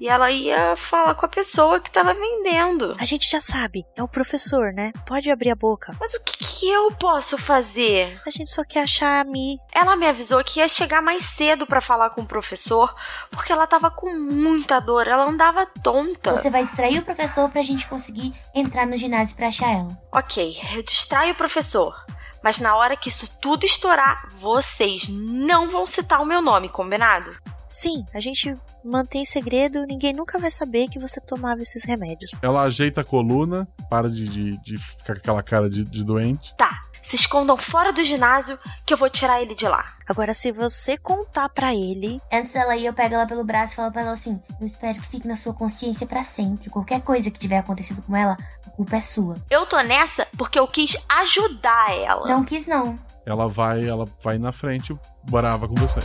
[SPEAKER 16] E ela ia falar com a pessoa que tava vendendo.
[SPEAKER 13] A gente já sabe, é o professor, né? Pode abrir a boca.
[SPEAKER 16] Mas o que, que eu posso fazer?
[SPEAKER 13] A gente só quer achar a Mi.
[SPEAKER 16] Ela me avisou que ia chegar mais cedo pra falar com o professor, porque ela tava com muita dor, ela andava tonta.
[SPEAKER 14] Você vai distrair o professor pra gente conseguir entrar no ginásio pra achar ela.
[SPEAKER 16] Ok, eu distraio o professor. Mas na hora que isso tudo estourar, vocês não vão citar o meu nome, combinado?
[SPEAKER 13] Sim, a gente mantém segredo, ninguém nunca vai saber que você tomava esses remédios.
[SPEAKER 2] Ela ajeita a coluna, para de, de, de ficar com aquela cara de, de doente.
[SPEAKER 16] Tá, se escondam fora do ginásio que eu vou tirar ele de lá.
[SPEAKER 13] Agora, se você contar pra ele.
[SPEAKER 14] Antes dela ir, eu pego ela pelo braço e falo pra ela assim: Eu espero que fique na sua consciência pra sempre. Qualquer coisa que tiver acontecido com ela, a culpa é sua.
[SPEAKER 16] Eu tô nessa porque eu quis ajudar ela.
[SPEAKER 14] Não quis, não.
[SPEAKER 2] Ela vai, ela vai na frente, brava com você.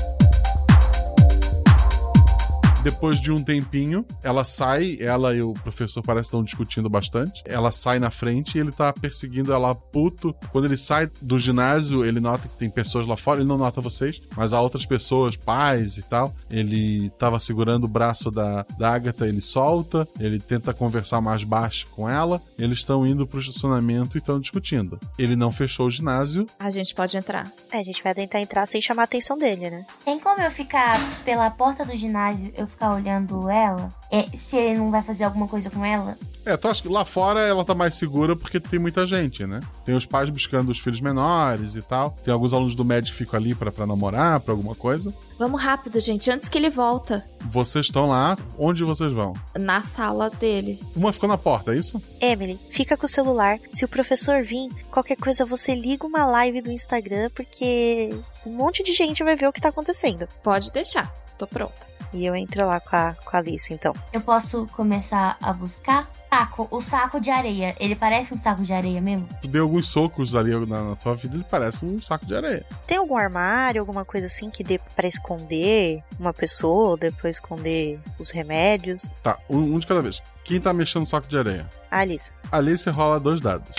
[SPEAKER 2] Depois de um tempinho, ela sai, ela e o professor parecem estão discutindo bastante. Ela sai na frente e ele tá perseguindo ela puto. Quando ele sai do ginásio, ele nota que tem pessoas lá fora. Ele não nota vocês, mas há outras pessoas, pais e tal. Ele tava segurando o braço da, da Agatha, ele solta. Ele tenta conversar mais baixo com ela. Eles estão indo pro estacionamento e estão discutindo. Ele não fechou o ginásio.
[SPEAKER 12] A gente pode entrar.
[SPEAKER 13] É, a gente vai tentar entrar sem chamar a atenção dele, né?
[SPEAKER 14] Tem como eu ficar pela porta do ginásio, eu ficar olhando ela? É, se ele não vai fazer alguma coisa com ela?
[SPEAKER 2] É, tu acha que lá fora ela tá mais segura porque tem muita gente, né? Tem os pais buscando os filhos menores e tal. Tem alguns alunos do médico que ficam ali pra, pra namorar, pra alguma coisa.
[SPEAKER 12] Vamos rápido, gente, antes que ele volta.
[SPEAKER 2] Vocês estão lá, onde vocês vão?
[SPEAKER 12] Na sala dele.
[SPEAKER 2] Uma ficou na porta, é isso?
[SPEAKER 13] Emily, fica com o celular. Se o professor vir, qualquer coisa você liga uma live do Instagram, porque um monte de gente vai ver o que tá acontecendo.
[SPEAKER 12] Pode deixar, tô pronta.
[SPEAKER 13] E eu entro lá com a, com a Alice, então.
[SPEAKER 14] Eu posso começar a buscar? Saco, o saco de areia. Ele parece um saco de areia mesmo?
[SPEAKER 2] Tu deu alguns socos ali na, na tua vida, ele parece um saco de areia.
[SPEAKER 13] Tem algum armário, alguma coisa assim que dê pra esconder uma pessoa, ou depois esconder os remédios?
[SPEAKER 2] Tá, um, um de cada vez. Quem tá mexendo no saco de areia?
[SPEAKER 13] A Alice.
[SPEAKER 2] Alice rola dois dados.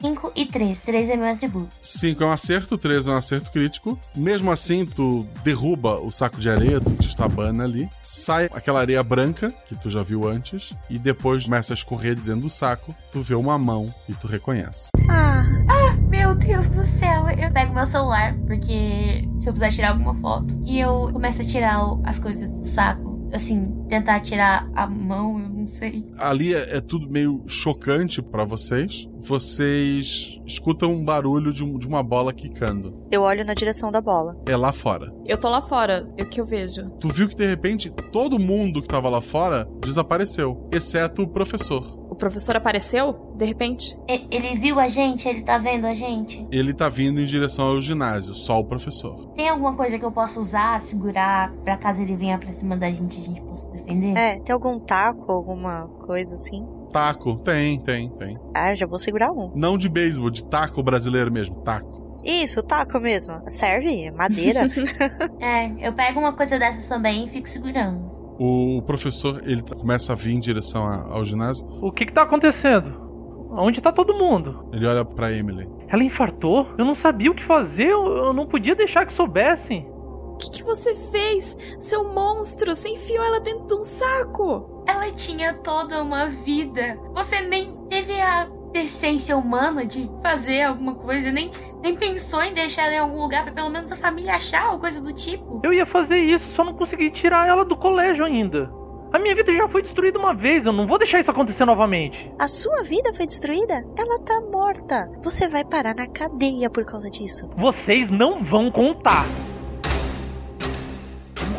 [SPEAKER 14] 5 e 3. 3 é meu atributo.
[SPEAKER 2] 5 é um acerto, 3 é um acerto crítico. Mesmo assim, tu derruba o saco de areia, tu te estabana ali. Sai aquela areia branca, que tu já viu antes. E depois começa a escorrer de dentro do saco. Tu vê uma mão e tu reconhece.
[SPEAKER 14] Ah, ah, meu Deus do céu. Eu pego meu celular, porque se eu precisar tirar alguma foto. E eu começo a tirar as coisas do saco. Assim, tentar tirar a mão, eu não sei.
[SPEAKER 2] Ali é, é tudo meio chocante pra vocês. Vocês escutam um barulho de, um- de uma bola quicando.
[SPEAKER 13] Eu olho na direção da bola.
[SPEAKER 2] É lá fora.
[SPEAKER 12] Eu tô lá fora, é o que eu vejo.
[SPEAKER 2] Tu viu que de repente todo mundo que tava lá fora desapareceu, exceto o professor.
[SPEAKER 12] O professor apareceu, de repente?
[SPEAKER 14] Ele viu a gente? Ele tá vendo a gente?
[SPEAKER 2] Ele tá vindo em direção ao ginásio, só o professor.
[SPEAKER 14] Tem alguma coisa que eu possa usar, segurar, pra caso ele venha pra cima da gente e a gente possa defender?
[SPEAKER 13] É, tem algum taco, alguma coisa assim?
[SPEAKER 2] Taco, tem, tem, tem.
[SPEAKER 13] Ah, eu já vou segurar um.
[SPEAKER 2] Não de beisebol, de taco brasileiro mesmo, taco.
[SPEAKER 13] Isso, taco mesmo. Serve? É Madeira.
[SPEAKER 14] É, eu pego uma coisa dessas também e fico segurando.
[SPEAKER 2] O professor, ele tá- começa a vir em direção ao ginásio.
[SPEAKER 15] O que que tá acontecendo? Onde tá todo mundo?
[SPEAKER 2] Ele olha pra Emily.
[SPEAKER 15] Ela infartou? Eu não sabia o que fazer, eu, eu não podia deixar que soubessem.
[SPEAKER 12] O que, que você fez, seu monstro? Você enfiou ela dentro de um saco?
[SPEAKER 14] Ela tinha toda uma vida. Você nem teve a decência humana de fazer alguma coisa, nem, nem pensou em deixar ela em algum lugar pra pelo menos a família achar ou coisa do tipo.
[SPEAKER 15] Eu ia fazer isso, só não consegui tirar ela do colégio ainda. A minha vida já foi destruída uma vez, eu não vou deixar isso acontecer novamente.
[SPEAKER 13] A sua vida foi destruída? Ela tá morta. Você vai parar na cadeia por causa disso.
[SPEAKER 15] Vocês não vão contar.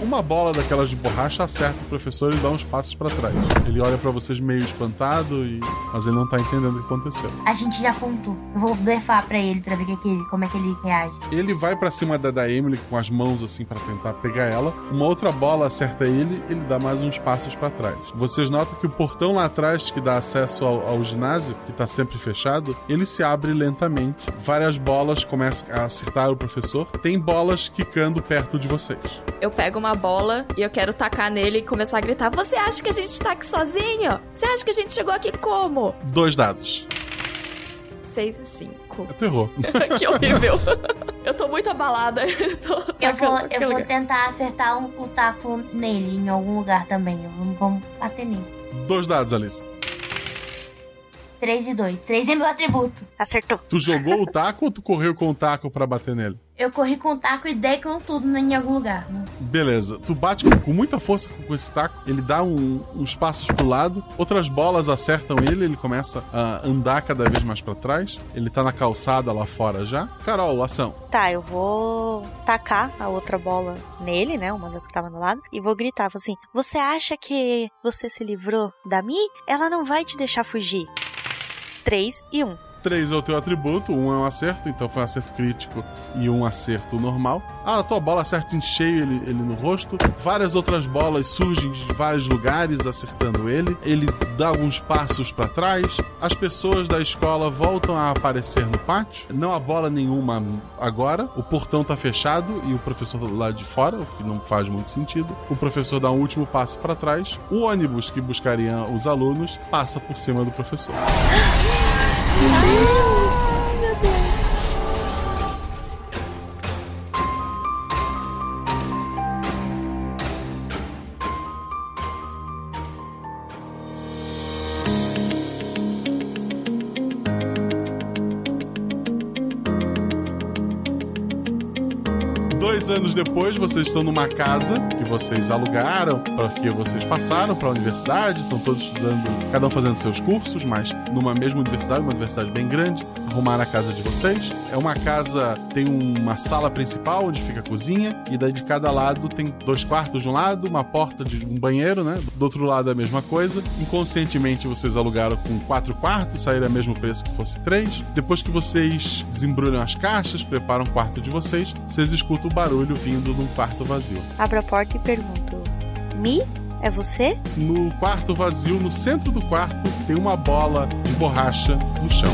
[SPEAKER 2] Uma bola daquelas de borracha acerta o professor e dá uns passos pra trás. Ele olha pra vocês meio espantado, e... mas ele não tá entendendo o que aconteceu.
[SPEAKER 10] A gente já contou. Eu vou blefar pra ele pra ver que que ele, como é que ele reage.
[SPEAKER 2] Ele vai pra cima da, da Emily com as mãos assim pra tentar pegar ela. Uma outra bola acerta ele, ele dá mais uns passos pra trás. Vocês notam que o portão lá atrás que dá acesso ao, ao ginásio, que tá sempre fechado, ele se abre lentamente. Várias bolas começam a acertar o professor. Tem bolas quicando perto de vocês.
[SPEAKER 12] Eu pego uma bola e eu quero tacar nele e começar a gritar: Você acha que a gente tá aqui sozinho? Você acha que a gente chegou aqui como?
[SPEAKER 2] Dois dados.
[SPEAKER 12] 6 e 5.
[SPEAKER 2] É terror.
[SPEAKER 12] que horrível. Eu tô muito abalada. Eu, tô
[SPEAKER 10] Eu vou, eu vou
[SPEAKER 12] lugar.
[SPEAKER 10] tentar acertar um- o taco nele em algum lugar também. Eu- Vamos bater nele.
[SPEAKER 2] Dois dados, Alice.
[SPEAKER 10] 3 e 2. 3 é meu atributo.
[SPEAKER 13] Acertou.
[SPEAKER 2] Tu jogou o taco ou tu correu com o taco pra bater nele?
[SPEAKER 10] Eu corri com o taco e dei com tudo em algum lugar.
[SPEAKER 2] Beleza. Tu bate com, com muita força com, com esse taco. Ele dá um- uns passos pro lado. Outras bolas acertam ele. Ele começa a andar cada vez mais pra trás. Ele tá na calçada lá fora já. Carol, ação.
[SPEAKER 13] Tá, eu vou tacar a outra bola nele, né? Uma das que tava no lado. E vou gritar assim: Você acha que você se livrou da Mi? Ela não vai te deixar fugir. 3 e 1.
[SPEAKER 2] 3 é o teu atributo, um é um acerto, então foi um acerto crítico e um acerto normal. Ah, a tua bola acerta em cheio ele, ele no rosto. Várias outras bolas surgem de vários lugares acertando ele. Ele dá alguns passos pra trás. As pessoas da escola voltam a aparecer no pátio. Não há bola nenhuma agora. O portão tá fechado e o professor lá de fora, o que não faz muito sentido. O professor dá um último passo pra trás. O ônibus que buscaria os alunos passa por cima do professor. Dois depois, vocês estão numa casa que vocês alugaram, que vocês passaram para a universidade, estão todos estudando, cada um fazendo seus cursos, mas numa mesma universidade, uma universidade bem grande, arrumaram a casa de vocês. É uma casa, tem uma sala principal onde fica a cozinha, e daí de cada lado tem dois quartos de um lado, uma porta de um banheiro, né? Do outro lado é a mesma coisa. Inconscientemente vocês alugaram com quatro quartos, saíram a mesmo preço que fosse três. Depois que vocês desembrulham as caixas, preparam o quarto de vocês, vocês escutam o barulho vindo de um quarto vazio.
[SPEAKER 13] Abro a porta e pergunto: Mi? É você?
[SPEAKER 2] No quarto vazio, no centro do quarto, tem uma bola de borracha no chão.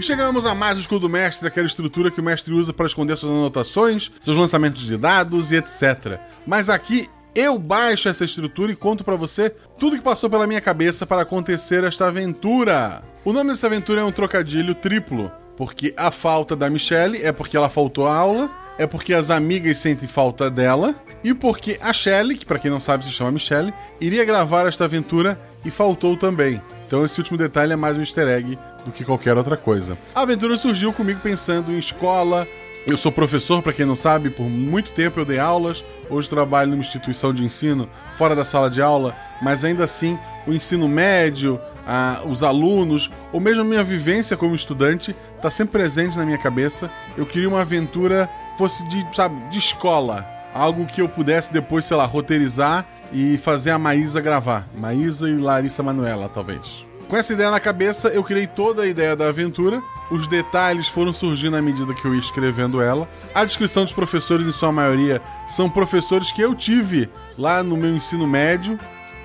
[SPEAKER 2] E chegamos a mais o escudo do mestre, aquela estrutura que o mestre usa para esconder suas anotações, seus lançamentos de dados e etc. Mas aqui eu baixo essa estrutura e conto para você tudo que passou pela minha cabeça para acontecer esta aventura. O nome dessa aventura é um trocadilho triplo, porque a falta da Michelle é porque ela faltou à aula, é porque as amigas sentem falta dela e porque a Shelley, que para quem não sabe se chama Michelle, iria gravar esta aventura e faltou também. Então esse último detalhe é mais um easter egg do que qualquer outra coisa. A aventura surgiu comigo pensando em escola. Eu sou professor, para quem não sabe, por muito tempo eu dei aulas. Hoje trabalho numa instituição de ensino fora da sala de aula, mas ainda assim o ensino médio, a- os alunos, ou mesmo a minha vivência como estudante, está sempre presente na minha cabeça. Eu queria uma aventura fosse de, sabe, de escola. Algo que eu pudesse depois, sei lá, roteirizar e fazer a Maísa gravar. Maísa e Larissa Manuela, talvez. Com essa ideia na cabeça, eu criei toda a ideia da aventura. Os detalhes foram surgindo à medida que eu ia escrevendo ela. A descrição dos professores, em sua maioria, são professores que eu tive lá no meu ensino médio.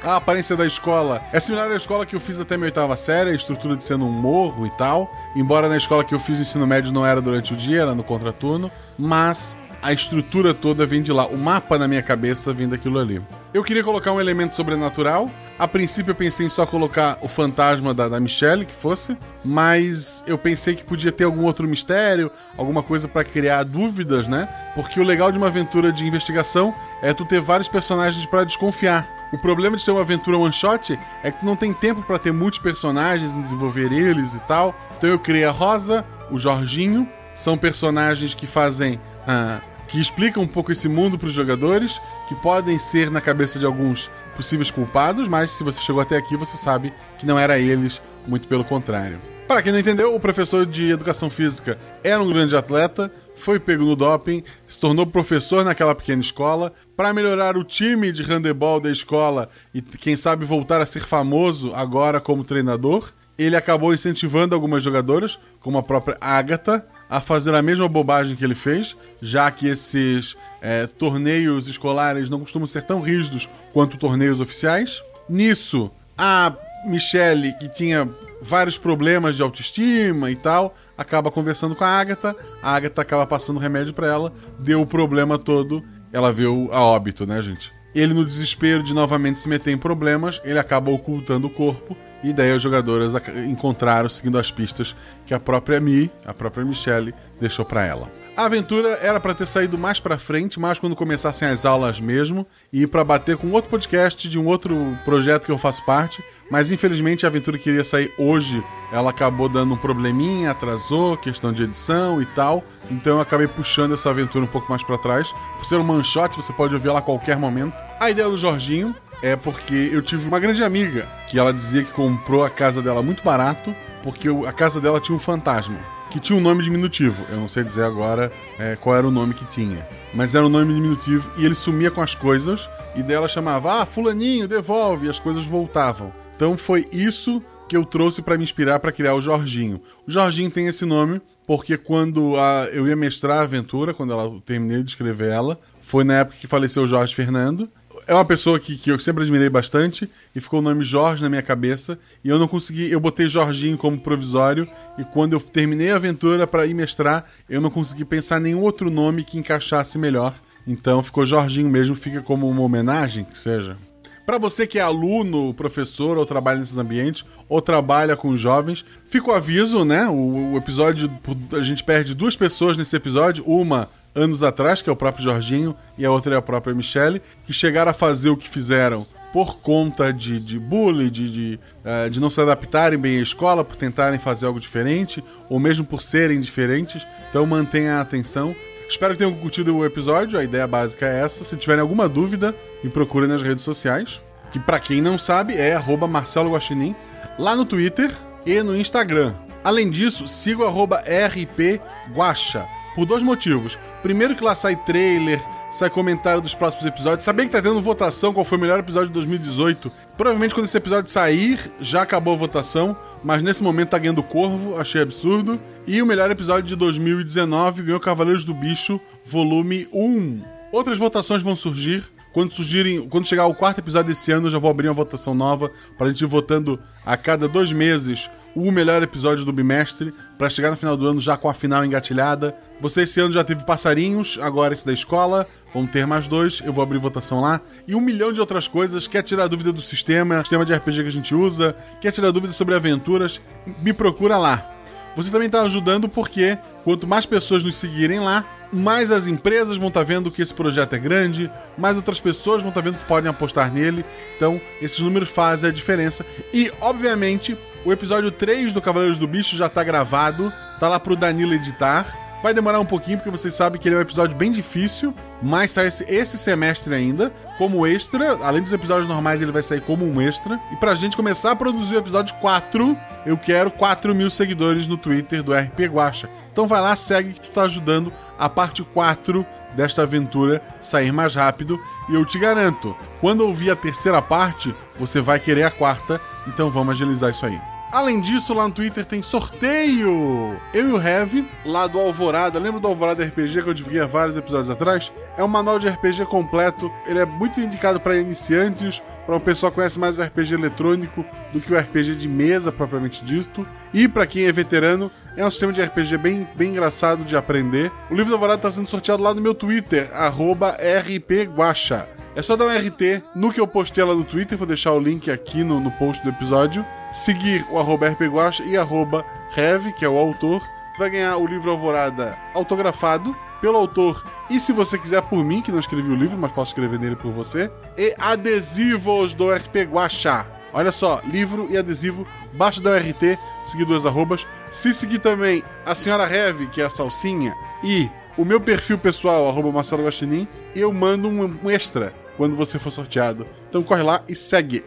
[SPEAKER 2] A aparência da escola é similar à escola que eu fiz até minha oitava série, a estrutura de ser num morro e tal. Embora na escola que eu fiz o ensino médio não era durante o dia, era no contraturno. Mas a estrutura toda vem de lá. O mapa na minha cabeça vem daquilo ali. Eu queria colocar um elemento sobrenatural. A princípio eu pensei em só colocar o fantasma da, da Michelle, que fosse, mas eu pensei que podia ter algum outro mistério, alguma coisa pra criar dúvidas, né? Porque o legal de uma aventura de investigação é tu ter vários personagens pra desconfiar. O problema de ter uma aventura one shot é que tu não tem tempo pra ter muitos personagens, desenvolver eles e tal. Então eu criei a Rosa, o Jorginho, são personagens que fazem ah, que explicam um pouco esse mundo para os jogadores, que podem ser na cabeça de alguns possíveis culpados, mas se você chegou até aqui, você sabe que não era eles, muito pelo contrário. Para quem não entendeu, o professor de educação física era um grande atleta, foi pego no doping, se tornou professor naquela pequena escola. Para melhorar o time de handebol da escola e, quem sabe, voltar a ser famoso agora como treinador, ele acabou incentivando algumas jogadoras, como a própria Agatha, a fazer a mesma bobagem que ele fez, já que esses é, torneios escolares não costumam ser tão rígidos quanto torneios oficiais. Nisso, a Michelle, que tinha vários problemas de autoestima e tal, acaba conversando com a Agatha, a Agatha acaba passando remédio para ela, deu o problema todo, ela viu a óbito, né, gente? Ele, no desespero de novamente se meter em problemas, ele acaba ocultando o corpo. E daí as jogadoras encontraram, seguindo as pistas que a própria Mi, a própria Michelle, deixou pra ela. A aventura era pra ter saído mais pra frente, mais quando começassem as aulas mesmo, e pra bater com outro podcast de um outro projeto que eu faço parte, mas infelizmente a aventura que iria sair hoje, ela acabou dando um probleminha, atrasou, questão de edição e tal, então eu acabei puxando essa aventura um pouco mais pra trás. Por ser um manshot, você pode ouvir ela a qualquer momento. A ideia do Jorginho é porque eu tive uma grande amiga que ela dizia que comprou a casa dela muito barato, porque a casa dela tinha um fantasma que tinha um nome diminutivo. Eu não sei dizer agora é, qual era o nome que tinha. Mas era um nome diminutivo e ele sumia com as coisas e dela chamava, ah, fulaninho, devolve, e as coisas voltavam. Então foi isso que eu trouxe pra me inspirar pra criar o Jorginho. O Jorginho tem esse nome porque quando a- eu ia mestrar a aventura, quando ela, eu terminei de escrever ela, foi na época que faleceu o Jorge Fernando. É uma pessoa que, que eu sempre admirei bastante e ficou o nome Jorge na minha cabeça e eu não consegui, eu botei Jorginho como provisório e quando eu terminei a aventura para ir mestrar, eu não consegui pensar nenhum outro nome que encaixasse melhor. Então ficou Jorginho mesmo, fica como uma homenagem que seja. Para você que é aluno, professor, ou trabalha nesses ambientes, ou trabalha com jovens, fica o aviso, né? O, o episódio, a gente perde duas pessoas nesse episódio, uma anos atrás, que é o próprio Jorginho, e a outra é a própria Michelle, que chegaram a fazer o que fizeram por conta de, de bullying, de, de, eh, de não se adaptarem bem à escola, por tentarem fazer algo diferente, ou mesmo por serem diferentes. Então mantenha a atenção. Espero que tenham curtido o episódio, a ideia básica é essa. Se tiverem alguma dúvida, me procurem nas redes sociais, que pra quem não sabe é arroba Marcelo Guaxinim, lá no Twitter e no Instagram. Além disso, siga o arroba RP Guaxa, por dois motivos. Primeiro que lá sai trailer, sai comentário dos próximos episódios. Sabia que tá tendo votação qual foi o melhor episódio de 2018. Provavelmente quando esse episódio sair, já acabou a votação, mas nesse momento tá ganhando Corvo, achei absurdo. E o melhor episódio de 2019 ganhou Cavaleiros do Bicho, volume 1. Outras votações vão surgir. Quando surgirem, quando chegar o quarto episódio desse ano, eu já vou abrir uma votação nova pra gente ir votando a cada dois meses o melhor episódio do bimestre, pra chegar no final do ano já com a final engatilhada. Você esse ano já teve passarinhos, agora esse da escola, vão ter mais dois, eu vou abrir votação lá. E um milhão de outras coisas. Quer tirar dúvida do sistema, sistema de RPG que a gente usa, quer tirar dúvida sobre aventuras, me procura lá. Você também está ajudando porque quanto mais pessoas nos seguirem lá, mais as empresas vão estar vendo que esse projeto é grande, mais outras pessoas vão estar vendo que podem apostar nele. Então, esses números fazem a diferença. E, obviamente, o episódio 3 do Cavaleiros do Bicho já tá gravado, tá lá pro Danilo editar. Vai demorar um pouquinho, porque vocês sabem que ele é um episódio bem difícil, mas sai esse, semestre ainda, como extra. Além dos episódios normais, ele vai sair como um extra. E pra gente começar a produzir o episódio 4, eu quero 4 mil seguidores no Twitter do RP Guacha. Então vai lá, segue que tu tá ajudando a parte 4 desta aventura sair mais rápido. E eu te garanto, quando ouvir a terceira parte, você vai querer a quarta. Então vamos agilizar isso aí. Além disso, lá no Twitter tem sorteio! Eu e o Heavy, lá do Alvorada, lembra do Alvorada RPG que eu divulguei há vários episódios atrás? É um manual de RPG completo, ele é muito indicado para iniciantes, para um pessoal que conhece mais RPG eletrônico do que o RPG de mesa propriamente dito. E para quem é veterano, é um sistema de RPG bem, bem engraçado de aprender. O livro do Alvorada está sendo sorteado lá no meu Twitter, rpguacha. É só dar um RT no que eu postei lá no Twitter, vou deixar o link aqui no, no post do episódio. Seguir o arroba rpguacha e arroba Rev, que é o autor. Vai ganhar o livro Alvorada autografado pelo autor e se você quiser por mim, que não escrevi o livro, mas posso escrever nele por você. E adesivos do RP Guacha. Olha só, livro e adesivo, basta dar um RT, seguir duas arrobas. Se seguir também a senhora Rev, que é a salsinha, e o meu perfil pessoal, arroba Marcelo Guaxinim, eu mando um extra quando você for sorteado. Então corre lá e segue.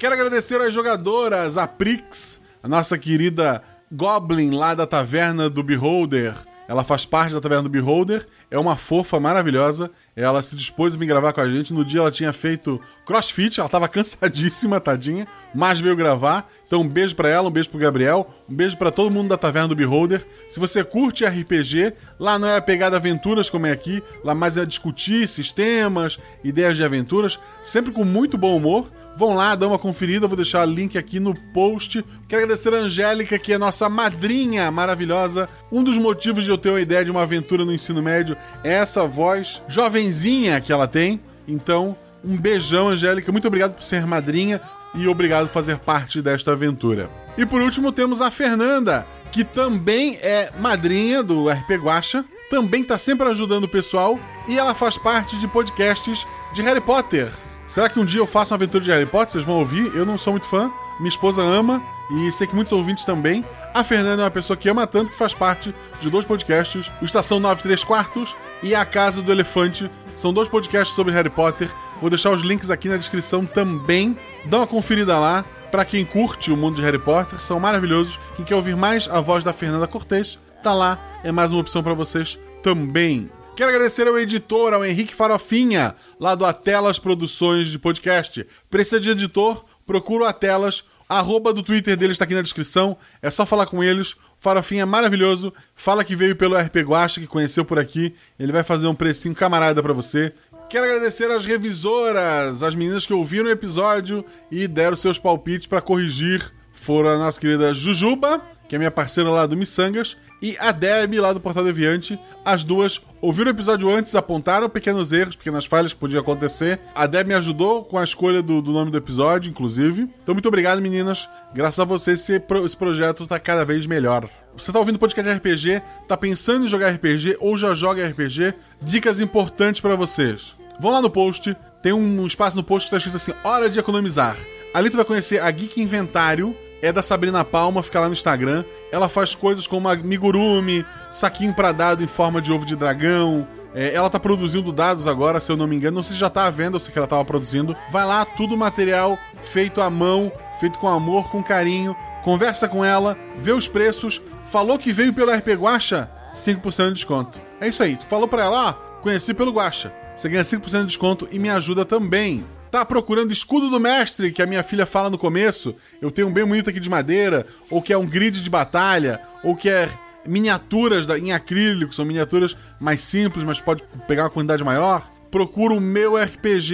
[SPEAKER 2] Quero agradecer às jogadoras, a Prix, a nossa querida Goblin lá da taverna do Beholder. Ela faz parte da taverna do Beholder, é uma fofa maravilhosa. Ela se dispôs a vir gravar com a gente. No dia ela tinha feito crossfit, ela tava cansadíssima, tadinha, mas veio gravar. Então um beijo para ela, um beijo pro Gabriel, um beijo para todo mundo da taverna do Beholder. Se você curte RPG, lá não é a pegada aventuras como é aqui, lá mais é discutir sistemas, ideias de aventuras, sempre com muito bom humor. Vão lá, dá uma conferida, vou deixar o link aqui no post. Quero agradecer a Angélica, que é nossa madrinha maravilhosa. Um dos motivos de eu ter uma ideia de uma aventura no ensino médio essa voz jovenzinha que ela tem. Então, um beijão, Angélica. Muito obrigado por ser madrinha e obrigado por fazer parte desta aventura. E por último, temos a Fernanda, que também é madrinha do RP Guacha, também está sempre ajudando o pessoal e ela faz parte de podcasts de Harry Potter. Será que um dia eu faço uma aventura de Harry Potter? Vocês vão ouvir? Eu não sou muito fã, minha esposa ama e sei que muitos ouvintes também. A Fernanda é uma pessoa que ama tanto que faz parte de dois podcasts, o Estação 93 Quartos e A Casa do Elefante. São dois podcasts sobre Harry Potter. Vou deixar os links aqui na descrição também. Dá uma conferida lá. Para quem curte o mundo de Harry Potter, são maravilhosos. Quem quer ouvir mais a voz da Fernanda Cortez, tá lá. É mais uma opção para vocês também. Quero agradecer ao editor, ao Henrique Farofinha, lá do Atelas Produções de Podcast. Precisa de editor? Procura o Atelas. A arroba do Twitter dele está aqui na descrição. É só falar com eles. Farofinha é maravilhoso. Fala que veio pelo RP Guacha, que conheceu por aqui. Ele vai fazer um precinho camarada para você. Quero agradecer às revisoras, as meninas que ouviram o episódio e deram seus palpites para corrigir. Foram a nossa querida Jujuba, que é minha parceira lá do Missangas, e a Deb, lá do Portal Deviante. As duas ouviram o episódio antes, apontaram pequenos erros, pequenas falhas que podiam acontecer. A Deb me ajudou com a escolha do, do nome do episódio, inclusive. Então, muito obrigado, meninas. Graças a vocês, esse, pro, esse projeto tá cada vez melhor. Você tá ouvindo podcast RPG, tá pensando em jogar RPG ou já joga RPG? Dicas importantes para vocês. Vão lá no post, tem um espaço no post que tá escrito assim: Hora de economizar. Ali tu vai conhecer a Geek Inventário, é da Sabrina Palma, fica lá no Instagram. Ela faz coisas como amigurumi, saquinho para dado em forma de ovo de dragão. É, ela tá produzindo dados agora, se eu não me engano. Não sei se já tá à venda ou se que ela tava produzindo. Vai lá, tudo material feito à mão, feito com amor, com carinho. Conversa com ela, vê os preços. Falou que veio pelo RP Guacha, 5% de desconto. É isso aí. Tu falou pra ela, ó, conheci pelo Guacha. Você ganha 5% de desconto e me ajuda também. Tá procurando escudo do mestre, que a minha filha fala no começo? Eu tenho um bem bonito aqui de madeira, ou que é um grid de batalha, ou que é miniaturas da- em acrílico, são miniaturas mais simples, mas pode pegar uma quantidade maior. Procura o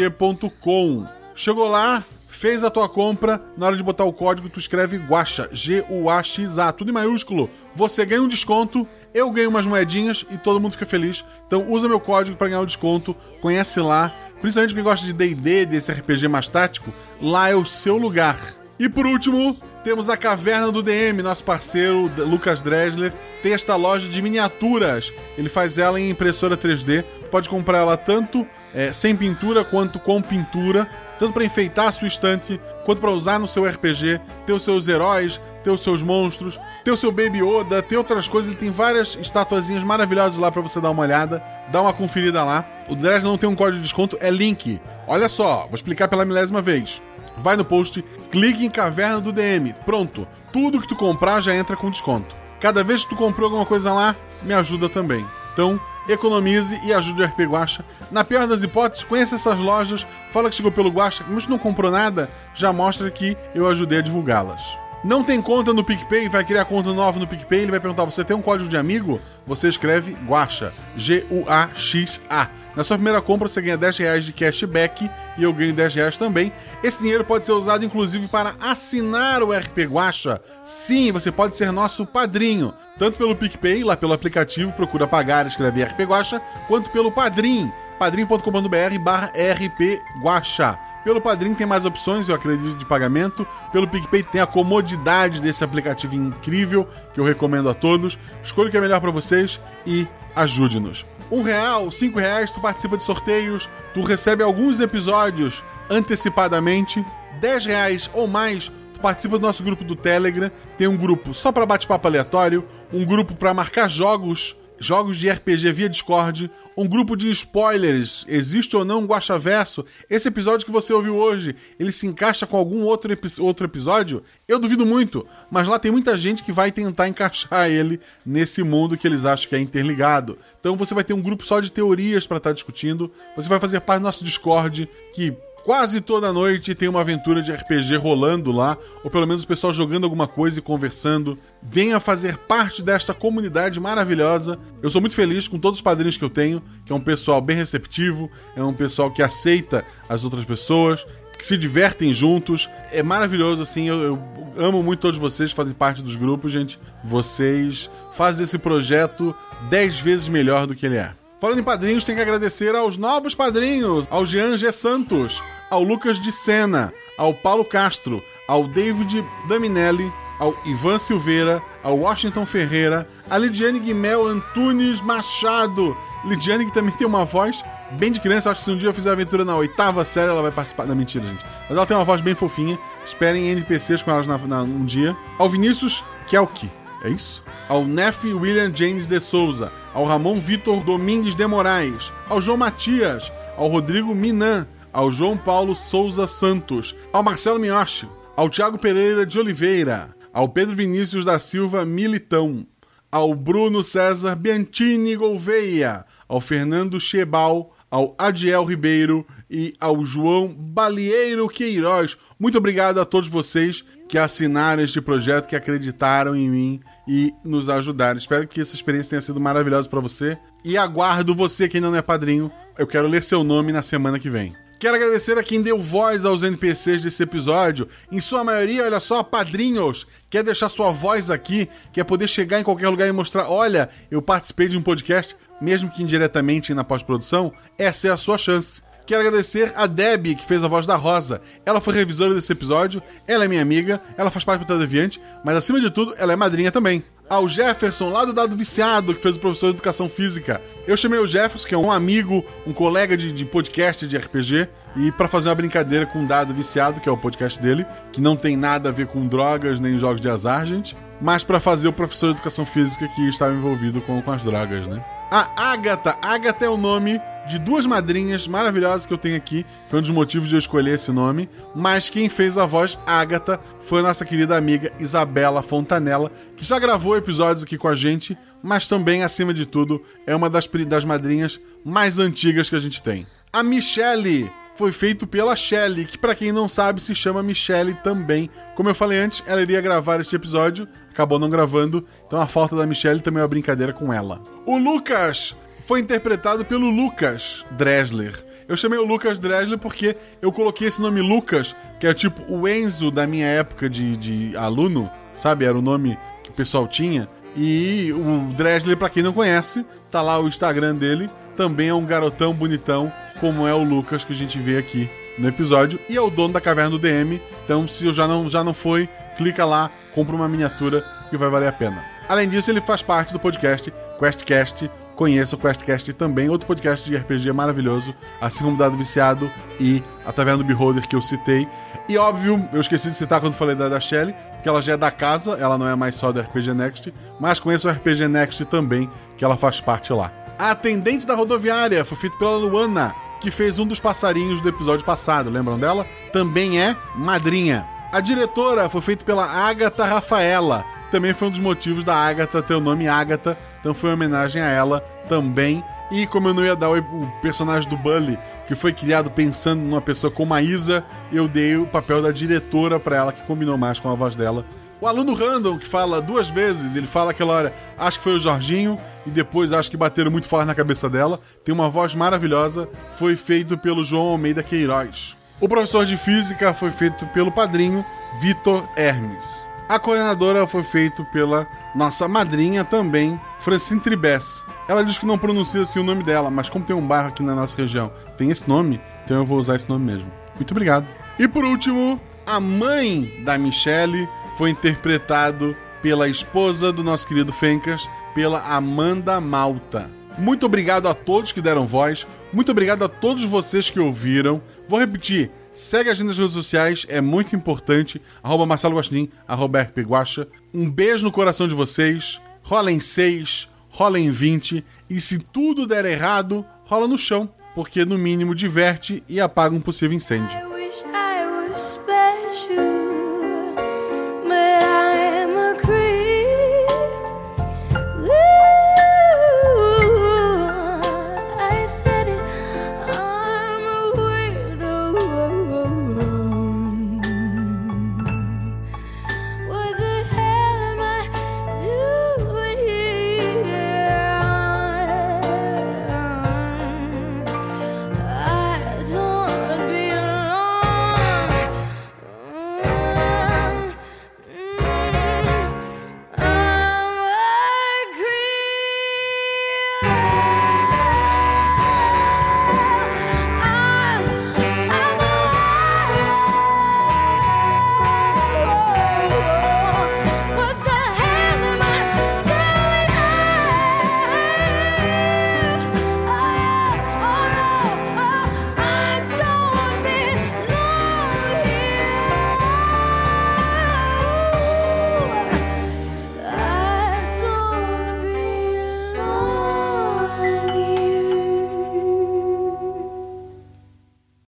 [SPEAKER 2] meurpg.com. Chegou lá, fez a tua compra, na hora de botar o código tu escreve Guaxa, G-U-A-X-A, tudo em maiúsculo. Você ganha um desconto, eu ganho umas moedinhas e todo mundo fica feliz. Então usa meu código para ganhar o desconto, conhece lá. Principalmente quem gosta de D&D, desse RPG mais tático, lá é o seu lugar. E por último, Temos a Caverna do DM, nosso parceiro Lucas Dresler. Tem esta loja de miniaturas. Ele faz ela em impressora 3D. Pode comprar ela tanto é, sem pintura quanto com pintura. Tanto para enfeitar a sua estante, quanto para usar no seu RPG. Ter os seus heróis, ter os seus monstros, ter o seu Baby Yoda, ter outras coisas. Ele tem várias estatuazinhas maravilhosas lá para você dar uma olhada. Dá uma conferida lá. O Dresler não tem um código de desconto, é link. Olha só, vou explicar pela milésima vez. Vai no post, clique em Caverna do DM. Pronto. Tudo que tu comprar já entra com desconto. Cada vez que tu comprou alguma coisa lá, me ajuda também. Então, economize e ajude o RP Guacha. Na pior das hipóteses, conheça essas lojas, fala que chegou pelo Guacha, mas não comprou nada, já mostra que eu ajudei a divulgá-las. Não tem conta no PicPay, vai criar conta nova no PicPay, ele vai perguntar: você tem um código de amigo? Você escreve Guacha, G-U-A-X-A. Na sua primeira compra você ganha 10 reais de cashback e eu ganho 10 reais também. Esse dinheiro pode ser usado inclusive para assinar o RP Guacha. Sim, você pode ser nosso padrinho, tanto pelo PicPay, lá pelo aplicativo, procura pagar, escreve RP Guacha, quanto pelo Padrim, padrim.com.br barra RP Guacha. Pelo Padrim tem mais opções, eu acredito, de pagamento. Pelo PicPay tem a comodidade desse aplicativo incrível que eu recomendo a todos. Escolha o que é melhor para vocês e ajude-nos. Um real, cinco reais, tu participa de sorteios, tu recebe alguns episódios antecipadamente. Dez reais ou mais, tu participa do nosso grupo do Telegram. Tem um grupo só para bate-papo aleatório, um grupo para marcar jogos jogos de RPG via Discord, um grupo de spoilers, existe ou não um Guaxaverso, esse episódio que você ouviu hoje, ele se encaixa com algum outro, epi outro episódio? Eu duvido muito, mas lá tem muita gente que vai tentar encaixar ele nesse mundo que eles acham que é interligado. Então você vai ter um grupo só de teorias para estar discutindo, você vai fazer parte do nosso Discord, que Quase toda noite tem uma aventura de RPG rolando lá, ou pelo menos o pessoal jogando alguma coisa e conversando. Venha fazer parte desta comunidade maravilhosa. Eu sou muito feliz com todos os padrinhos que eu tenho, que é um pessoal bem receptivo, é um pessoal que aceita as outras pessoas, que se divertem juntos. É maravilhoso, assim. Eu, eu amo muito todos vocês fazem parte dos grupos, gente. Vocês fazem esse projeto dez vezes melhor do que ele é. Falando em padrinhos, tem que agradecer aos novos padrinhos: ao Jean G. Santos, ao Lucas de Sena, ao Paulo Castro, ao David Daminelli, ao Ivan Silveira, ao Washington Ferreira, a Lidiane Guimel Antunes Machado. Lidiane, que também tem uma voz bem de criança. Acho que se um dia eu fizer a aventura na oitava série, ela vai participar. Não, mentira, gente. Mas ela tem uma voz bem fofinha. Esperem NPCs com elas na, na, um dia. Ao Vinícius Kelki. É isso? Ao Nef William James de Souza, ao Ramon Vitor Domingues de Moraes, ao João Matias, ao Rodrigo Minan, ao João Paulo Souza Santos, ao Marcelo Miochi, ao Tiago Pereira de Oliveira, ao Pedro Vinícius da Silva Militão, ao Bruno César Biantini Gouveia, ao Fernando Chebal, ao Adiel Ribeiro e ao João Balieiro Queiroz. Muito obrigado a todos vocês que assinaram este projeto, que acreditaram em mim e nos ajudaram. Espero que essa experiência tenha sido maravilhosa para você e aguardo você que ainda não é padrinho. Eu quero ler seu nome na semana que vem. Quero agradecer a quem deu voz aos NPCs desse episódio. Em sua maioria, olha só, padrinhos. Quer deixar sua voz aqui? Quer poder chegar em qualquer lugar e mostrar: olha, eu participei de um podcast, mesmo que indiretamente na pós-produção? Essa é a sua chance. Quero agradecer a Debbie, que fez a voz da Rosa. Ela foi revisora desse episódio, ela é minha amiga, ela faz parte do Deviante, mas acima de tudo, ela é madrinha também. Ao Jefferson, lá do Dado Viciado, que fez o professor de Educação Física. Eu chamei o Jefferson, que é um amigo, um colega de, de podcast de RPG, e para fazer uma brincadeira com o Dado Viciado, que é o podcast dele, que não tem nada a ver com drogas nem jogos de azar, gente, mas para fazer o professor de Educação Física que estava envolvido com, com as drogas, né? A Agatha. Agatha é o nome de duas madrinhas maravilhosas que eu tenho aqui. Foi um dos motivos de eu escolher esse nome. Mas quem fez a voz Agatha foi a nossa querida amiga Isabela Fontanella, que já gravou episódios aqui com a gente, mas também, acima de tudo, é uma das, das madrinhas mais antigas que a gente tem. A Michelle foi feito pela Shelley, que para quem não sabe se chama Michelle também. Como eu falei antes, ela iria gravar este episódio, acabou não gravando, então a falta da Michelle também é uma brincadeira com ela. O Lucas foi interpretado pelo Lucas Dresler. Eu chamei o Lucas Dresler porque eu coloquei esse nome Lucas, que é tipo o Enzo da minha época de, de aluno, sabe? Era o nome que o pessoal tinha. E o Dresler, para quem não conhece, tá lá o Instagram dele. Também é um garotão bonitão, como é o Lucas que a gente vê aqui no episódio. E é o dono da caverna do DM. Então, se já não, já não foi clica lá, compra uma miniatura que vai valer a pena. Além disso, ele faz parte do podcast QuestCast. Conheça o QuestCast também, outro podcast de RPG maravilhoso, assim como Dado Viciado e a Taverna do Beholder que eu citei. E óbvio, eu esqueci de citar quando falei da, da Shelly, porque ela já é da casa, ela não é mais só do RPG Next, mas conheço o RPG Next também, que ela faz parte lá. A atendente da rodoviária foi feita pela Luana, que fez um dos passarinhos do episódio passado, lembram dela? Também é madrinha. A diretora foi feita pela Agatha Rafaela, também foi um dos motivos da Agatha ter o nome Agatha, então foi uma homenagem a ela também. E como eu não ia dar o, personagem do Bully, que foi criado pensando numa pessoa como a Isa, eu dei o papel da diretora para ela, que combinou mais com a voz dela. O aluno random, que fala duas vezes, ele fala aquela hora, acho que foi o Jorginho, e depois acho que bateram muito forte na cabeça dela. Tem uma voz maravilhosa, foi feito pelo João Almeida Queiroz. O professor de física foi feito pelo padrinho Vitor Hermes. A coordenadora foi feito pela nossa madrinha também, Francine Tribes. Ela diz que não pronuncia assim o nome dela, mas como tem um bairro aqui na nossa região, tem esse nome, então eu vou usar esse nome mesmo. Muito obrigado. E por último, a mãe da Michelle foi interpretado pela esposa do nosso querido Fencas, pela Amanda Malta. Muito obrigado a todos que deram voz, muito obrigado a todos vocês que ouviram. Vou repetir, segue a gente nas redes sociais, é muito importante. Arroba Marcelo Guaxinim, arroba RP Guaxa. Um beijo no coração de vocês. Rola em 6, rola em 20. E se tudo der errado, rola no chão, porque no mínimo diverte e apaga um possível incêndio.